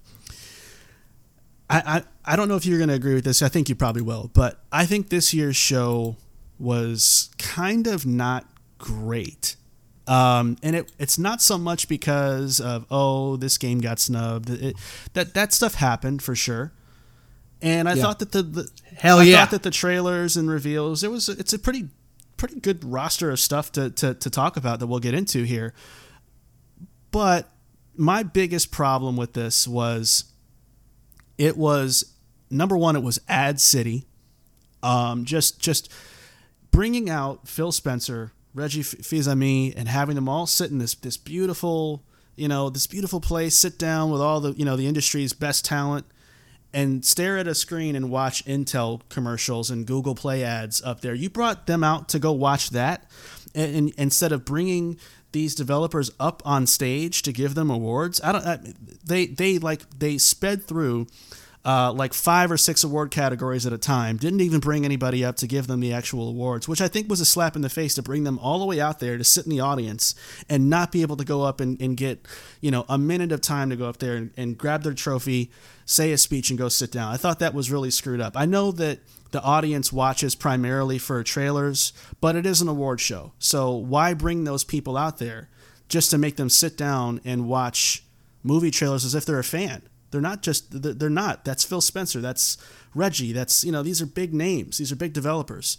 I, I, I don't know if you're going to agree with this. I think you probably will. But I think this year's show was kind of not great. Um, and it, it's not so much because of, oh, this game got snubbed. It, that, that stuff happened for sure. And I Yeah. thought that the, the Hell I yeah. thought that the trailers and reveals it was it's a pretty pretty good roster of stuff to, to, to talk about that we'll get into here. But my biggest problem with this was it was number one, it was ad city. Um, just just bringing out Phil Spencer, Reggie Fils-Aimé, and having them all sit in this this beautiful, you know, this beautiful place, sit down with all the you know the industry's best talent, and stare at a screen and watch Intel commercials and Google Play ads up there. You brought them out to go watch that, and, and instead of bringing these developers up on stage to give them awards, I don't. I, they they like they sped through uh, like five or six award categories at a time. Didn't even bring anybody up to give them the actual awards, which I think was a slap in the face to bring them all the way out there to sit in the audience and not be able to go up and, and get, you know, a minute of time to go up there and, and grab their trophy, say a speech, and go sit down. I thought that was really screwed up. I know that the audience watches primarily for trailers, but it is an award show. So why bring those people out there just to make them sit down and watch movie trailers as if they're a fan? They're not just they're not. That's Phil Spencer. That's Reggie. That's you know these are big names. These are big developers.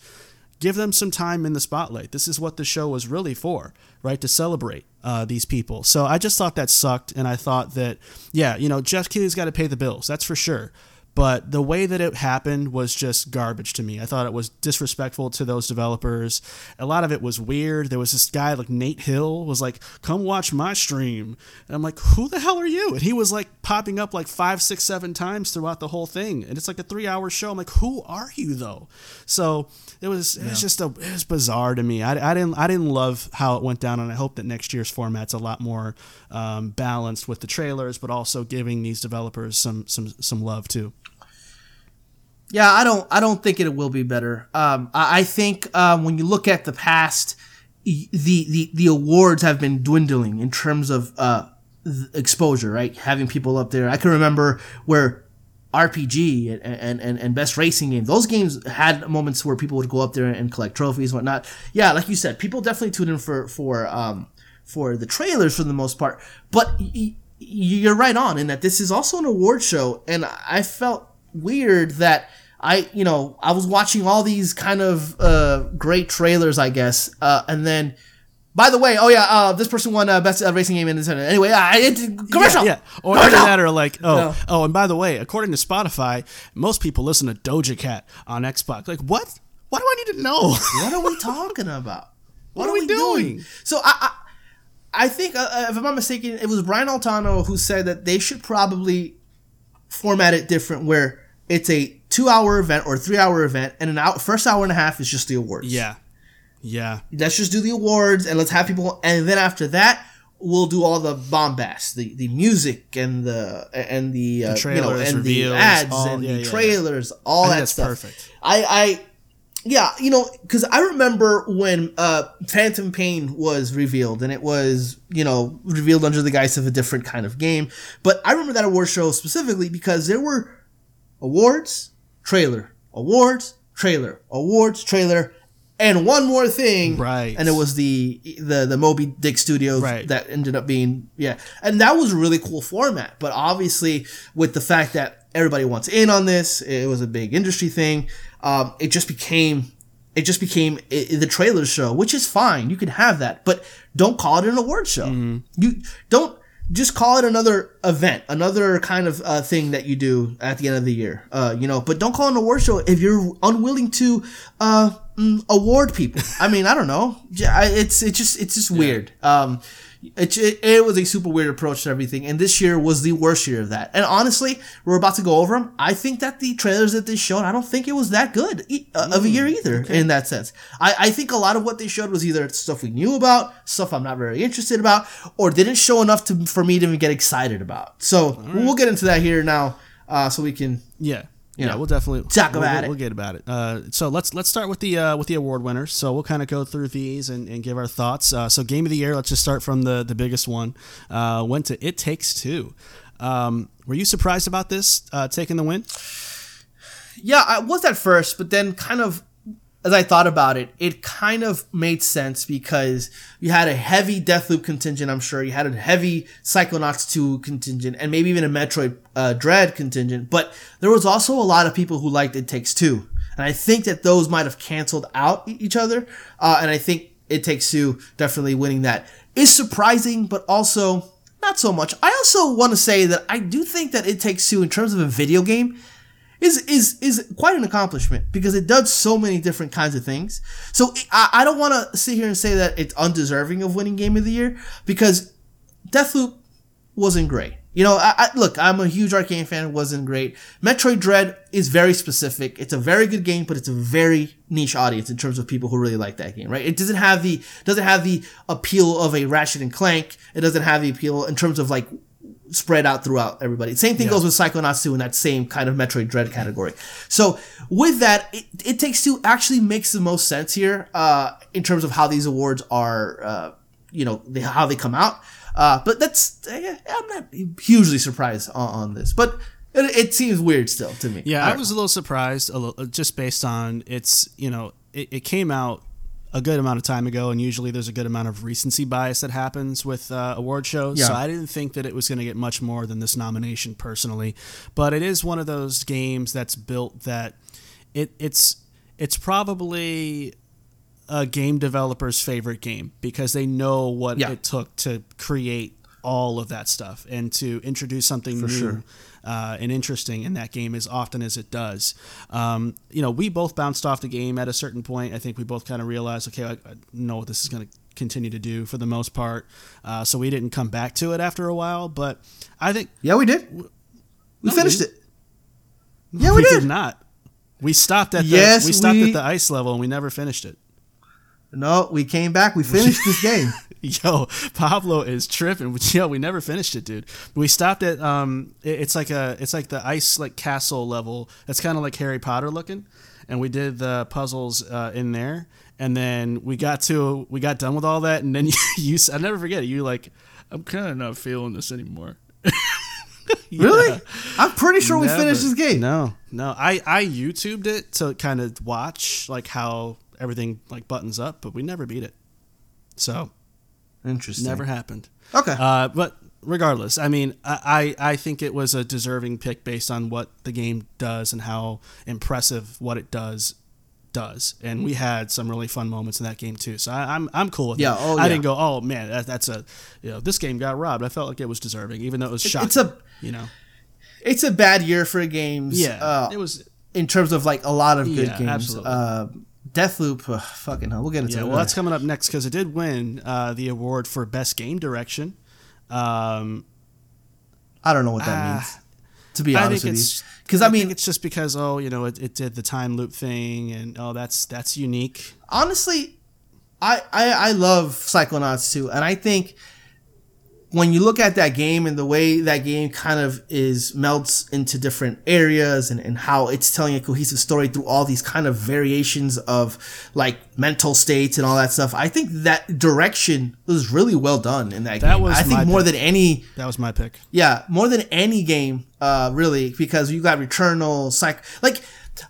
Give them some time in the spotlight. This is what the show was really for, right? To celebrate uh, these people. So I just thought that sucked, and I thought that yeah, you know Geoff Keighley's got to pay the bills. That's for sure but the way that it happened was just garbage to me. I thought it was disrespectful to those developers. A lot of it was weird. There was this guy like Nate Hill was like, "Come watch my stream," and I'm like, "Who the hell are you?" And he was like popping up like five, six, seven times throughout the whole thing, and it's like a three-hour show. I'm like, "Who are you though?" So it was it was just a it was bizarre to me. I, I didn't I didn't love how it went down, and I hope that next year's format's a lot more um, balanced with the trailers, but also giving these developers some some some love too. Yeah, I don't. I don't think it will be better. Um, I, I think um, when you look at the past, the the the awards have been dwindling in terms of uh, exposure. Right, having people up there. I can remember where RPG and, and, and best racing game. Those games had moments where people would go up there and collect trophies and whatnot. Yeah, like you said, people definitely tune in for for um, for the trailers for the most part. But y- you're right on in that this is also an award show, and I felt weird that I, you know, I was watching all these kind of uh, great trailers, I guess, uh, and then. By the way, oh yeah, uh, this person won uh, best uh, racing game in the Anyway, uh, commercial. Yeah, yeah. or commercial. that, or like, oh, no. oh, and by the way, according to Spotify, most people listen to Doja Cat on Xbox. Like, what? What do I need to know? [LAUGHS] what are we talking about? What, what are, are, we doing? doing? So I, I, I think, uh, if I'm not mistaken, it was Brian Altano who said that they should probably format it different, where it's a two hour event or three hour event, and an hour, first hour and a half is just the awards. Yeah, yeah. Let's just do the awards and let's have people, and then after that, we'll do all the bombast, the the music and the and the, uh, the trailers, you know, and reveals, the ads all, and yeah, the yeah, trailers, yeah. all that stuff. Perfect. I I. Yeah, you know, because I remember when uh, Phantom Pain was revealed, and it was, you know, revealed under the guise of a different kind of game. But I remember that award show specifically because there were awards, trailer, awards, trailer, awards, trailer, and one more thing, right? And it was the the the Moby Dick Studios right. that ended up being yeah, and that was a really cool format. But obviously, with the fact that everybody wants in on this, it was a big industry thing. Um, it just became it just became the trailer show, which is fine. You can have that, but don't call it an award show. Mm-hmm. You don't just call it another event, another kind of uh, thing that you do at the end of the year. Uh, you know, but don't call it an award show if you're unwilling to uh, mm, award people. I mean, I don't know. It's it's just it's just weird. Um, it, it, it, was a super weird approach to everything, and this year was the worst year of that. And honestly, we're about to go over them. I think that the trailers that they showed, I don't think it was that good uh, of a year mm, either okay. in that sense. I, I think a lot of what they showed was either stuff we knew about, stuff I'm not very interested about, or didn't show enough to for me to even get excited about. So right. we'll get into that here now, uh, so we can yeah you yeah, know, we'll definitely talk we'll, about we'll, it. We'll get about it. Uh, so let's let's start with the uh, with the award winners. So we'll kind of go through these and, and give our thoughts. Uh, so game of the year. Let's just start from the the biggest one. Uh, went to It Takes Two. Um, were you surprised about this uh, taking the win? Yeah, I was at first, but then kind of as I thought about it, it kind of made sense because you had a heavy Deathloop contingent, I'm sure. You had a heavy Psychonauts 2 contingent, and maybe even a Metroid uh, Dread contingent. But there was also a lot of people who liked It Takes Two. And I think that those might have canceled out each other. Uh, and I think It Takes Two definitely winning that is surprising, but also not so much. I also want to say that I do think that It Takes Two, in terms of a video game, is is is quite an accomplishment because it does so many different kinds of things. So I, I don't want to sit here and say that it's undeserving of winning Game of the Year because Deathloop wasn't great. You know, I, I, look, I'm a huge Arkane fan. It wasn't great. Metroid Dread is very specific. It's a very good game, but it's a very niche audience in terms of people who really like that game, right? It doesn't have the doesn't have the appeal of a Ratchet and Clank. It doesn't have the appeal in terms of like spread out throughout everybody. Same thing Yeah. goes with Psychonauts 2 in that same kind of Metroid Dread category. So with that, it, it takes two actually makes the most sense here uh, in terms of how these awards are, uh, you know, how they come out. Uh, but that's eh, I'm not hugely surprised on, on this, but it, it seems weird still to me. Yeah, I was a little surprised, a little, just based on its, you know, it, it came out a good amount of time ago, and usually there's a good amount of recency bias that happens with uh, award shows. So I didn't think that it was going to get much more than this nomination personally, but it is one of those games that's built that it it's it's probably a game developer's favorite game because they know what Yeah. it took to create all of that stuff and to introduce something new sure. Uh, and interesting in that game as often as it does. Um, you know, we both bounced off the game at a certain point. I think we both kind of realized, okay, I, I know what this is going to continue to do for the most part. Uh, so we didn't come back to it after a while, but I think yeah, we did. We No, finished we- it. Yeah, we, did. not. We stopped at the Yes, we stopped we- at the ice level and we never finished it. No, we came back. We finished this game. [LAUGHS] Yo, Pablo is tripping. [LAUGHS] Yo, we never finished it, dude. We stopped at um, it- it's like a, it's like the ice like castle level. It's kind of like Harry Potter looking, and we did the puzzles uh, in there, and then we got to, we got done with all that, and then [LAUGHS] you, you I never forget it. You like, I'm kind of not feeling this anymore. Really? I'm pretty sure we finished this game. No, no. I I YouTubed it to kind of watch like how everything like buttons up, but we never beat it. So Interesting. never happened. Okay. Uh, but regardless, I mean, I, I think it was a deserving pick based on what the game does and how impressive what it does does. And we had some really fun moments in that game too. So I, I'm I'm cool with Yeah, it. oh, I yeah. didn't go, oh man, that, that's a you know this game got robbed. I felt like it was deserving, even though it was shocking. it's a you know it's a bad year for games. yeah uh, it was in terms of like a lot of good Yeah, games. absolutely. Uh, Deathloop, uh, fucking hell. We'll get into yeah. it. Well, that's coming up next because it did win uh, the award for best game direction. Um, I don't know what that Ah, means. To be I honest think with it's you, because I think mean, it's just because oh you know it, it did the time loop thing and oh that's that's unique. honestly, I, I I love Psychonauts 2, and I think when you look at that game and the way that game kind of is melts into different areas and, and how it's telling a cohesive story through all these kind of variations of like mental states and all that stuff, I think that direction was really well done in that, That game. was I think more pick. than any That was my pick. Yeah, more than any game, uh, really, because you got Returnal, Psych. Like,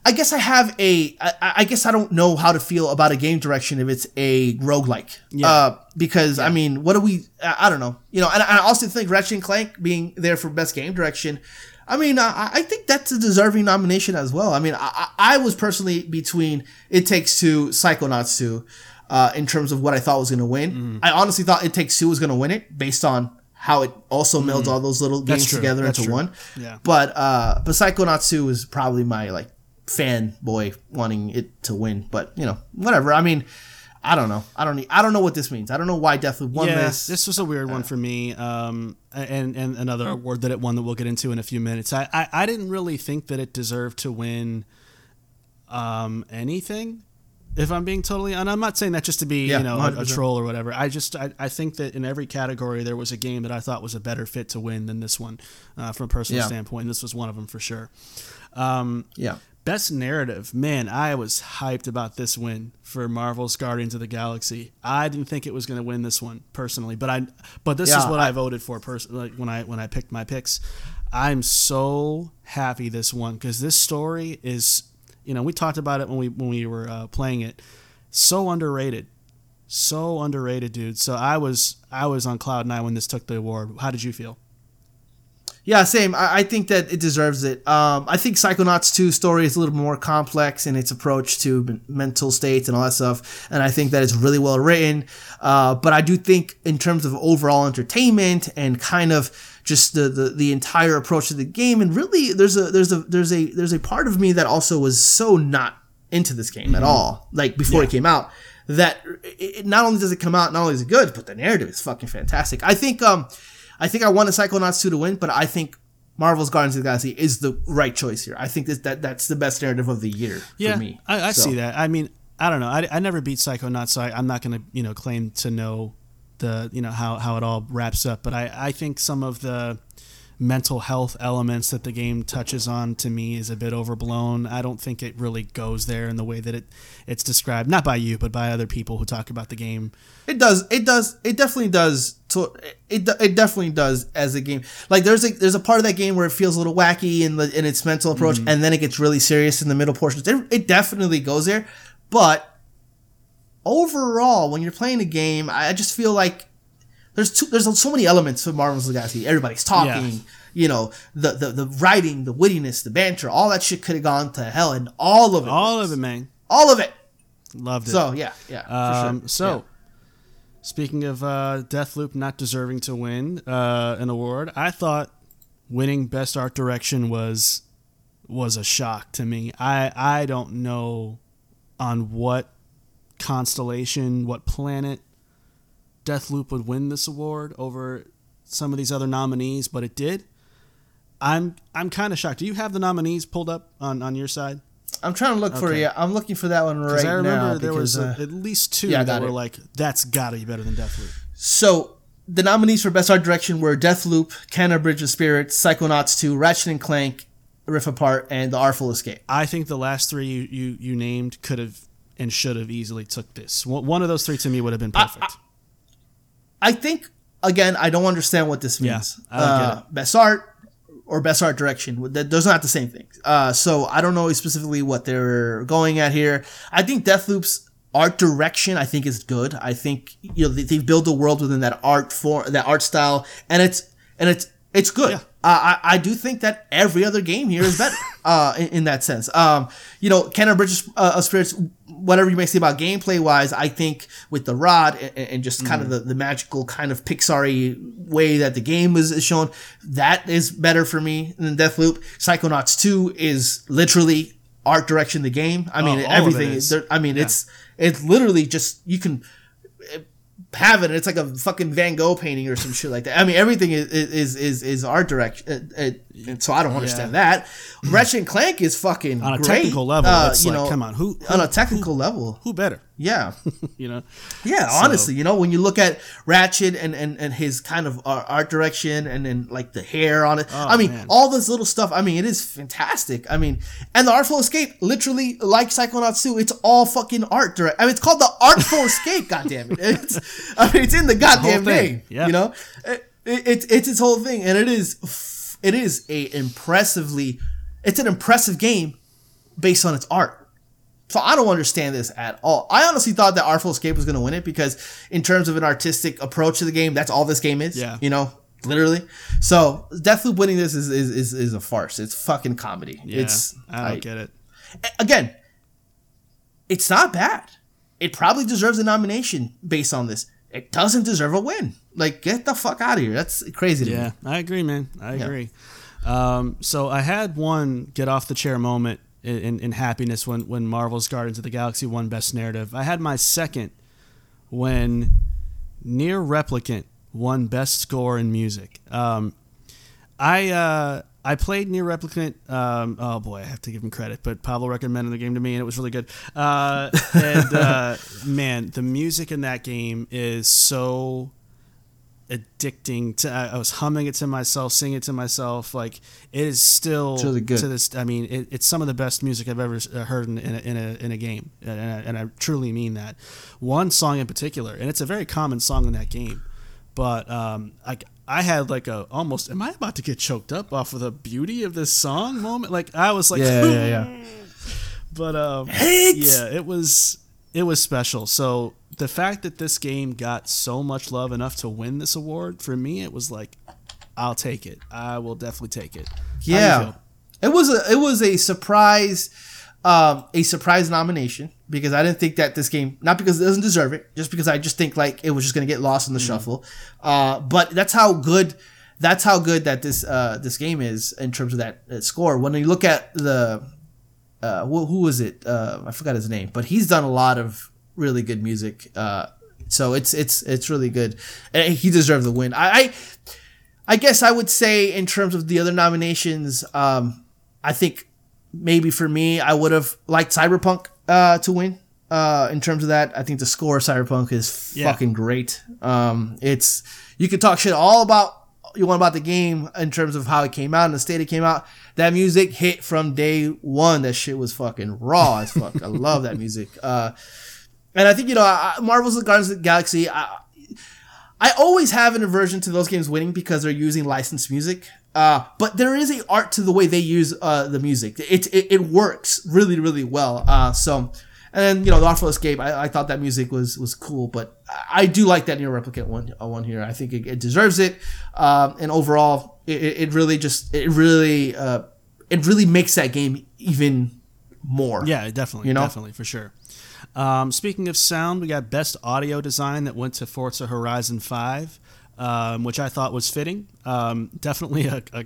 I guess I have a. I, I guess I don't know how to feel about a game direction if it's a roguelike. Yeah. Uh, because I mean, what do we? I, I don't know. You know, and, I also think Ratchet and Clank being there for best game direction. I mean, I, I think that's a deserving nomination as well. I mean, I, I was personally between It Takes Two, Psychonauts 2, uh, in terms of what I thought was going to win. Mm-hmm. I honestly thought It Takes Two was going to win it based on how it also melds all those little. Games together That's into true. one. Yeah. But uh, but Psychonauts 2 is probably my like fanboy wanting it to win. But you know, whatever. I mean, I don't know. I don't. e- I don't know what this means. I don't know why Deathloop won yeah, this. this was a weird one for me. Um, and and another award that it won that we'll get into in a few minutes. I I, I didn't really think that it deserved to win, um, anything. If I'm being totally, and I'm not saying that just to be Yeah, you know a, a 100%. troll or whatever. I just I, I think that in every category there was a game that I thought was a better fit to win than this one, uh, from a personal Yeah. standpoint. This was one of them for sure. Um, yeah. Best narrative, man, I was hyped about this win for Marvel's Guardians of the Galaxy. I didn't think it was going to win this one personally, but I, but this is what I, I- voted for personally. Like when I when I picked my picks, I'm so happy this one because this story is, you know, we talked about it when we when we were uh, playing it, so underrated, so underrated, dude. So I was I was on cloud nine when this took the award. How did you feel? Yeah, same. I, I think that it deserves it. Um, I think Psychonauts 2 story is a little more complex in its approach to men- mental states and all that stuff. And I think that it's really well written. Uh, but I do think in terms of overall entertainment and kind of just the, the, the entire approach to the game, and really there's a there's a there's a there's a part of me that also was so not into this game at all. Like before it came out. That it- not only does it come out, not only is it good, but the narrative is fucking fantastic. I think um I think I wanted Psychonauts 2 to win, but I think Marvel's Guardians of the Galaxy is the right choice here. I think that, that that's the best narrative of the year Yeah, for me. I, I So, see that. I mean, I don't know. I, I never beat Psychonauts, so I, I'm not going to you know claim to know the you know how how it all wraps up. But I I think some of the mental health elements that the game touches on to me is a bit overblown. I don't think it really goes there in the way that it it's described, not by you, but by other people who talk about the game. It does. It does. It definitely does. To, it it definitely does as a game. Like there's a there's a part of that game where it feels a little wacky in the in its mental approach, mm-hmm. and then it gets really serious in the middle portions. It, it definitely goes there, but overall, when you're playing a game, I just feel like there's two, there's so many elements of Marvel's Legacy. Everybody's talking. Yeah. You know the, the the writing, the wittiness, the banter, all that shit could have gone to hell, and all of it, All works. of it, man. all of it. Loved it. So yeah, yeah. Um, sure. so, Yeah. speaking of uh, Deathloop not deserving to win uh, an award, I thought winning Best Art Direction was was a shock to me. I I don't know on what constellation, what planet Deathloop would win this award over some of these other nominees, but it did. I'm I'm kind of shocked. Do you have the nominees pulled up on, on your side? I'm trying to look for Okay. you. I'm looking for that one right Because I remember now. there was because, a, uh, at least two yeah, that were it. like, that's got to be better than Deathloop. So the nominees for best art direction were Deathloop, Kena Bridge of Spirits, Psychonauts 2, Ratchet and Clank, Rift Apart, and The Artful Escape. I think the last three you, you, you named could have and should have easily took this. One of those three to me would have been perfect. I think again, I don't understand what this Yeah, means. I get uh, Best art or best art direction. Th- Those are not the same things. Uh, so I don't know specifically what they're going at here. I think Deathloop's art direction, I think, is good. I think you know they, they've built a world within that art form, that art style, and it's and it's it's good. Yeah. Uh, I I do think that every other game here is better. [LAUGHS] uh, in, in that sense. Um, you know, Kena Bridges uh, of Spirits. Whatever you may say about gameplay wise, I think with the rod and, and just kind of the, the magical kind of Pixar way that the game was is shown, that is better for me than Deathloop. Psychonauts 2 is literally art direction the game. I mean, Oh, everything is. is. I mean, it's it's literally just you can have it. It's like a fucking Van Gogh painting or some shit like that. I mean, everything is is is, is art direction. Uh, uh, and so I don't understand that. Ratchet and Clank is fucking On a great. technical level, Uh, it's you like, know, come on, who, on a technical level. who better? Yeah, [LAUGHS] You know, yeah. Honestly, you know, when you look at Ratchet and and, and his kind of uh, art direction and then like the hair on it. I mean, Oh, man. all this little stuff. I mean, it is fantastic. I mean, and the Artful Escape, literally like Psychonauts 2, it's all fucking art direct. I mean, it's called the Artful Escape. [LAUGHS] Goddamn it! It's, I mean, it's in the goddamn thing. name. Yeah. You know, it, it, it's it's its whole thing, and it is, it is a impressively, it's an impressive game based on its art. So I don't understand this at all. I honestly thought that Artful Escape was going to win it because, in terms of an artistic approach to the game, that's all this game is. Yeah. You know, literally. So Deathloop winning this is is, is, is a farce. It's fucking comedy. yeah, It's I don't get it. again, it's not bad. It probably deserves a nomination based on this. It doesn't deserve a win. Like, get the fuck out of here. That's crazy to me. Yeah, I agree, man. I agree. Um, so I had one get off the chair moment in, in, in happiness when, when Marvel's Guardians of the Galaxy won Best Narrative. I had my second when NieR Replicant won Best Score in Music. Um, I uh, I played NieR Replicant. Um, oh boy, I have to give him credit, but Pablo recommended the game to me, and it was really good. Uh, and uh, [LAUGHS] man, the music in that game is so addicting to I, I was humming it to myself singing it to myself like it is still It's really good. to this i mean it, it's some of the best music i've ever uh, heard in, in, a, in, a, in a game and I, and I truly mean that one song in particular and it's a very common song in that game but um like i had like a almost am i about to get choked up off of the beauty of this song moment like i was like Yeah, yeah, yeah. [LAUGHS] but um, yeah, it was it was special. So the fact that this game got so much love enough to win this award for me, it was like, I'll take it. I will definitely take it. How do you Yeah, it was a it was a surprise, um, a surprise nomination because I didn't think that this game not because it doesn't deserve it, just because I just think like it was just gonna get lost in the shuffle. Uh, but that's how good that's how good that this uh this game is in terms of that, that score. When you look at the uh who, who was it? Uh, I forgot his name, but he's done a lot of really good music. Uh, so it's it's it's really good. And he deserved the win. I, I I guess I would say in terms of the other nominations, um, I think maybe for me, I would have liked Cyberpunk uh, to win uh, in terms of that. I think the score of Cyberpunk is Yeah. fucking great. Um, it's you can talk shit all about you want about the game in terms of how it came out and the state it came out. That music hit from day one. That shit was fucking raw as fuck. I love that music. Uh, and I think you know I- Marvel's Guardians of the Galaxy. I, I always have an aversion to those games winning because they're using licensed music. Uh, but there is a art to the way they use uh, the music. It, it it works really really well. Uh, so and then you know the Artful Escape. I, I thought that music was was cool, but I do like that NieR Replicant one uh, one here. I think it, it deserves it. Um, and overall, it, it it really just it really uh, it really makes that game even more. Yeah, definitely, You know? definitely for sure. Um, speaking of sound, we got best audio design that went to Forza Horizon Five, um, which I thought was fitting. Um, definitely a, a,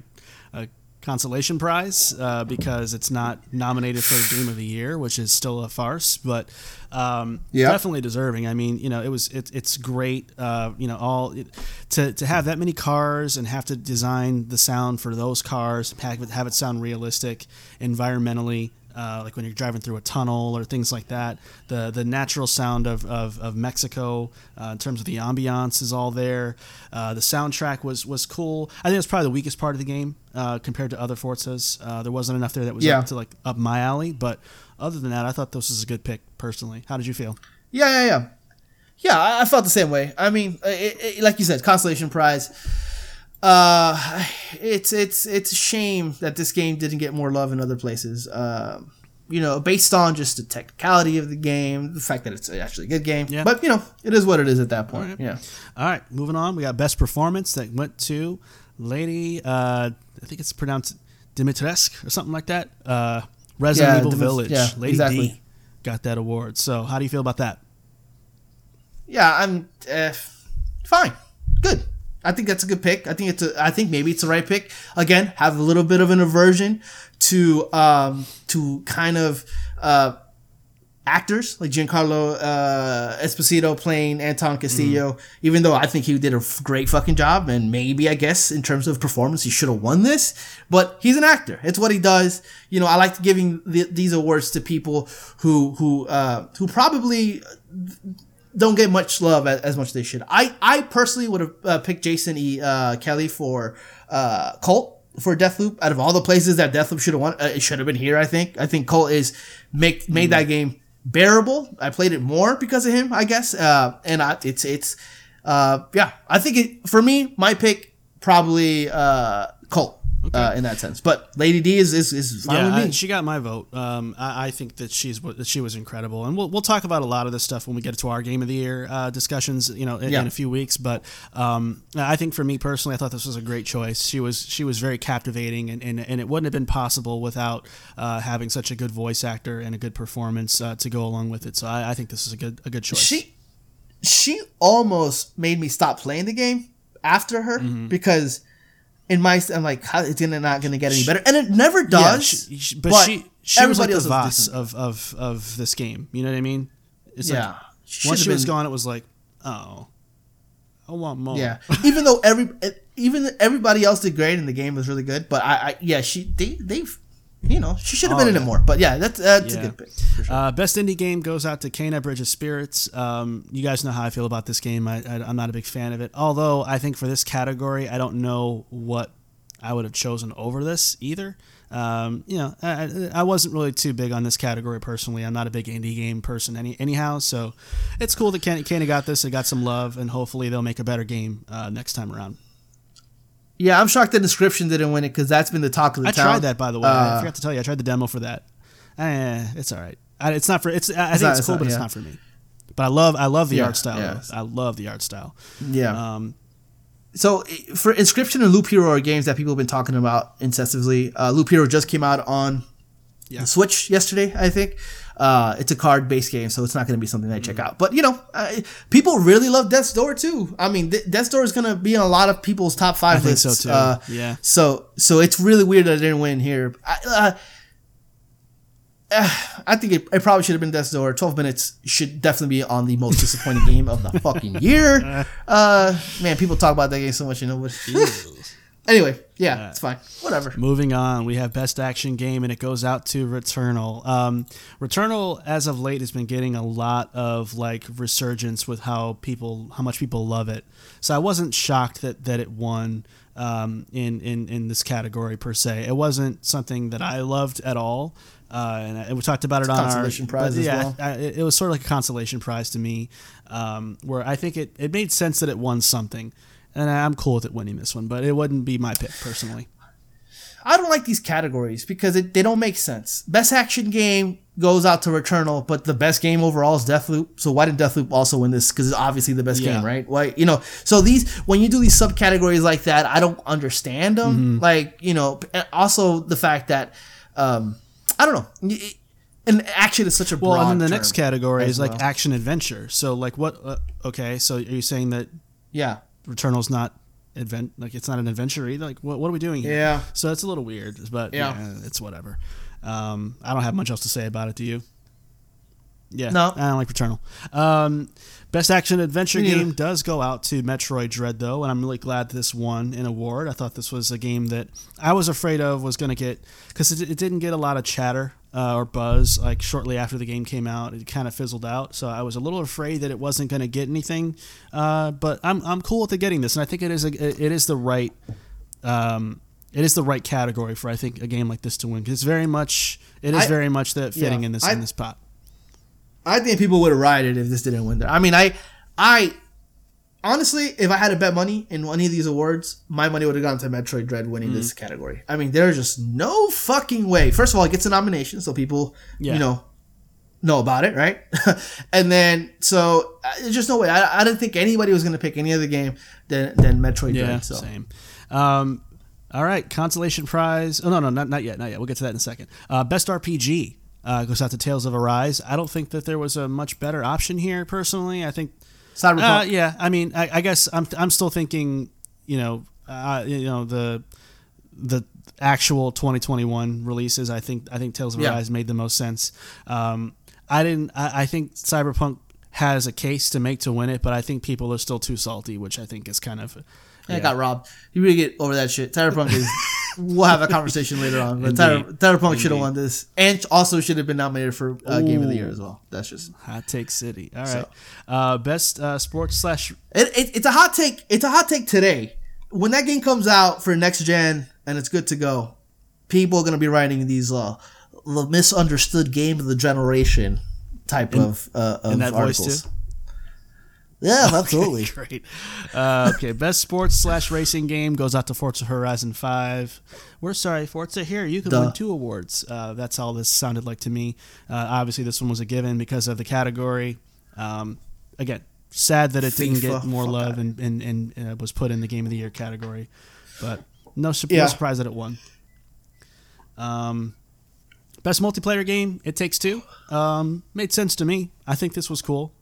a consolation prize uh, because it's not nominated for Game of the Year, which is still a farce, but um, Yeah. definitely deserving. I mean, you know, it was it, it's great. Uh, you know, all it, to to have that many cars and have to design the sound for those cars, have it sound realistic, environmentally. Uh, like when you're driving through a tunnel or things like that, the the natural sound of, of, of Mexico uh, in terms of the ambiance is all there. Uh, the soundtrack was was cool. I think it's probably the weakest part of the game uh, compared to other Forzas. Uh, there wasn't enough there that was Yeah. up to like up my alley. But other than that, I thought this was a good pick personally. How did you feel? Yeah, yeah, yeah. Yeah, I, I felt the same way. I mean, it, it, like you said, consolation prize. Uh, it's it's it's a shame that this game didn't get more love in other places. Um, you know, based on just the technicality of the game, the fact that it's actually a good game. Yeah. But you know, it is what it is at that point. Yeah. All right, moving on. We got best performance that went to Lady. Uh, I think it's pronounced Dimitrescu or something like that. Uh, Resident Yeah, Evil Village. yeah, Lady exactly. D got that award. So, how do you feel about that? Yeah, I'm uh, fine, good. I think that's a good pick. I think it's a. I think maybe it's the right pick. Again, have a little bit of an aversion to um to kind of uh actors like Giancarlo uh, Esposito playing Anton Castillo. Even though I think he did a great fucking job, and maybe I guess in terms of performance he should have won this. But he's an actor. It's what he does. You know, I like giving the, these awards to people who who uh, who probably don't get much love as, as much as they should. I, I personally would have uh, picked Jason E. Uh, Kelly for uh, Colt for Deathloop. Out of all the places that Deathloop should have won, uh, it should have been here. I think. I think Colt is make made that game bearable. I played it more because of him, I guess. Uh, and I, it's it's uh, yeah. I think it for me, my pick probably uh, Colt. Uh, in that sense, but Lady D is is, is fine yeah, with me. I- she got my vote. Um, I, I think that she's that she was incredible, and we'll, we'll talk about a lot of this stuff when we get to our game of the year uh, discussions. You know, in, Yeah. in a few weeks. But um, I think for me personally, I thought this was a great choice. She was she was very captivating, and, and, and it wouldn't have been possible without uh, having such a good voice actor and a good performance uh, to go along with it. So I, I think this is a good a good choice. she she almost made me stop playing the game after her Mm-hmm. because in my I'm like how it's gonna not gonna get any better and it never does. Yeah, she, she- but, she she was like the Voss of, of of this game. You know what I mean? It's Yeah. like She once she was gone, it was like, oh, I want more. Yeah, even though every eh, even everybody else did great and the game was really good, but I, I yeah she they they've you know she should have Oh, been in yeah. it more. But yeah, that's that's Yeah. a good pick. Sure. Uh, best indie game goes out to Kena Bridge of Spirits. Um, you guys know how I feel about this game. I, I, I'm not a big fan of it. Although I think for this category, I don't know what I would have chosen over this either. Um, you know, I, I- wasn't really too big on this category personally. I'm not a big indie game person any, anyhow. So it's cool that Kena got this. It got some love, and hopefully they'll make a better game uh, next time around. Yeah, I'm shocked the description didn't win it because that's been the talk of the I town. tried that by the way. I Uh, forgot to tell you. I tried the demo for that. Eh, it's all right. I, it's not for. It's. I think not- it's it's cool, not- but it's not for me. But I love. I love the Yeah, art style. yeah. I love the art style. Yeah. Um, so for Inscryption and Loop Hero are games that people have been talking about incessantly. Uh, Loop Hero just came out on Yeah. Switch yesterday, I think. Uh, it's a card-based game, so it's not going to be something I check out. But you know, uh, people really love Death's Door too. I mean, Th- Death's Door is going to be in a lot of people's top five I think so, lists. too. Uh, Yeah. So so it's really weird that I didn't win here. I, uh, uh, [SIGHS] I think it, it probably should have been Death's Door. Twelve minutes should definitely be on the most disappointing game of the fucking year. [LAUGHS] Uh, man, people talk about that game so much, you know. But Anyway, yeah, it's fine. Whatever. Moving on, we have best action game, and it goes out to Returnal. Um, Returnal, as of late, has been getting a lot of like resurgence with how people, how much people love it. So I wasn't shocked that that it won um, in in in this category per se. It wasn't something that I loved at all. Uh, and, I, we talked about it on consolation our prize but as yeah, well. I, it it was sort of like a consolation prize to me, um, where I think it, it made sense that it won something, and I'm cool with it winning this one, but it wouldn't be my pick personally. I don't like these categories because it, they don't make sense. Best action game goes out to Returnal, but the best game overall is Deathloop. So why did Deathloop also win this? Because it's obviously the best Yeah. game, right? Why you know? So these when you do these subcategories like that, I don't understand them. Mm-hmm. Like you know, also the fact that um, I don't know. It- and action is such a broad. Well, and then the next category is like well. action adventure. So like what? Uh, okay, so are you saying that yeah. Returnal's not advent like it's not an adventure either? Like what? What are we doing here? Yeah. So it's a little weird, but Yeah. yeah, it's whatever. Um, I don't have much else to say about it. Do you? Yeah. No. I don't like Returnal. Um, best action adventure neither. game does go out to Metroid Dread though, and I'm really glad this won an award. I thought this was a game that I was afraid of was going to get because it, it didn't get a lot of chatter uh, or buzz like shortly after the game came out. It kind of fizzled out, so I was a little afraid that it wasn't going to get anything. Uh, but I'm I'm cool with it getting this, and I think it is a, it is the right. Um, it is the right category for I think a game like this to win because it's very much it is I- very much that fitting yeah, in this I- in this pot. I think people would have rioted if this didn't win there. I mean, I, I, honestly, if I had to bet money in any of these awards, my money would have gone to Metroid Dread winning Mm. this category. I mean, there's just no fucking way. First of all, it gets a nomination, so people, Yeah. you know, know about it, right? [LAUGHS] and then, so uh, there's just no way. I, I didn't think anybody was going to pick any other game than than Metroid Yeah, Dread. So same. Um, all right, consolation prize. Oh no, no, not not yet, not yet. We'll get to that in a second. Uh, best RPG uh, goes out to Tales of Arise. I don't think that there was a much better option here. Personally, I think. Uh, yeah, I mean, I, I guess I'm I'm still thinking. You know, uh, you know the the actual 2021 releases. I think I think Tales of Yeah. Arise made the most sense. Um, I didn't. I, I think Cyberpunk has a case to make to win it, but I think people are still too salty, which I think is kind of. I got robbed. You really get over that shit. Cyberpunk is. [LAUGHS] we'll have a conversation later on. But Indeed. Should have won this, and also should have been nominated for uh, Game of the Year as well. That's just Hot Take City. All right. Uh, best uh, sports slash. it, it, It's a hot take. It's a hot take today. When that game comes out for next gen and it's good to go, people are gonna be writing these uh, the misunderstood game of the generation type of uh, of that voice articles. too? Yeah, [LAUGHS] absolutely. Great. Uh, okay. Best sports slash racing game goes out to Forza Horizon 5. We're sorry, Forza here. You can Duh. win two awards. Uh, that's all this sounded like to me. Uh, obviously, this one was a given because of the category. Um, again, sad that it didn't get more love and, and, and uh, was put in the Game of the Year category. But no, su- Yeah. no surprise that it won. Um, best multiplayer game, It Takes Two. Um, made sense to me. I think this was cool.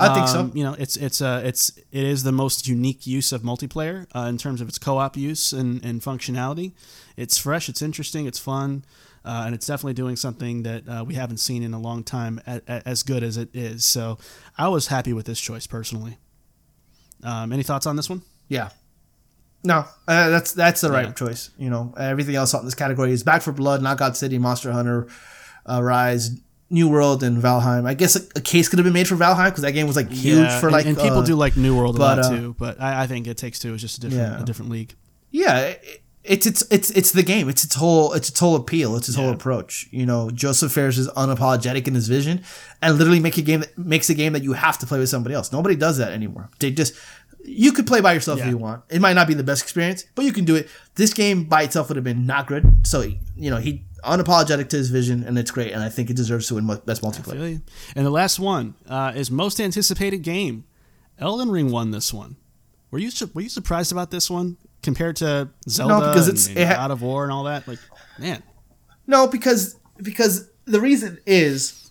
I think so. Um, You know, it's it's uh, it's it is the most unique use of multiplayer uh, in terms of its co-op use and, and functionality. It's fresh, it's interesting, it's fun, uh, and it's definitely doing something that uh, we haven't seen in a long time a, a, as good as it is. So I was happy with this choice personally. Um, any thoughts on this one? Yeah. No, uh, that's that's the right Yeah. choice. You know, everything else in this category is Back 4 Blood, Knockout City, Monster Hunter, uh, Rise, New World, and Valheim. I guess a, a case could have been made for Valheim because that game was like huge for like. and, people uh, do like New World a lot uh, too. But I, I think it takes two is just a different Yeah. a different league. Yeah, it, it's it's it's it's the game. It's its whole it's its whole appeal. It's its whole approach. You know, Josef Fares is unapologetic in his vision, and literally make a game that makes a game that you have to play with somebody else. Nobody does that anymore. They just you could play by yourself if you want. It might not be the best experience, but you can do it. This game by itself would have been not good. So you know he unapologetic to his vision, and it's great. And I think it deserves to win best multiplayer. And the last one uh, is most anticipated game. Elden Ring won this one. Were you su- were you surprised about this one compared to Zelda because and, it's- and it ha- God of War and all that? Like, man, No, because because the reason is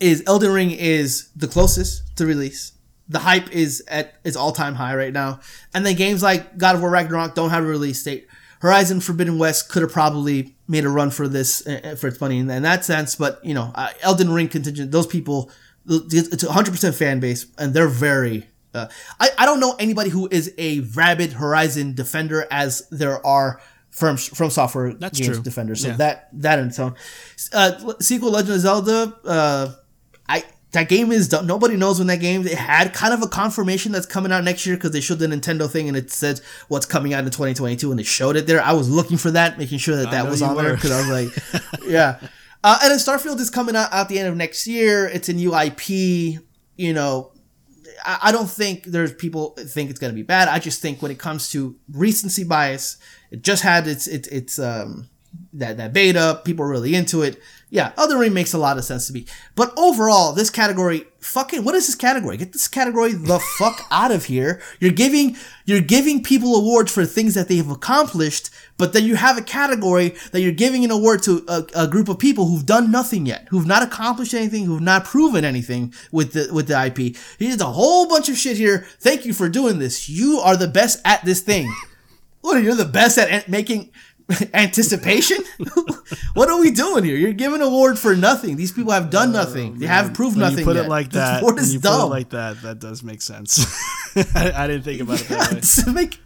is Elden Ring is the closest to release. The hype is at its all time high right now, and then games like God of War Ragnarok don't have a release date. Horizon Forbidden West could have probably made a run for this uh, for its money in, that sense, but you know, Elden Ring contingent, those people, it's a 100% fan base, and they're very Uh, I I don't know anybody who is a rabid Horizon defender as there are from FromSoftware That's games true. defenders. So Yeah. that that in its own uh, sequel Legend of Zelda. Uh, I that game is done. Nobody knows when that game. It had kind of a confirmation that's coming out next year because they showed the Nintendo thing and it said what's coming out in 2022 and they showed it there. I was looking for that, making sure that that was on there because I was like, [LAUGHS] yeah. Uh, and then Starfield is coming out at the end of next year. It's a new IP. You know, I, I don't think there's people think it's going to be bad. I just think when it comes to recency bias, it just had its its its um that that beta. People are really into it. Yeah, Elden Ring makes a lot of sense to me. But overall, this category, fucking, what is this category? Get this category the [LAUGHS] fuck out of here. You're giving you're giving people awards for things that they've accomplished, but then you have a category that you're giving an award to a, a group of people who've done nothing yet, who've not accomplished anything, who've not proven anything with the with the IP. Here's a whole bunch of shit here. Thank you for doing this. You are the best at this thing. [LAUGHS] What, you're the best at making [LAUGHS] anticipation? [LAUGHS] what are we doing here? You're giving an award for nothing. These people have done nothing. They have proved When nothing. you put yet. it like that, award when is dumb. it like that, that does make sense. [LAUGHS] I, I didn't think about it that way. It's make,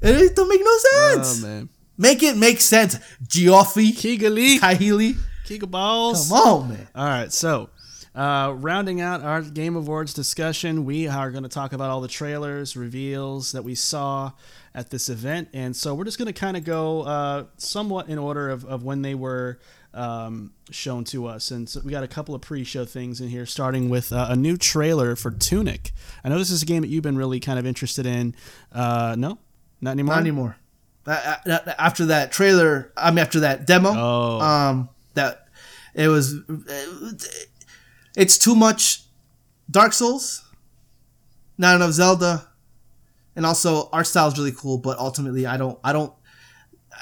it don't make no Oh sense. man, make it make sense. Geoffrey, Kigali, Kahili. Kiga balls. Come on, man. All right, so uh, rounding out our Game Awards discussion, we are going to talk about all the trailers, reveals that we saw at this event, and so we're just going to kind of go uh, somewhat in order of, of when they were um, shown to us. And so we got a couple of pre-show things in here, starting with uh, a new trailer for Tunic. I know this is a game that you've been really kind of interested in. Uh, no, not anymore. Not anymore. After that trailer, I mean, after that demo, Oh. um, that it was, it's too much Dark Souls, not enough Zelda, and also art style is really cool, but ultimately, I don't, I don't.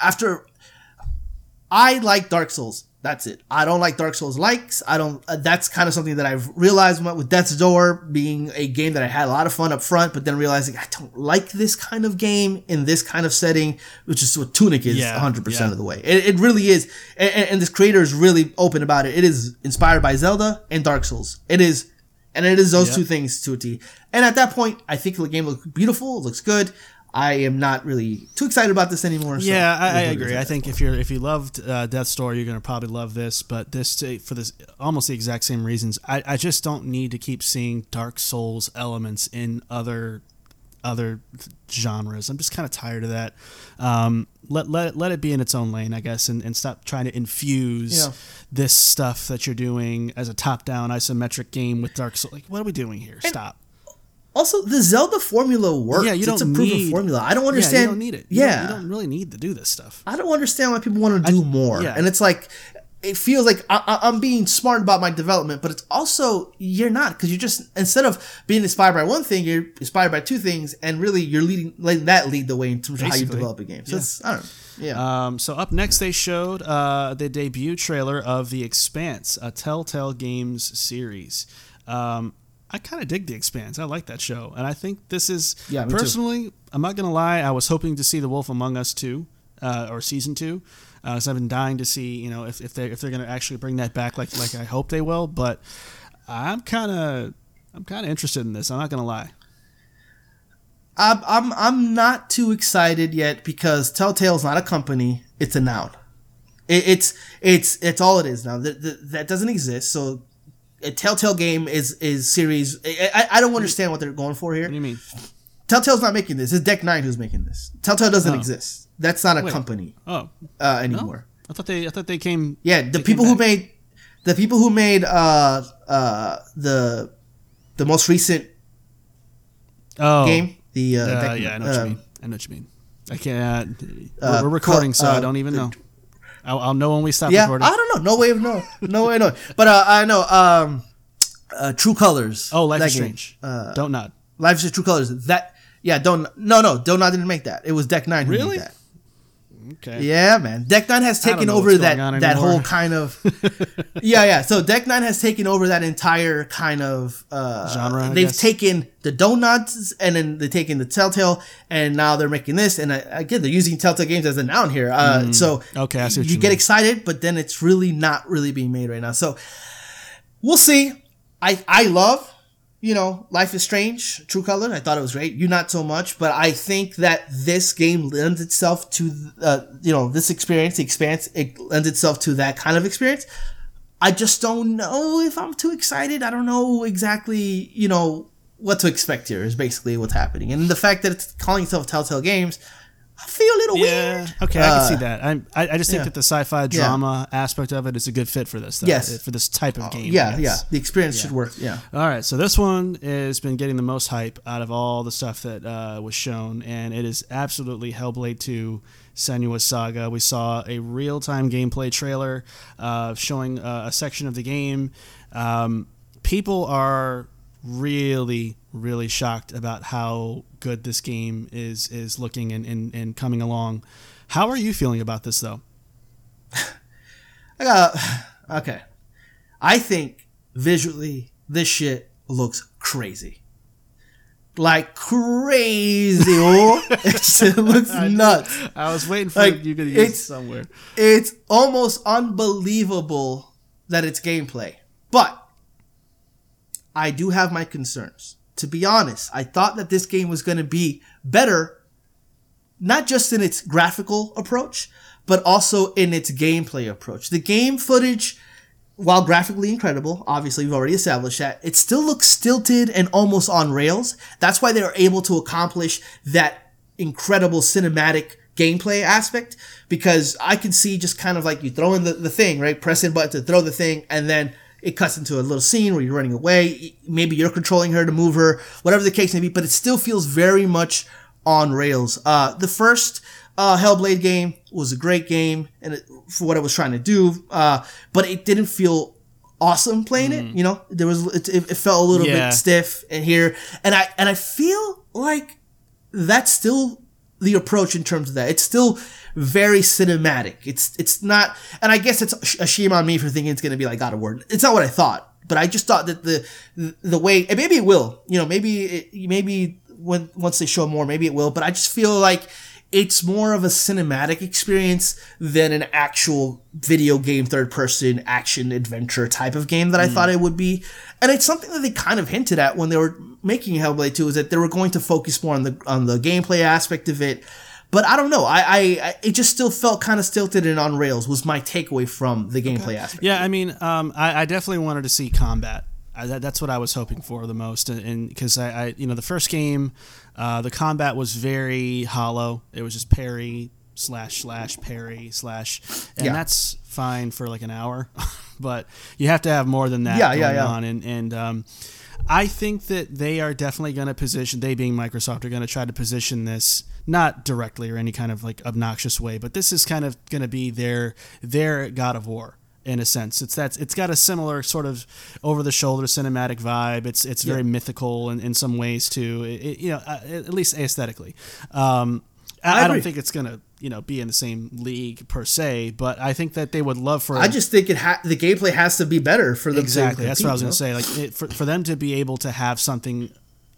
After, I like Dark Souls. That's it. I don't like Dark Souls likes. I don't. Uh, that's kind of something that I've realized with Death's Door being a game that I had a lot of fun up front, but then realizing I don't like this kind of game in this kind of setting, which is what Tunic is Yeah, 100 percent yeah. of the way. It, it really is, and- and this creator is really open about it. It is inspired by Zelda and Dark Souls. It is, and it is those Yep. two things to a T. And at that point, I think the game looks beautiful. It looks good. I am not really too excited about this anymore. so Yeah, I, I it is what it agree. I think if you're if you loved uh, Death's Door, you're gonna probably love this. But this to, for this almost the exact same reasons. I, I just don't need to keep seeing Dark Souls elements in other other genres. I'm just kind of tired of that. Um, let let it, let it be in its own lane, I guess, and, and stop trying to infuse Yeah. this stuff that you're doing as a top down isometric game with Dark Souls. Like, what are we doing here? Stop. Also, the Zelda formula works. Yeah, you don't it's a proven need formula. I don't understand. Yeah, you don't need it. You Yeah, don't, you don't really need to do this stuff. I don't understand why people want to do more. yeah. And it's like, it feels like I, I'm being smart about my development, but it's also you're not because you're just instead of being inspired by one thing, you're inspired by two things, and really you're leading letting that lead the way in terms of how you develop a game. So it's I don't know. Yeah. Um, so up next, they showed uh, the debut trailer of The Expanse, a Telltale Games series. Um, I kind of dig The Expanse. I like that show, and I think this is Yeah, me too. personally. I'm not gonna lie. I was hoping to see The Wolf Among Us two, uh, or season two, Uh, because I've been dying to see. You know, if, if they if they're gonna actually bring that back, like like I hope they will. But I'm kind of I'm kind of interested in this. I'm not gonna lie. I'm, I'm I'm not too excited yet because Telltale's not a company; it's a noun. It, it's it's it's all it is now. That that, that doesn't exist. So, a Telltale game is is series. I, I don't understand what they're going for here. What do you mean? Telltale's not making this. It's Deck Nine who's making this. Telltale doesn't Oh. exist. That's not a Wait. company Oh, uh, no? anymore. I thought they I thought they came. Yeah, the people who made the people who made uh uh the the most recent oh, game. The uh, Uh, yeah, I know what you um, mean. I know what you mean. I can't. we're, Uh, we're recording, co- so I uh, don't even know. I'll, I'll know when we stop Yeah, recording. I don't know. No way of no, no way of knowing. But uh, I know. Um, uh, True Colors. oh, Life is. Strange. Uh, Dontnod. Life is True Colors. That yeah. Don't no no. Dontnod didn't make that. It was Deck Nine who Really? made that. Okay. Yeah, man. Deck Nine has taken over that that whole kind of [LAUGHS] yeah yeah. So Deck Nine has taken over that entire kind of uh, Genre, I They've guess. taken the donuts and then they've taken the Telltale and now they're making this and uh, again they're using Telltale games as a noun here. Uh, so Mm. Okay, I see what you you get mean. excited, but then it's really not really being made right now. So we'll see. I I love you know, Life is Strange, True Color. I thought it was great. You not so much, but I think that this game lends itself to, uh, you know, this experience, the expanse, it lends itself to that kind of experience. I just don't know if I'm too excited. I don't know exactly, you know, what to expect here is basically what's happening. And the fact that it's calling itself Telltale Games, I feel a little Yeah. weird. Okay, I can see Uh, that. I'm, I I just think yeah. that the sci-fi drama aspect of it is a good fit for this. Though, Yes. For this type of game. Yeah, yeah. The experience should work. Yeah. All right, so this one has been getting the most hype out of all the stuff that uh, was shown, and it is absolutely Hellblade 2 Senua's Saga. We saw a real time gameplay trailer uh, showing uh, a section of the game. Um, people are really, really shocked about how good this game is is looking and, and, and coming along. How are you feeling about this, though? I got okay. I think visually this shit looks crazy. Like crazy, [LAUGHS] oh! it looks nuts. I was waiting for Like, you to use it's- it somewhere. It's almost unbelievable that it's gameplay. But I do have my concerns. To be honest, I thought that this game was going to be better, not just in its graphical approach, but also in its gameplay approach. The game footage, while graphically incredible, obviously we've already established that, it still looks stilted and almost on rails. That's why they were able to accomplish that incredible cinematic gameplay aspect because I can see just kind of like you throw in the, the thing, right? Pressing button to throw the thing and then it cuts into a little scene where you're running away. Maybe you're controlling her to move her, whatever the case may be, but it still feels very much on rails. Uh, the first uh, Hellblade game was a great game and it, for what it was trying to do, uh, but it didn't feel awesome playing it. You know, there was it, it felt a little Yeah. bit stiff in here, and I and I feel like that's still the approach in terms of that. It's still very cinematic. It's it's not, and I guess it's a shame on me for thinking it's going to be like God of War. It's not what I thought, but I just thought that the the way, and maybe it will. You know, maybe it, maybe when once they show more, maybe it will. But I just feel like it's more of a cinematic experience than an actual video game third person action adventure type of game that I mm. thought it would be. And it's something that they kind of hinted at when they were making Hellblade 2 is that they were going to focus more on the on the gameplay aspect of it. But I don't know. I, I, I it just still felt kind of stilted and on rails was my takeaway from the gameplay aspect. Yeah, I mean, um, I, I definitely wanted to see combat. I, that, that's what I was hoping for the most, and because I, I, you know, the first game, uh, the combat was very hollow. It was just parry slash slash parry slash, and Yeah. that's fine for like an hour, [LAUGHS] but you have to have more than that Yeah, going yeah, yeah. on, and and um, I think that they are definitely going to position. They being Microsoft are going to try to position this not directly or any kind of like obnoxious way, but this is kind of going to be their their God of War in a sense. It's that's it's got a similar sort of over the shoulder cinematic vibe. It's it's very mythical in, in some ways too. It, it- you know, uh, at least aesthetically. Um, I, I I don't think it's gonna you know be in the same league per se, but I think that they would love for I just think it ha- the gameplay has to be better for them. exactly that's what I was going to say. Like it, for for them to be able to have something.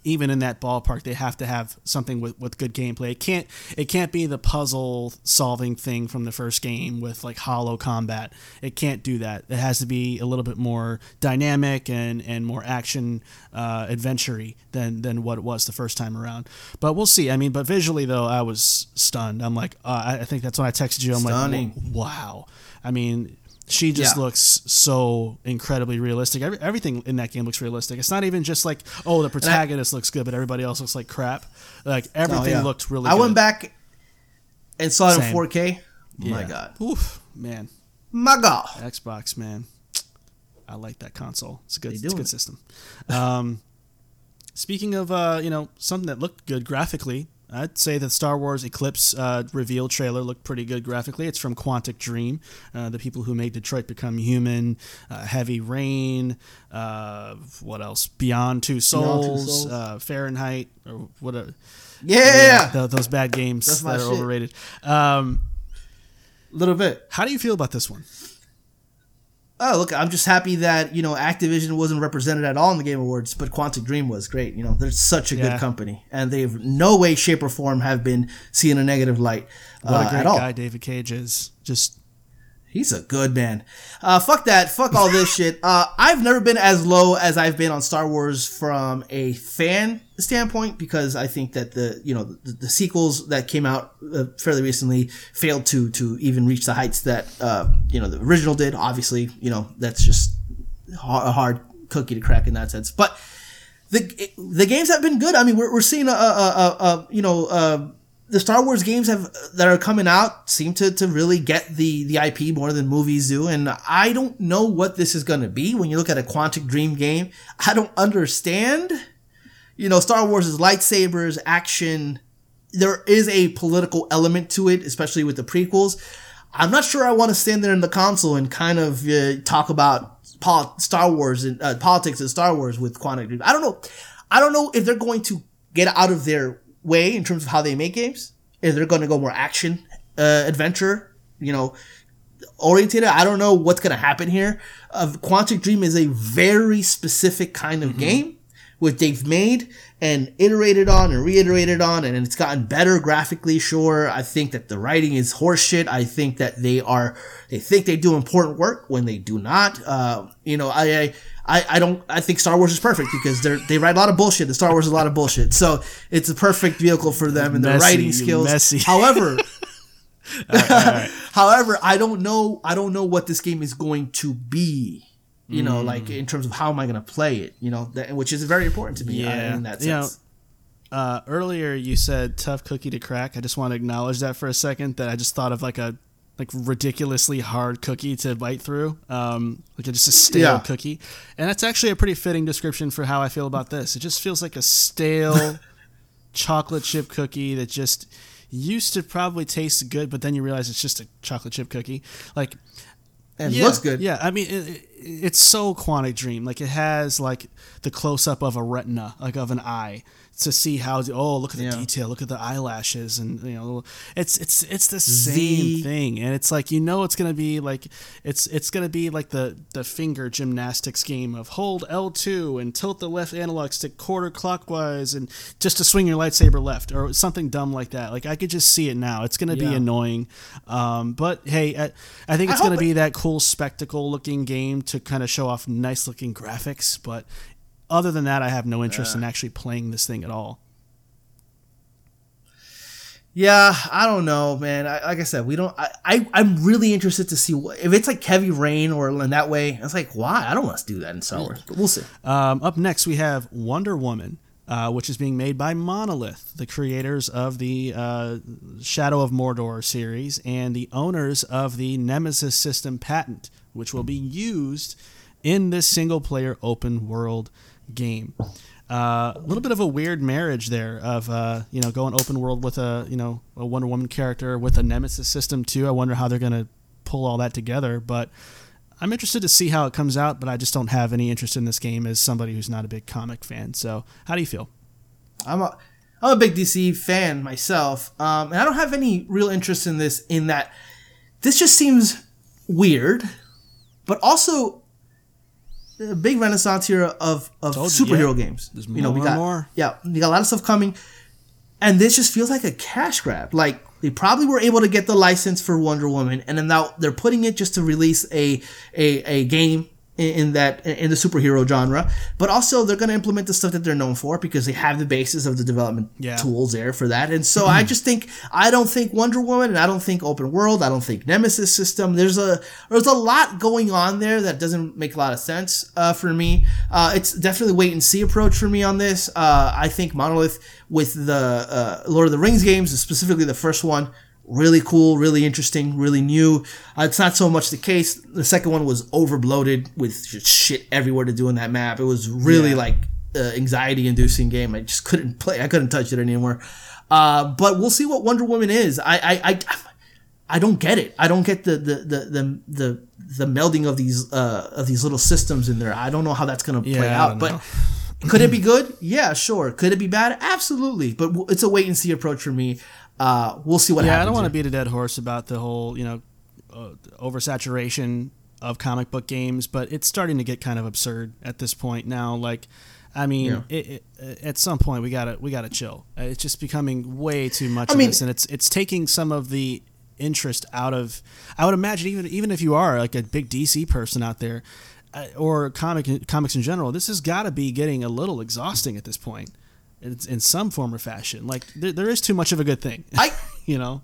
Even in that ballpark, they have to have something with, with good gameplay. It can't it can't be the puzzle solving thing from the first game with like hollow combat. It can't do that. It has to be a little bit more dynamic and, and more action uh, adventure than than what it was the first time around. But we'll see. I mean, but visually though, I was stunned. I'm like, uh, I I think that's when I texted you. I'm Stunning. like, wow. I mean, she just Yeah. looks so incredibly realistic. Every, everything in that game looks realistic. It's not even just like, oh, the protagonist looks good, but everybody else looks like crap. Like Oh, everything yeah. looked really. I good. went back and saw it Same. in 4K. My Yeah. God, Oof, man, my God. Xbox, man. I like that console. It's a good, it's a good it. system. Um, [LAUGHS] speaking of, uh, you know, something that looked good graphically, I'd say the Star Wars Eclipse uh, reveal trailer looked pretty good graphically. It's from Quantic Dream, uh, the people who made Detroit Become Human, uh, Heavy Rain, uh, what else? Beyond Two Souls, Beyond Two Souls. Uh, Fahrenheit, or what? A, Yeah, th- those bad games That's that are shit. overrated. Um, a little bit. how do you feel about this one? Oh, look, I'm just happy that you know Activision wasn't represented at all in the Game Awards, but Quantic Dream was great. You know, they're such a Yeah. good company, and they've no way, shape, or form have been seen in a negative light What uh, a great at all. guy David Cage is. Just He's a good man. Uh, fuck that. Fuck all this shit. Uh, I've never been as low as I've been on Star Wars from a fan standpoint because I think that the you know the, the sequels that came out uh, fairly recently failed to to even reach the heights that uh, you know the original did. Obviously, you know that's just a hard cookie to crack in that sense. But the the games have been good. I mean, we're, we're seeing a, a, a, a you know uh, the Star Wars games have that are coming out seem to, to really get the the IP more than movies do, and I don't know what this is gonna be. When you look at a Quantic Dream game, [LAUGHS] I don't understand. You know, Star Wars is lightsabers, action. There is a political element to it, especially with the prequels. I'm not sure I want to stand there in the console and kind of uh, talk about pol- Star Wars and uh, politics and Star Wars with Quantic Dream. I don't know. I don't know if they're going to get out of their way in terms of how they make games. If they're going to go more action uh, adventure, you know, oriented. I don't know what's going to happen here. Uh, Quantic Dream is a very specific kind of mm-hmm. game which they've made and iterated on and reiterated on, and it's gotten better graphically. Sure, I think that the writing is horseshit. I think that they are they think they do important work when they do not. Uh, you know, I, I I I don't I think Star Wars is perfect because they they write a lot of bullshit. The Star Wars is a lot of bullshit, so it's a perfect vehicle for them and their writing skills. Messy. [LAUGHS] However. all right, all right. [LAUGHS] However, I don't know. I don't know what this game is going to be you know, mm. like in terms of how am I going to play it, you know, that, which is very important to me uh, yeah. uh, in that sense. You know, uh, earlier you said tough cookie to crack. I just want to acknowledge that for a second. That I just thought of like a like ridiculously hard cookie to bite through, um, like just a stale yeah. cookie, and that's actually a pretty fitting description for how I feel about this. It just feels like a stale [LAUGHS] chocolate chip cookie that just used to probably taste good, but then you realize it's just a chocolate chip cookie. Like and yeah, looks good. Yeah, I mean, it, it, it's so Quantic Dream. Like it has like the close up of a retina, like of an eye, to see how oh look at the yeah. detail, look at the eyelashes, and you know it's it's it's the same thing, and it's like you know it's gonna be like it's it's gonna be like the the finger gymnastics game of hold L two and tilt the left analog stick quarter clockwise and just to swing your lightsaber left or something dumb like that. Like I could just see it now. It's gonna yeah. be annoying, um, but hey, I, I think it's I gonna be that cool spectacle looking game to kind of show off nice looking graphics, but other than that, I have no interest in actually playing this thing at all. Yeah, I don't know, man. I, like I said, we don't. I, I am really interested to see what, if it's like Heavy Rain or in that way. It's like why I don't want to do that in Star Wars, but we'll see. Um, up next, we have Wonder Woman, uh, which is being made by Monolith, the creators of the uh, Shadow of Mordor series and the owners of the Nemesis system patent, which will be used in this single player open world game. Uh, a little bit of a weird marriage there of uh, you know going open world with a you know a Wonder Woman character with a Nemesis system too. I wonder how they're gonna pull all that together, but I'm interested to see how it comes out. But I just don't have any interest in this game as somebody who's not a big comic fan. So how do you feel? I'm a I'm a big DC fan myself, um, and I don't have any real interest in this. In that, this just seems weird, but also a big renaissance here of of Told superhero you, yeah. games. There's more you know, we got more. yeah, we got a lot of stuff coming, and this just feels like a cash grab. Like they probably were able to get the license for Wonder Woman, and then now they're putting it just to release a a, a game in that in the superhero genre but also they're going to implement the stuff that they're known for because they have the basis of the development yeah. tools there for that. And so [CLEARS THROAT] i just think i don't think wonder woman and i don't think open world i don't think nemesis system there's a there's a lot going on there that doesn't make a lot of sense uh, for me. Uh, it's definitely wait and see approach for me on this. Uh, i think monolith with the uh, lord of the rings games specifically the first one really cool, really interesting, really new. Uh, it's not so much the case. The second one was overbloated with shit everywhere to do in that map. It was really yeah. like uh, anxiety inducing game. I just couldn't play. I couldn't touch it anymore. Uh, but we'll see what Wonder Woman is. I, I, I, I don't get it. I don't get the the the the the, the melding of these uh, of these little systems in there. I don't know how that's gonna yeah, play out, but. Could it be good? Yeah, sure. Could it be bad? Absolutely. But it's a wait and see approach for me. Uh, we'll see what yeah, happens. Yeah, I don't want to beat a dead horse about the whole, you know, uh, oversaturation of comic book games, but it's starting to get kind of absurd at this point now. Like, I mean, yeah. it, it, at some point we gotta we gotta chill. Uh, it's just becoming way too much I of mean, this, and it's it's taking some of the interest out of. I would imagine even even if you are like a big DC person out there, uh, or comic comics in general, this has got to be getting a little exhausting at this point. It's in some form or fashion. Like there, there is too much of a good thing. I [LAUGHS] you know.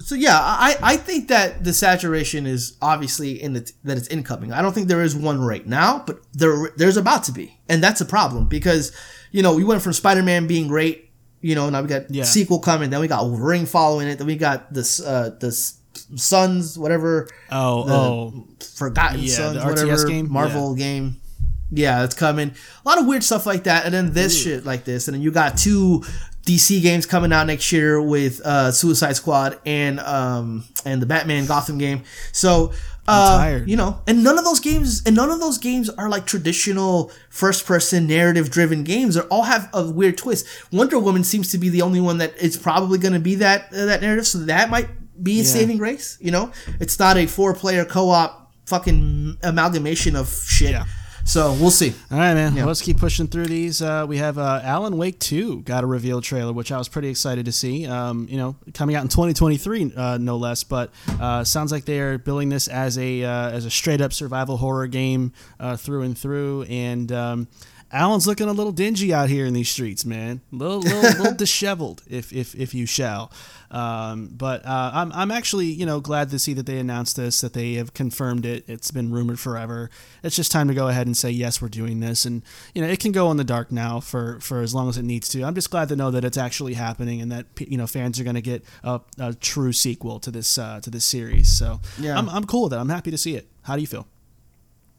So yeah, I, I think that the saturation is obviously in the that it's incoming. I don't think there is one right now, but there there's about to be, and that's a problem because you know we went from Spider Man being great, you know, now we got Yeah. sequel coming, then we got Ring following it, then we got this uh this Sons whatever Oh the oh Forgotten Yeah, Sons whatever game? Marvel game. Yeah, it's coming. A lot of weird stuff like that, and then this shit like this, and then you got two DC games coming out next year with uh, Suicide Squad and um and the Batman Gotham game. So uh, you know, and none of those games and none of those games are like traditional first person narrative driven games. They all have a weird twist. Wonder Woman seems to be the only one that is probably going to be that uh, that narrative. So that might be a saving grace. You know, it's not a four player co op fucking amalgamation of shit. Yeah. So we'll see. All right, man. Let's keep pushing through these. Uh, we have uh, Alan Wake 2 got a reveal trailer, which I was pretty excited to see. Um, you know, coming out in 2023, uh, no less. But uh, sounds like they're billing this as a uh, as a straight up survival horror game uh, through and through. And um, Alan's looking a little dingy out here in these streets, man. A little, little, [LAUGHS] little disheveled, if if if you shall. Um, but uh, I'm I'm actually you know glad to see that they announced this, that they have confirmed it. It's been rumored forever. It's just time to go ahead and say yes, we're doing this, and you know it can go in the dark now for for as long as it needs to. I'm just glad to know that it's actually happening and that you know fans are going to get a, a true sequel to this uh, to this series. So Yeah. I'm I'm cool with it. I'm happy to see it. How do you feel?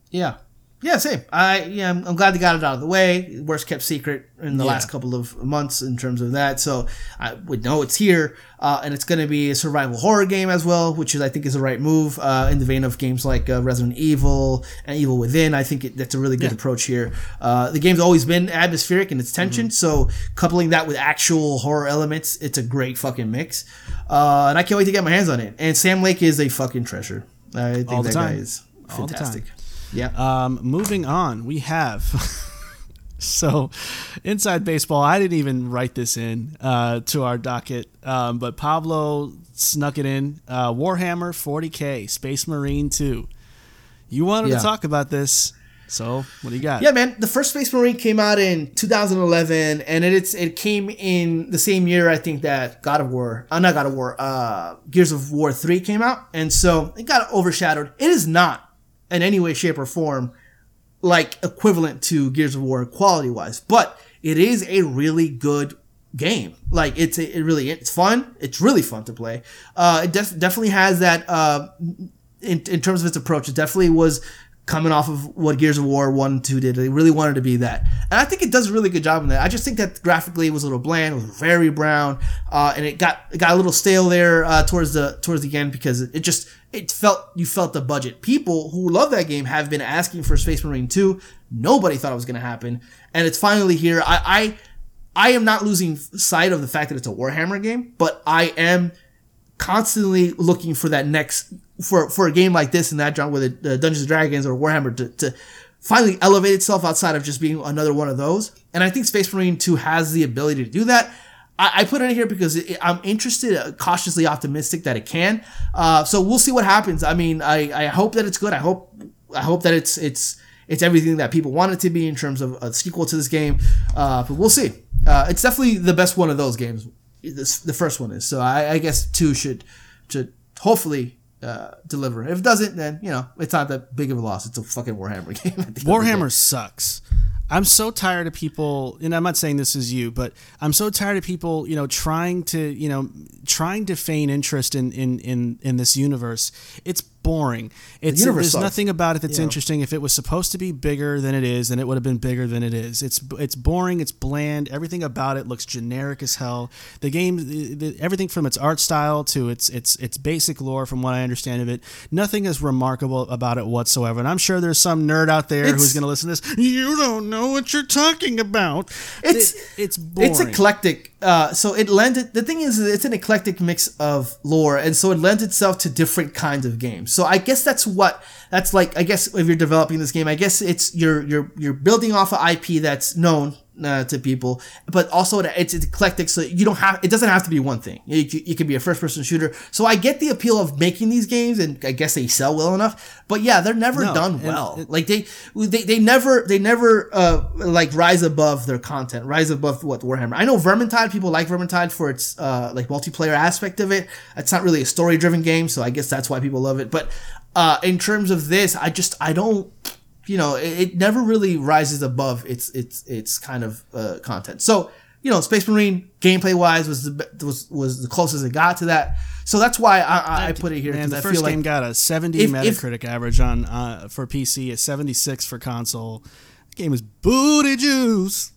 Yeah. Yeah, same. I yeah, I'm, I'm glad they got it out of the way. Worst kept secret in the Yeah. last couple of months in terms of that. So I would know it's here, uh, and it's going to be a survival horror game as well, which is I think is the right move uh, in the vein of games like uh, Resident Evil and Evil Within. I think it, that's a really good approach here. Uh, the game's always been atmospheric in its tension, Mm-hmm. so coupling that with actual horror elements, it's a great fucking mix. Uh, and I can't wait to get my hands on it. And Sam Lake is a fucking treasure. I think All that guy is All the time. fantastic. Yeah. Um, moving on, we have. [LAUGHS] so, inside baseball, I didn't even write this in uh, to our docket, um, but Pablo snuck it in. Uh, Warhammer 40k, Space Marine 2. You wanted Yeah. to talk about this, so what do you got? Yeah, man. The first Space Marine came out in 2011, and it, it's it came in the same year I think that God of War, uh, not God of War, uh, Gears of War three came out, and so it got overshadowed. It is not in any way, shape, or form like equivalent to Gears of War quality wise, but it is a really good game. Like it's a, it really it's fun. It's really fun to play. Uh, it def- definitely has that uh, in, in terms of its approach. It definitely was coming off of what Gears of War one and two did. They really wanted to be that, and I think it does a really good job in that. I just think that graphically it was a little bland. It was very brown, uh, and it got it got a little stale there uh, towards the towards the end because it, it just it felt you felt the budget. People who love that game have been asking for Space Marine two. Nobody thought it was going to happen, and it's finally here. I. I I am not losing sight of the fact that it's a Warhammer game, but I am constantly looking for that next for for a game like this and that genre with uh, Dungeons and Dragons or Warhammer to, to finally elevate itself outside of just being another one of those. And I think Space Marine 2 has the ability to do that. I, I put it in here because it, I'm interested, uh, cautiously optimistic that it can. Uh, so we'll see what happens. I mean, I, I hope that it's good. I hope I hope that it's it's it's everything that people want it to be in terms of a sequel to this game. Uh, but we'll see. Uh, it's definitely the best one of those games. This, the first one is. So I, I guess two should should hopefully uh, deliver. If it doesn't, then you know it's not that big of a loss. It's a fucking Warhammer [LAUGHS] game. at the end of the day. Warhammer sucks. I'm so tired of people, and I'm not saying this is you, but I'm so tired of people, you know, trying to, you know, trying to feign interest in in in, in this universe. It's boring. It's universe there's sucks. nothing about it that's interesting. If it was supposed to be bigger than it is, then it would have been bigger than it is. It's it's boring. It's bland. Everything about it looks generic as hell. The game, the, the, everything from its art style to its its its basic lore, from what I understand of it, nothing is remarkable about it whatsoever. And I'm sure there's some nerd out there It's- who's going to listen to this. You don't know what you're talking about. It's- It- it's boring. It's eclectic. Uh, so it lends it. The thing is, it's an eclectic mix of lore, and so it lends itself to different kinds of games. So I guess that's what that's like. I guess if you're developing this game, I guess it's you're you're you're building off an IP that's known uh, to people, but also it's, it's eclectic, so you don't have it doesn't have to be one thing. It, it could be a first person shooter. So I get the appeal of making these games, and I guess they sell well enough. But yeah, they're never No, done well. it- like they they they never they never uh like rise above their content, rise above what Warhammer. I know Vermintide people like Vermintide for its uh like multiplayer aspect of it. It's not really a story driven game, so I guess that's why people love it. But uh in terms of this, I just I don't you know it, it never really rises above its its its kind of uh, content. So you know, Space Marine gameplay wise was the was was the closest it got to that. So that's why I, I, I put it here And because the I first game like got a 70 If- if- Metacritic average on uh, for PC, a 76 for console. The game is booty juice.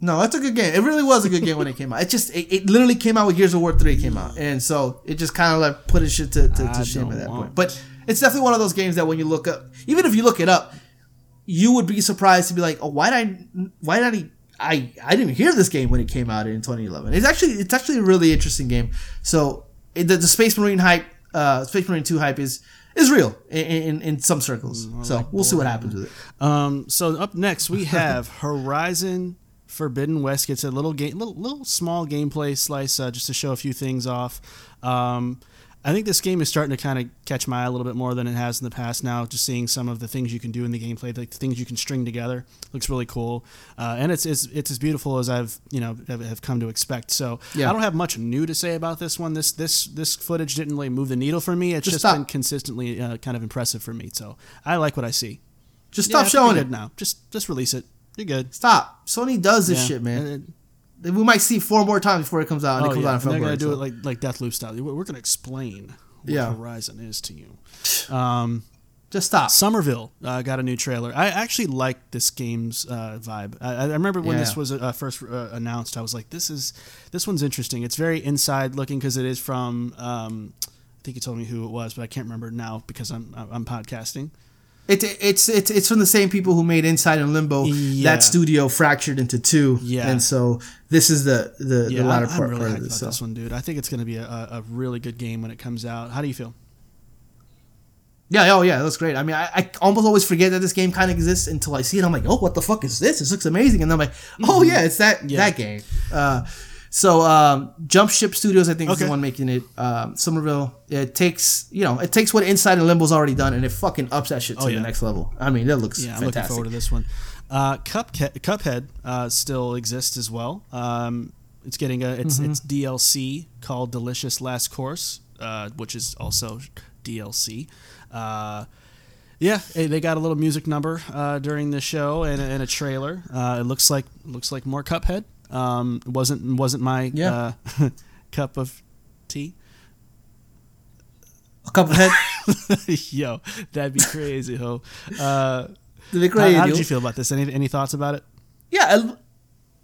No, that's a good game. It really was a good game when it came out. It just it, it literally came out when Gears of War three came out, and so it just kind of like put his shit to, to, to shame at that point. But it's definitely one of those games that when you look up, even if you look it up, you would be surprised to be like, oh, why did I why did I I I didn't hear this game when it came out in 2011. It's actually it's actually a really interesting game. So it, the, the Space Marine hype, uh, Space Marine two hype is is real in in, in some circles. so we'll see what happens with it. Um, so up next we [LAUGHS] have Horizon Forbidden West gets a little game, little little small gameplay slice uh, just to show a few things off. Um, I think this game is starting to kind of catch my eye a little bit more than it has in the past. Now, just seeing some of the things you can do in the gameplay, like the things you can string together, looks really cool, uh, and it's, it's it's as beautiful as I've you know have, have come to expect. So Yeah. I don't have much new to say about this one. This this this footage didn't really move the needle for me. It's Just just, been consistently uh, kind of impressive for me. So I like what I see. Just Yeah, stop showing it. now. Just just release it. You're good. Stop. Sony does this Yeah. shit, man. We might see four more times before it comes out, and oh it comes yeah, out in and they're gonna do so- it like like Deathloop style. We're we're gonna explain what Yeah. Horizon is to you. Um, Just stop. Somerville uh, got a new trailer. I actually like this game's uh, vibe. I, I remember when Yeah. this was uh, first uh, announced. I was like, "This is this one's interesting." It's very inside looking because it is from. Um, I think you told me who it was, but I can't remember now because I'm I'm podcasting. It, it's it's it's from the same people who made Inside and Limbo. Yeah. That studio fractured into two. Yeah. And so this is the the, Yeah, the latter I'm, I'm part, really part of this. So. this one, dude. I think it's going to be a, a, really good game when it comes out. How do you feel? Yeah, oh yeah, that's great. I mean, I, I almost always forget that this game kind of exists until I see it. I'm like, oh, what the fuck is this? This looks amazing, and then I'm like, oh yeah, it's that Mm-hmm. Yeah. that game. Uh, so um, Jump Ship Studios, I think, is the one making it. Um, Somerville. It takes you know, it takes what Inside and Limbo's already done, and it fucking ups that shit to Oh, the next level. I mean, that looks Yeah, I'm looking forward to this one. Uh, Cuphead, Cuphead uh, still exists as well. Um, it's getting a it's, Mm-hmm. it's DLC called Delicious Last Course, uh, which is also DLC. Uh, yeah, they got a little music number uh, during the show and, a- and a trailer. Uh, it looks like looks like more Cuphead. Um, wasn't wasn't my Yeah. uh, [LAUGHS] cup of tea. A couple head. [LAUGHS] Yo, that'd be crazy, ho. Uh, the how, great how deal. did you feel about this? Any any thoughts about it? Yeah, I,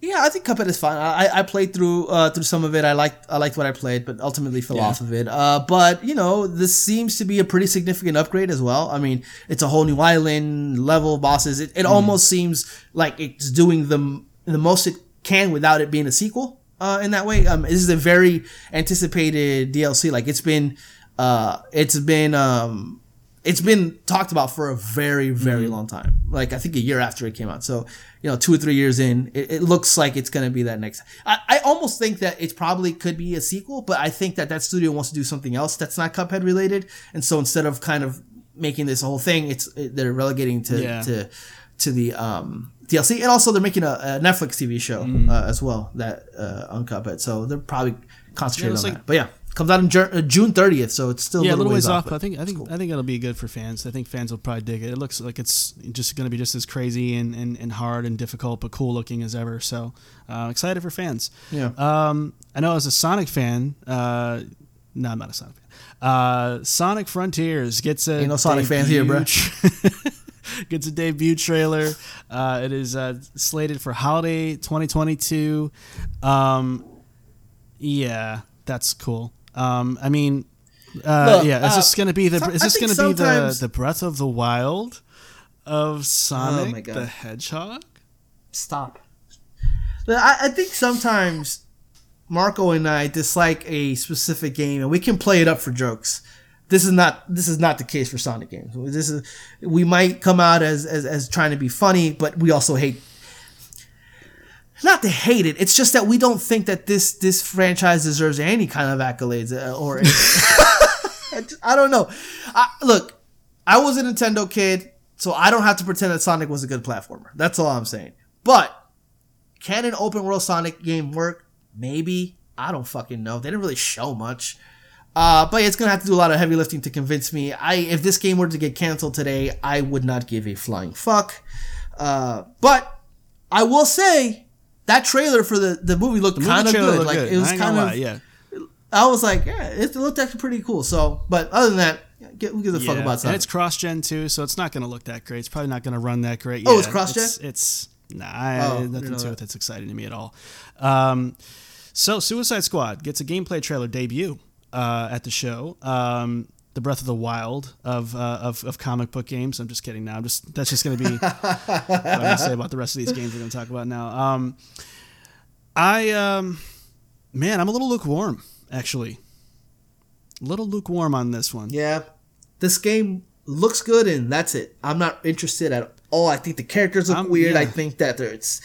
yeah, I think Cuphead is fine. I, I- played through uh, through some of it. I liked I liked what I played, but ultimately fell Yeah. off of it. Uh, but you know, this seems to be a pretty significant upgrade as well. I mean, it's a whole new island, level bosses. It, it Hmm. almost seems like it's doing the the most it can without it being a sequel. Uh, in that way, um, this is a very anticipated DLC. Like it's been, uh, it's been um, it's been talked about for a very very Mm-hmm. long time like i think a year after it came out so you know two or three years in it, it looks like it's going to be that next I, I almost think that it probably could be a sequel but i think that that studio wants to do something else that's not cuphead related and so instead of kind of making this whole thing it's it, they're relegating to Yeah. to to the um dlc and also they're making a, a netflix tv show Mm. uh, as well that uh on cuphead so they're probably concentrating it's on like- that but yeah comes out in Ju- uh, june 30th so it's still yeah, a little ways off, I think I think I think it'll be good for fans. I think fans will probably dig it. It looks like it's just going to be just as crazy and, and, and hard and difficult, but cool looking as ever. So uh, excited for fans. Yeah. Um, I know as a Sonic fan, uh, no, I'm not a Sonic fan. Uh, Sonic Frontiers gets a Ain't no Sonic fans here, bruh. [LAUGHS] [LAUGHS] [LAUGHS] gets a debut trailer. Uh, it is uh, slated for holiday 2022. Um, yeah, that's cool. Um, I mean, uh, Look, yeah, is uh, this going to be the is this to be the the Breath of the Wild of Sonic Oh my God. the Hedgehog? Stop. I, I think sometimes Marco and I dislike a specific game, and we can play it up for jokes. This is not this is not the case for Sonic games. This is we might come out as as, as trying to be funny, but we also hate. not to hate it. It's just that we don't think that this this franchise deserves any kind of accolades uh, or. [LAUGHS] [LAUGHS] I don't know. I, look, I was a Nintendo kid, so I don't have to pretend that Sonic was a good platformer. That's all I'm saying. But can an open world Sonic game work? Maybe. I don't fucking know. They didn't really show much. Uh, but it's gonna have to do a lot of heavy lifting to convince me. I if this game were to get canceled today, I would not give a flying fuck. Uh, but I will say that trailer for the, the movie looked kind of good. Like good. it was kind of. lie, yeah. I was like, yeah, it looked actually pretty cool. So, but other than that, get, who gives a fuck Yeah, about and it's cross gen too, so it's not going to look that great. It's probably not going to run that great. Oh, Yeah, it's cross-gen? It's, it's nah, Oh, nothing to that. it that's exciting to me at all. Um, so, Suicide Squad gets a gameplay trailer debut uh, at the show. Um, the Breath of the Wild of, uh, of of comic book games. I'm just kidding. Now, I'm just that's just going to be what I'm going to say about the rest of these games we're going to talk about now. Um, I um, man, I'm a little lukewarm actually. A little lukewarm on this one. Yeah, this game looks good, and that's it. I'm not interested at all. I think the characters look Um, weird. yeah. I think that it's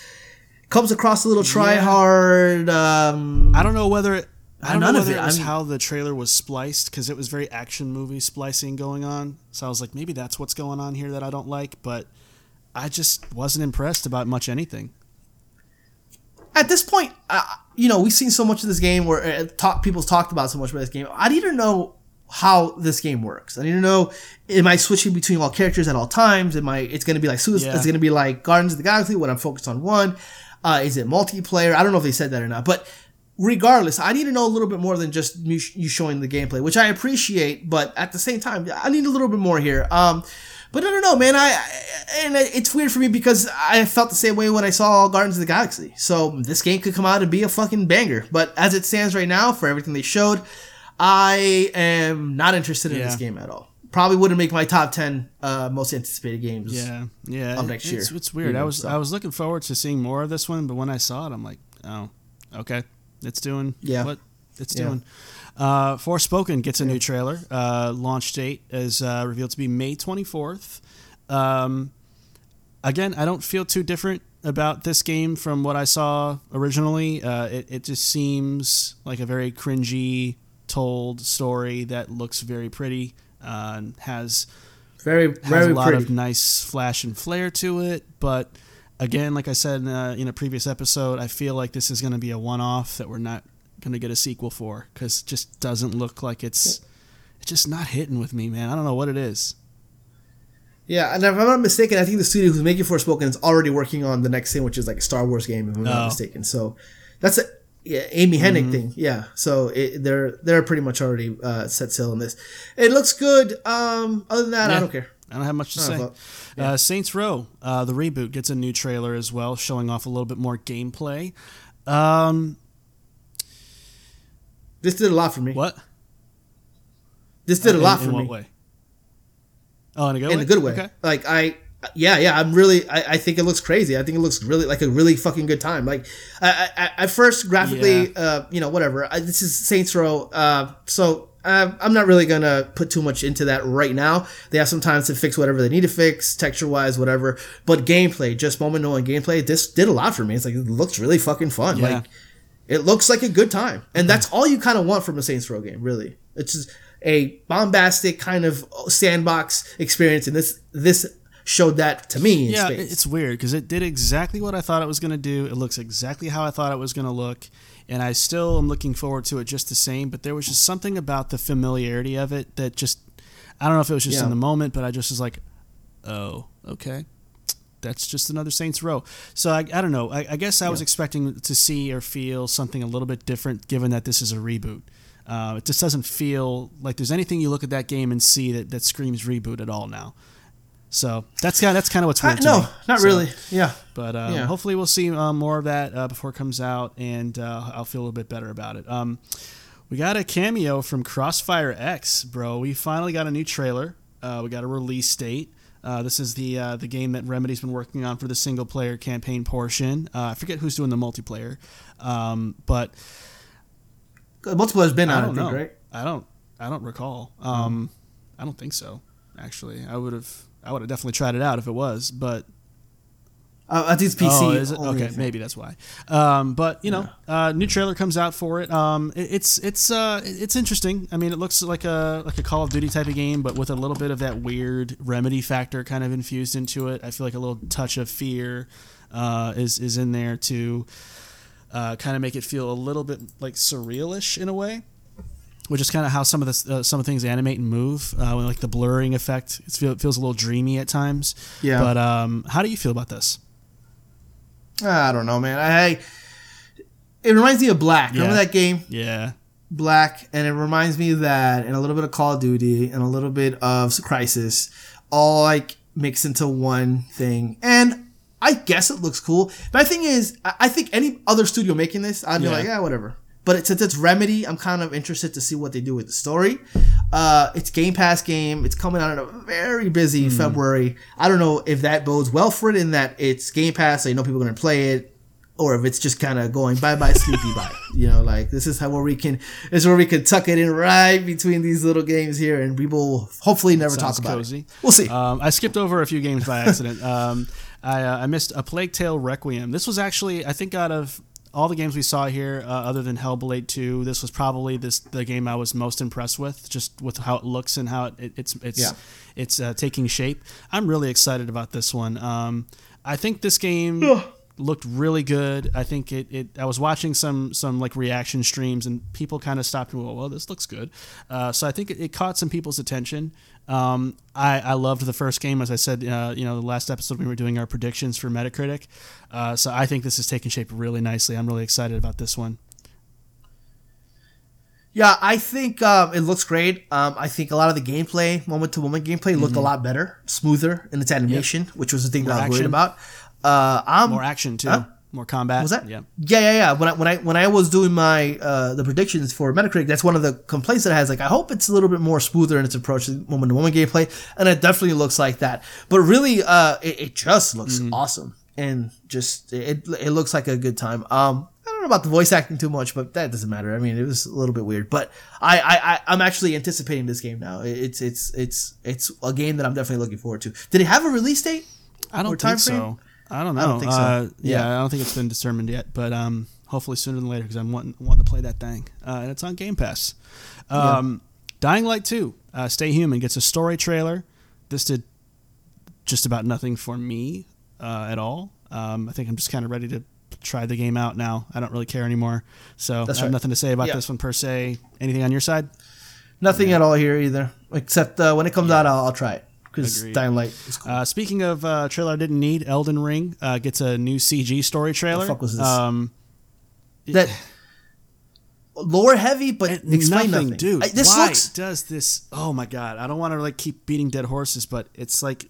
comes across a little try hard. Um, I don't know whether it, I don't None know of whether it, it was I mean- how the trailer was spliced because it was very action movie splicing going on. So I was like, maybe that's what's going on here that I don't like. But I just wasn't impressed about much anything. at this point, uh, you know, we've seen so much of this game where uh, talk, people's talked about so much about this game. I need to know how this game works. I need to know: Am I switching between all characters at all times? Am I? It's going to be like Suicide. Yeah. It's going to be like Guardians of the Galaxy when I'm focused on one. Uh, is it multiplayer? I don't know if they said that or not, but regardless, I need to know a little bit more than just you, showing the gameplay, which I appreciate. But at the same time, I need a little bit more here. Um, but I don't know, man. I, and it's weird for me because I felt the same way when I saw Guardians of the Galaxy. So this game could come out and be a fucking banger. But as it stands right now, for everything they showed, I am not interested in this game at all. Probably wouldn't make my top ten uh, most anticipated games. Yeah, yeah. Of next it's, year, It's weird. I was so. I was looking forward to seeing more of this one, but when I saw it, I'm like, oh, okay, it's doing Yeah. what it's Yeah. doing. Uh, Forspoken gets a new trailer. Uh, launch date is uh, revealed to be May 24th. Um, again, I don't feel too different about this game from what I saw originally. Uh, it, it just seems like a very cringy told story that looks very pretty uh, and has Very, has very a lot pretty. of nice flash and flair to it. But again, like I said in a, in a previous episode, I feel like this is going to be a one-off that we're not going to get a sequel for because it just doesn't look like it's it's just not hitting with me, man. I don't know what it is. Yeah, and if I'm not mistaken, I think the studio who's making Forspoken is already working on the next thing, which is like a Star Wars game, if I'm Oh. not mistaken. So that's a yeah, Amy Hennig thing. Yeah, so it, they're they're pretty much already uh, set sail on this. It looks good. Um, other than that, I don't care. I don't have much to say. don't Uh, Saints Row, uh, the reboot, gets a new trailer as well, showing off a little bit more gameplay. Um, This did a lot for me. what? This did a lot in for what me way? Oh, in a good in way. In a good way. Okay. Like I, yeah, yeah. I'm really. I, I think it looks crazy. I think it looks really like a really fucking good time. Like I, I, I- at first graphically, uh, you know, whatever. I, this is Saints Row. Uh, so. Uh, I'm not really gonna put too much into that right now. They have some time to fix whatever they need to fix, texture wise, whatever. But gameplay, just moment knowing gameplay, this did a lot for me. It's like it looks really fucking fun. Yeah. Like it looks like a good time, and that's all you kind of want from a Saints Row game, really. It's just a bombastic kind of sandbox experience, and this this showed that to me in Yeah, space. it's weird because it did exactly what I thought it was going to do. It looks exactly how I thought it was going to look, and I still am looking forward to it just the same. But there was just something about the familiarity of it that just I don't know if it was just Yeah. in the moment, but I just was like, oh, okay. That's just another Saints Row. So I, I don't know. I, I guess I was expecting to see or feel something a little bit different, given that this is a reboot. Uh, it just doesn't feel like there's anything you look at that game and see that, that screams reboot at all now. So that's kind of, that's kind of what's Uh, weird to no, me. not So- really. Yeah, but uh, Yeah. hopefully we'll see uh, more of that uh, before it comes out, and uh, I'll feel a little bit better about it. Um, we got a cameo from Crossfire X, bro. We finally got a new trailer. Uh, we got a release date. Uh, this is the uh, the game that Remedy's been working on for the single player campaign portion. Uh, I forget who's doing the multiplayer, um, but multiplayer's been I out. I, don't think, know. right? I don't. I don't recall. Um, I don't think so. Actually, I would have. I would have definitely tried it out if it was, but Uh, I think it's PC. Oh, is it? Okay, maybe that's why. Um, but you know, uh, new trailer comes out for it. Um, it- it's it's uh, it's interesting. I mean, it looks like a like a Call of Duty type of game, but with a little bit of that weird remedy factor kind of infused into it. I feel like a little touch of fear uh, is is in there to uh, kind of make it feel a little bit like surrealish in a way. Which is kind of how some of the uh, some of the things animate and move, uh, like the blurring effect. It's feel, it feels a little dreamy at times. Yeah. But um, how do you feel about this? I don't know, man. I it reminds me of Black. Remember that game, Yeah. Black, and it reminds me of that, and a little bit of Call of Duty, and a little bit of Crysis, all like mixed into one thing. And I guess it looks cool. My thing is, I I think any other studio making this, I'd be Yeah. like, yeah, whatever. But it, since it's Remedy, I'm kind of interested to see what they do with the story. Uh, it's Game Pass game. It's coming out in a very busy Hmm. February. I don't know if that bodes well for it in that it's Game Pass, so you know people are going to play it, or if it's just kind of going bye bye sleepy [LAUGHS] bye. You know, like this is how where we can this is where we can tuck it in right between these little games here, and we will hopefully never Sounds talk about cozy. it. We'll see. Um, I skipped over a few games by accident. um, I, uh, I missed a Plague Tale Requiem. This was actually, I think, out of all the games we saw here, uh, other than Hellblade 2, this was probably this the game I was most impressed with, just with how it looks and how it, it's it's Yeah. it's uh, taking shape. I'm really excited about this one. Um, I think this game looked really good. I think it, it I was watching some some like reaction streams and people kind of stopped and went, well this looks good. Uh, so I think it, it caught some people's attention. Um, I, I loved the first game, as I said, uh, you know, the last episode we were doing our predictions for Metacritic. Uh, so I think this is taking shape really nicely. I'm really excited about this one. Yeah, I think um, it looks great. Um, I think a lot of the gameplay, moment to moment gameplay, looked a lot better, smoother in its animation, which was the thing that I was worried about. Uh, I'm More action too, Huh? more combat. Was that? Yeah. Yeah, yeah, yeah. When I when I when I was doing my uh the predictions for Metacritic, that's one of the complaints that it has. Like, I hope it's a little bit more smoother in its approach to moment to moment gameplay, and it definitely looks like that. But really, uh, it, it just looks Mm-hmm. awesome, and just it it looks like a good time. Um. I don't know about the voice acting too much, but that doesn't matter. I mean, it was a little bit weird, but I, I, I I'm actually anticipating this game now. It's, it's, it's, it's a game that I'm definitely looking forward to. Did it have a release date? I don't think so. I don't know. I don't think so. Uh, yeah, Yeah. I don't think it's been determined yet, but um, hopefully sooner than later because I'm wanting, wanting to play that thing. Uh, and it's on Game Pass. Um, Dying Light 2, uh, Stay Human gets a story trailer. This did just about nothing for me uh, at all. Um, I think I'm just kind of ready to try the game out now. I don't really care anymore. So That's I have right. nothing to say about Yeah. this one per se. Anything on your side? Nothing at all here either, except uh, when it comes out, I'll, I'll try it because Agreed. Dying Light is cool. Uh, speaking of uh, trailer I didn't need, Elden Ring uh, gets a new CG story trailer. fuck was this? Um, that [SIGHS] lore heavy, but explain nothing, nothing, dude. I- this why looks does this? Oh my god! I don't want to like keep beating dead horses, but it's like,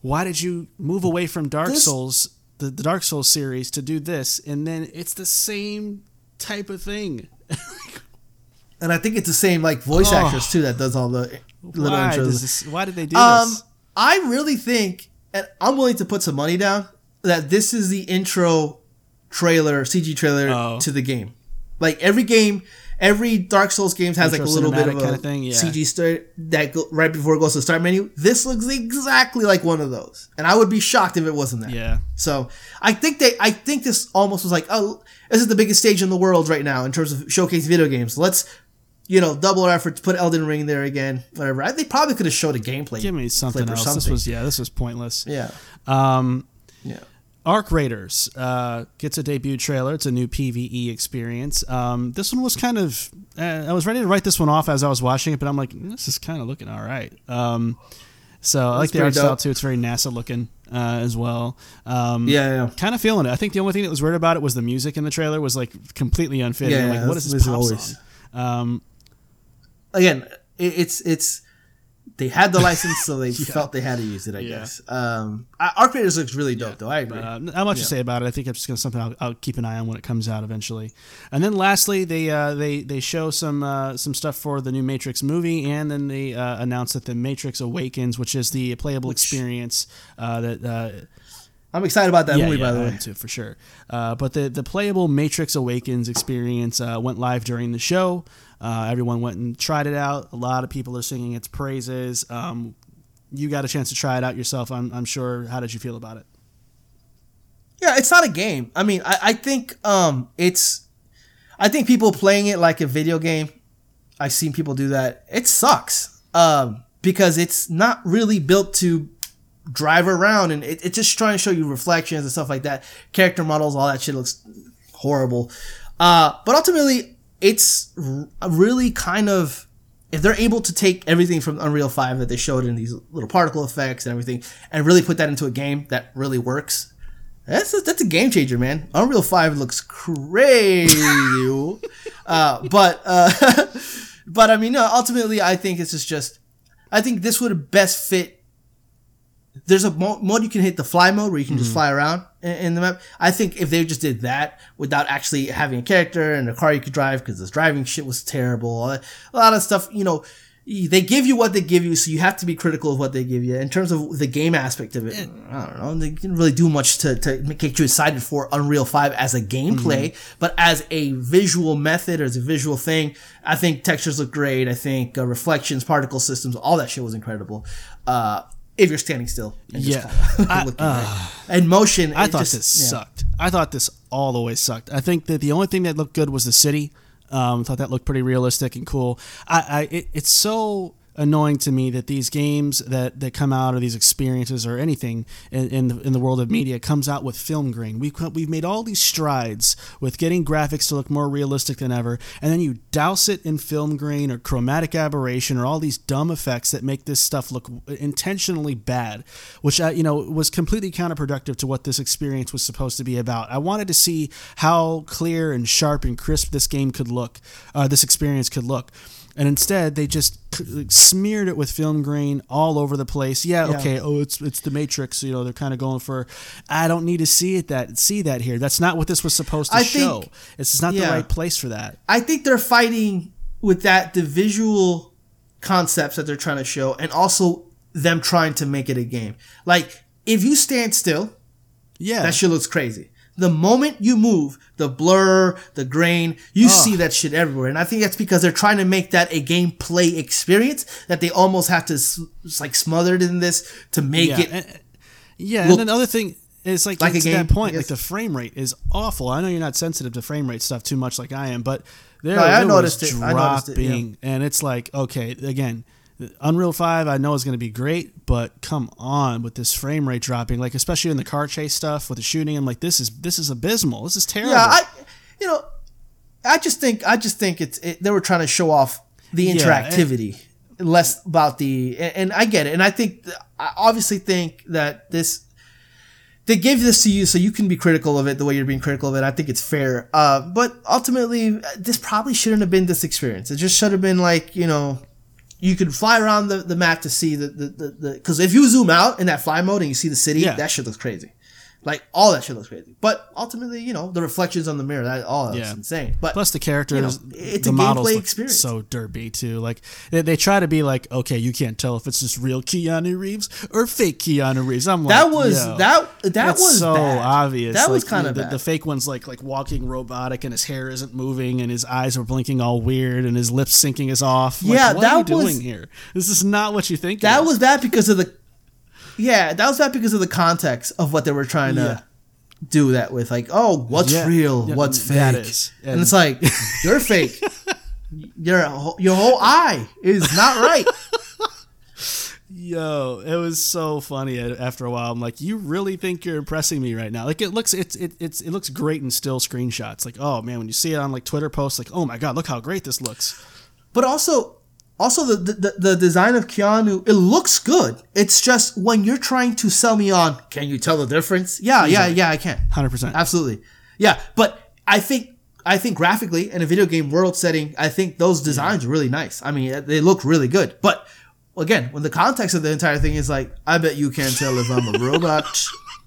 why did you move away from Dark This- Souls, the, the Dark Souls series, to do this, and then it's the same type of thing? [LAUGHS] and I think it's the same like voice Oh. actress too that does all the little Why intros. this? Why did they do Um, this? I really think, and I'm willing to put some money down that this is the intro trailer, CG trailer Oh. to the game. Like every game, every Dark Souls games has like a little bit of a kinda thing, yeah. CG start that go, right before it goes to the start menu. This looks exactly like one of those, and I would be shocked if it wasn't that. Yeah. So I think they, I think this almost was like, oh, this is the biggest stage in the world right now in terms of showcasing video games. Let's, you know, double our efforts, put Elden Ring there again, whatever. I, they probably could have showed a gameplay. Give me something else. This was yeah. This was pointless. yeah, Um, yeah. Arc Raiders uh, gets a debut trailer. It's a new PVE experience. Um, this one was kind of. Uh, I was ready to write this one off as I was watching it, but I'm like, "Mm, this is kind of looking all right. Um, so I like the art style too. It's very NASA looking uh, as well. Um, Yeah, yeah. Kind of feeling it. I think the only thing that was weird about it was the music in the trailer was like completely unfitting. Yeah, like, what is this this pop always- song? Um, Again, it, it's it's they had the license, so they [LAUGHS] felt they had to use it. I Yeah. guess. Um, Arc Raiders looks really dope, though. I agree. Uh, not much to say about it. I think it's just gonna something I'll, I'll keep an eye on when it comes out eventually. And then lastly, they uh, they they show some uh, some stuff for the new Matrix movie, and then they uh, announce that the Matrix Awakens, which is the playable experience uh, that. Uh, I'm excited about that yeah, movie, yeah, by the I way. too, for sure. Uh, but the the playable Matrix Awakens experience uh, went live during the show. Uh, everyone went and tried it out. A lot of people are singing its praises. Um, you got a chance to try it out yourself, I'm, I'm sure. How did you feel about it? Yeah, it's not a game. I mean, I, I think um it's I think people playing it like a video game, I've seen people do that. It sucks. Um because it's not really built to drive around and it, it's just trying to show you reflections and stuff like that. Character models, all that shit looks horrible. Uh but ultimately it's really kind of if they're able to take everything from Unreal 5 that they showed in these little particle effects and everything and really put that into a game that really works, that's a, that's a game changer, man. Unreal 5 looks crazy. [LAUGHS] uh, but uh, [LAUGHS] but I mean, no, ultimately I think this is just I think this would best fit there's a mode you can hit the fly mode where you can just fly around in, the map. I think if they just did that without actually having a character and a car you could drive because this driving shit was terrible, a lot of stuff, you know, they give you what they give you, so you have to be critical of what they give you. In terms of the game aspect of it, I don't know, they didn't really do much to, to get you excited for Unreal 5 as a gameplay, but as a visual method or as a visual thing, I think textures look great. I think uh, reflections, particle systems, all that shit was incredible. Uh, if you're standing still. And just Yeah. [LAUGHS] I- looking right. And motion. I thought just- this yeah. sucked. I thought this all the way sucked. I think that the only thing that looked good was the city. Um, thought that looked pretty realistic and cool. I, I it, it's so annoying to me that these games that, that come out or these experiences or anything in, in, the, in the world of media comes out with film grain. We've, we've made all these strides with getting graphics to look more realistic than ever, and then you douse it in film grain or chromatic aberration or all these dumb effects that make this stuff look intentionally bad, which uh, you know was completely counterproductive to what this experience was supposed to be about. I wanted to see how clear and sharp and crisp this game could look, uh, this experience could look. And instead, they just smeared it with film grain all over the place. Yeah, Yeah. okay. Oh, it's it's the Matrix. You know, they're kind of going for. I don't need to see it that see that here. That's not what this was supposed to I show. think- It's not the right place for that. I think they're fighting with that the visual concepts that they're trying to show, and also them trying to make it a game. Like if you stand still, Yeah, that shit looks crazy. The moment you move, the blur, the grain, you ah. see that shit everywhere. And I think that's because they're trying to make that a gameplay experience that they almost have to like smother it in this to make yeah. it. and- yeah, look and another thing is like, like a it's to game, that point, like the frame rate is awful. I know you're not sensitive to frame rate stuff too much like I am, but there, No, I there noticed was it. I noticed it, dropping, yeah. and it's like okay, again. Unreal 5 I know is going to be great, but come on with this frame rate dropping like especially in the car chase stuff with the shooting I'm like this is this is abysmal. This is terrible. Yeah, I, you know, I just think I just think it's it, they were trying to show off the Yeah, interactivity, less about the. And, and I get it, and I think I obviously think that this they gave this to you so you can be critical of it the way you're being critical of it. I think it's fair, uh, but ultimately this probably shouldn't have been this experience. It just should have been like you know. You can fly around the, the map to see the the because if you zoom out in that fly mode and you see the city, Yeah. that shit looks crazy. Like all that shit looks crazy. But ultimately, you know, the reflections on the mirror, that all that's Yeah. insane. But Plus the characters, it's the a models gameplay experience. so derpy too. Like they, they try to be like, okay, you can't tell if it's just real Keanu Reeves or fake Keanu Reeves. I'm like, that was that that was so bad. obvious. That was kind of the, the fake one's like like walking robotic, and his hair isn't moving, and his eyes are blinking all weird, and his lip syncing is off. Like, Yeah, what that are you was- doing here? This is not what you think. that was bad because of the yeah, that was bad because of the context of what they were trying to do that with. Like, oh, what's Yeah. real, Yeah, what's fake, and, And- it's like you're fake. [LAUGHS] Your whole- your whole eye is not right. [LAUGHS] Yo, it was so funny. After a while, I'm like, you really think you're impressing me right now? Like it looks, it's it, it's it looks great in still screenshots. Like, oh man, when you see it on like Twitter posts, like, oh my god, look how great this looks. but also also the, the the design of Keanu it looks good. It's just when you're trying to sell me on, can you tell the difference? Yeah, yeah, yeah, I can. Hundred percent. Absolutely. Yeah, but I think I think graphically in a video game world setting, I think those designs are really nice. I mean, they look really good. But again, when the context of the entire thing is like, I bet you can't tell if I'm a [LAUGHS] robot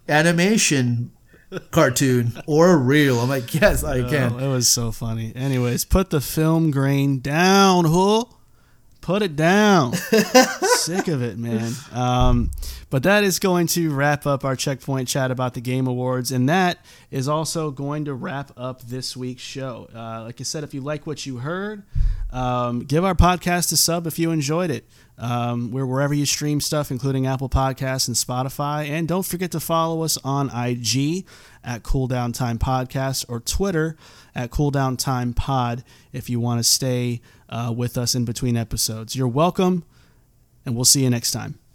animation cartoon or real. I'm like, yes, I Oh, can. it was so funny. Anyways, put the film grain down, huh? Put it down. Sick of it, man. Um, but that is going to wrap up our checkpoint chat about the Game Awards, and that is also going to wrap up this week's show. Uh, like I said, if you like what you heard, Um, give our podcast a sub if you enjoyed it. Um, we're wherever you stream stuff, including Apple Podcasts and Spotify. And don't forget to follow us on IG at Cooldown Time Podcast or Twitter at Cooldown Time Pod if you want to stay uh, with us in between episodes. You're welcome, and we'll see you next time.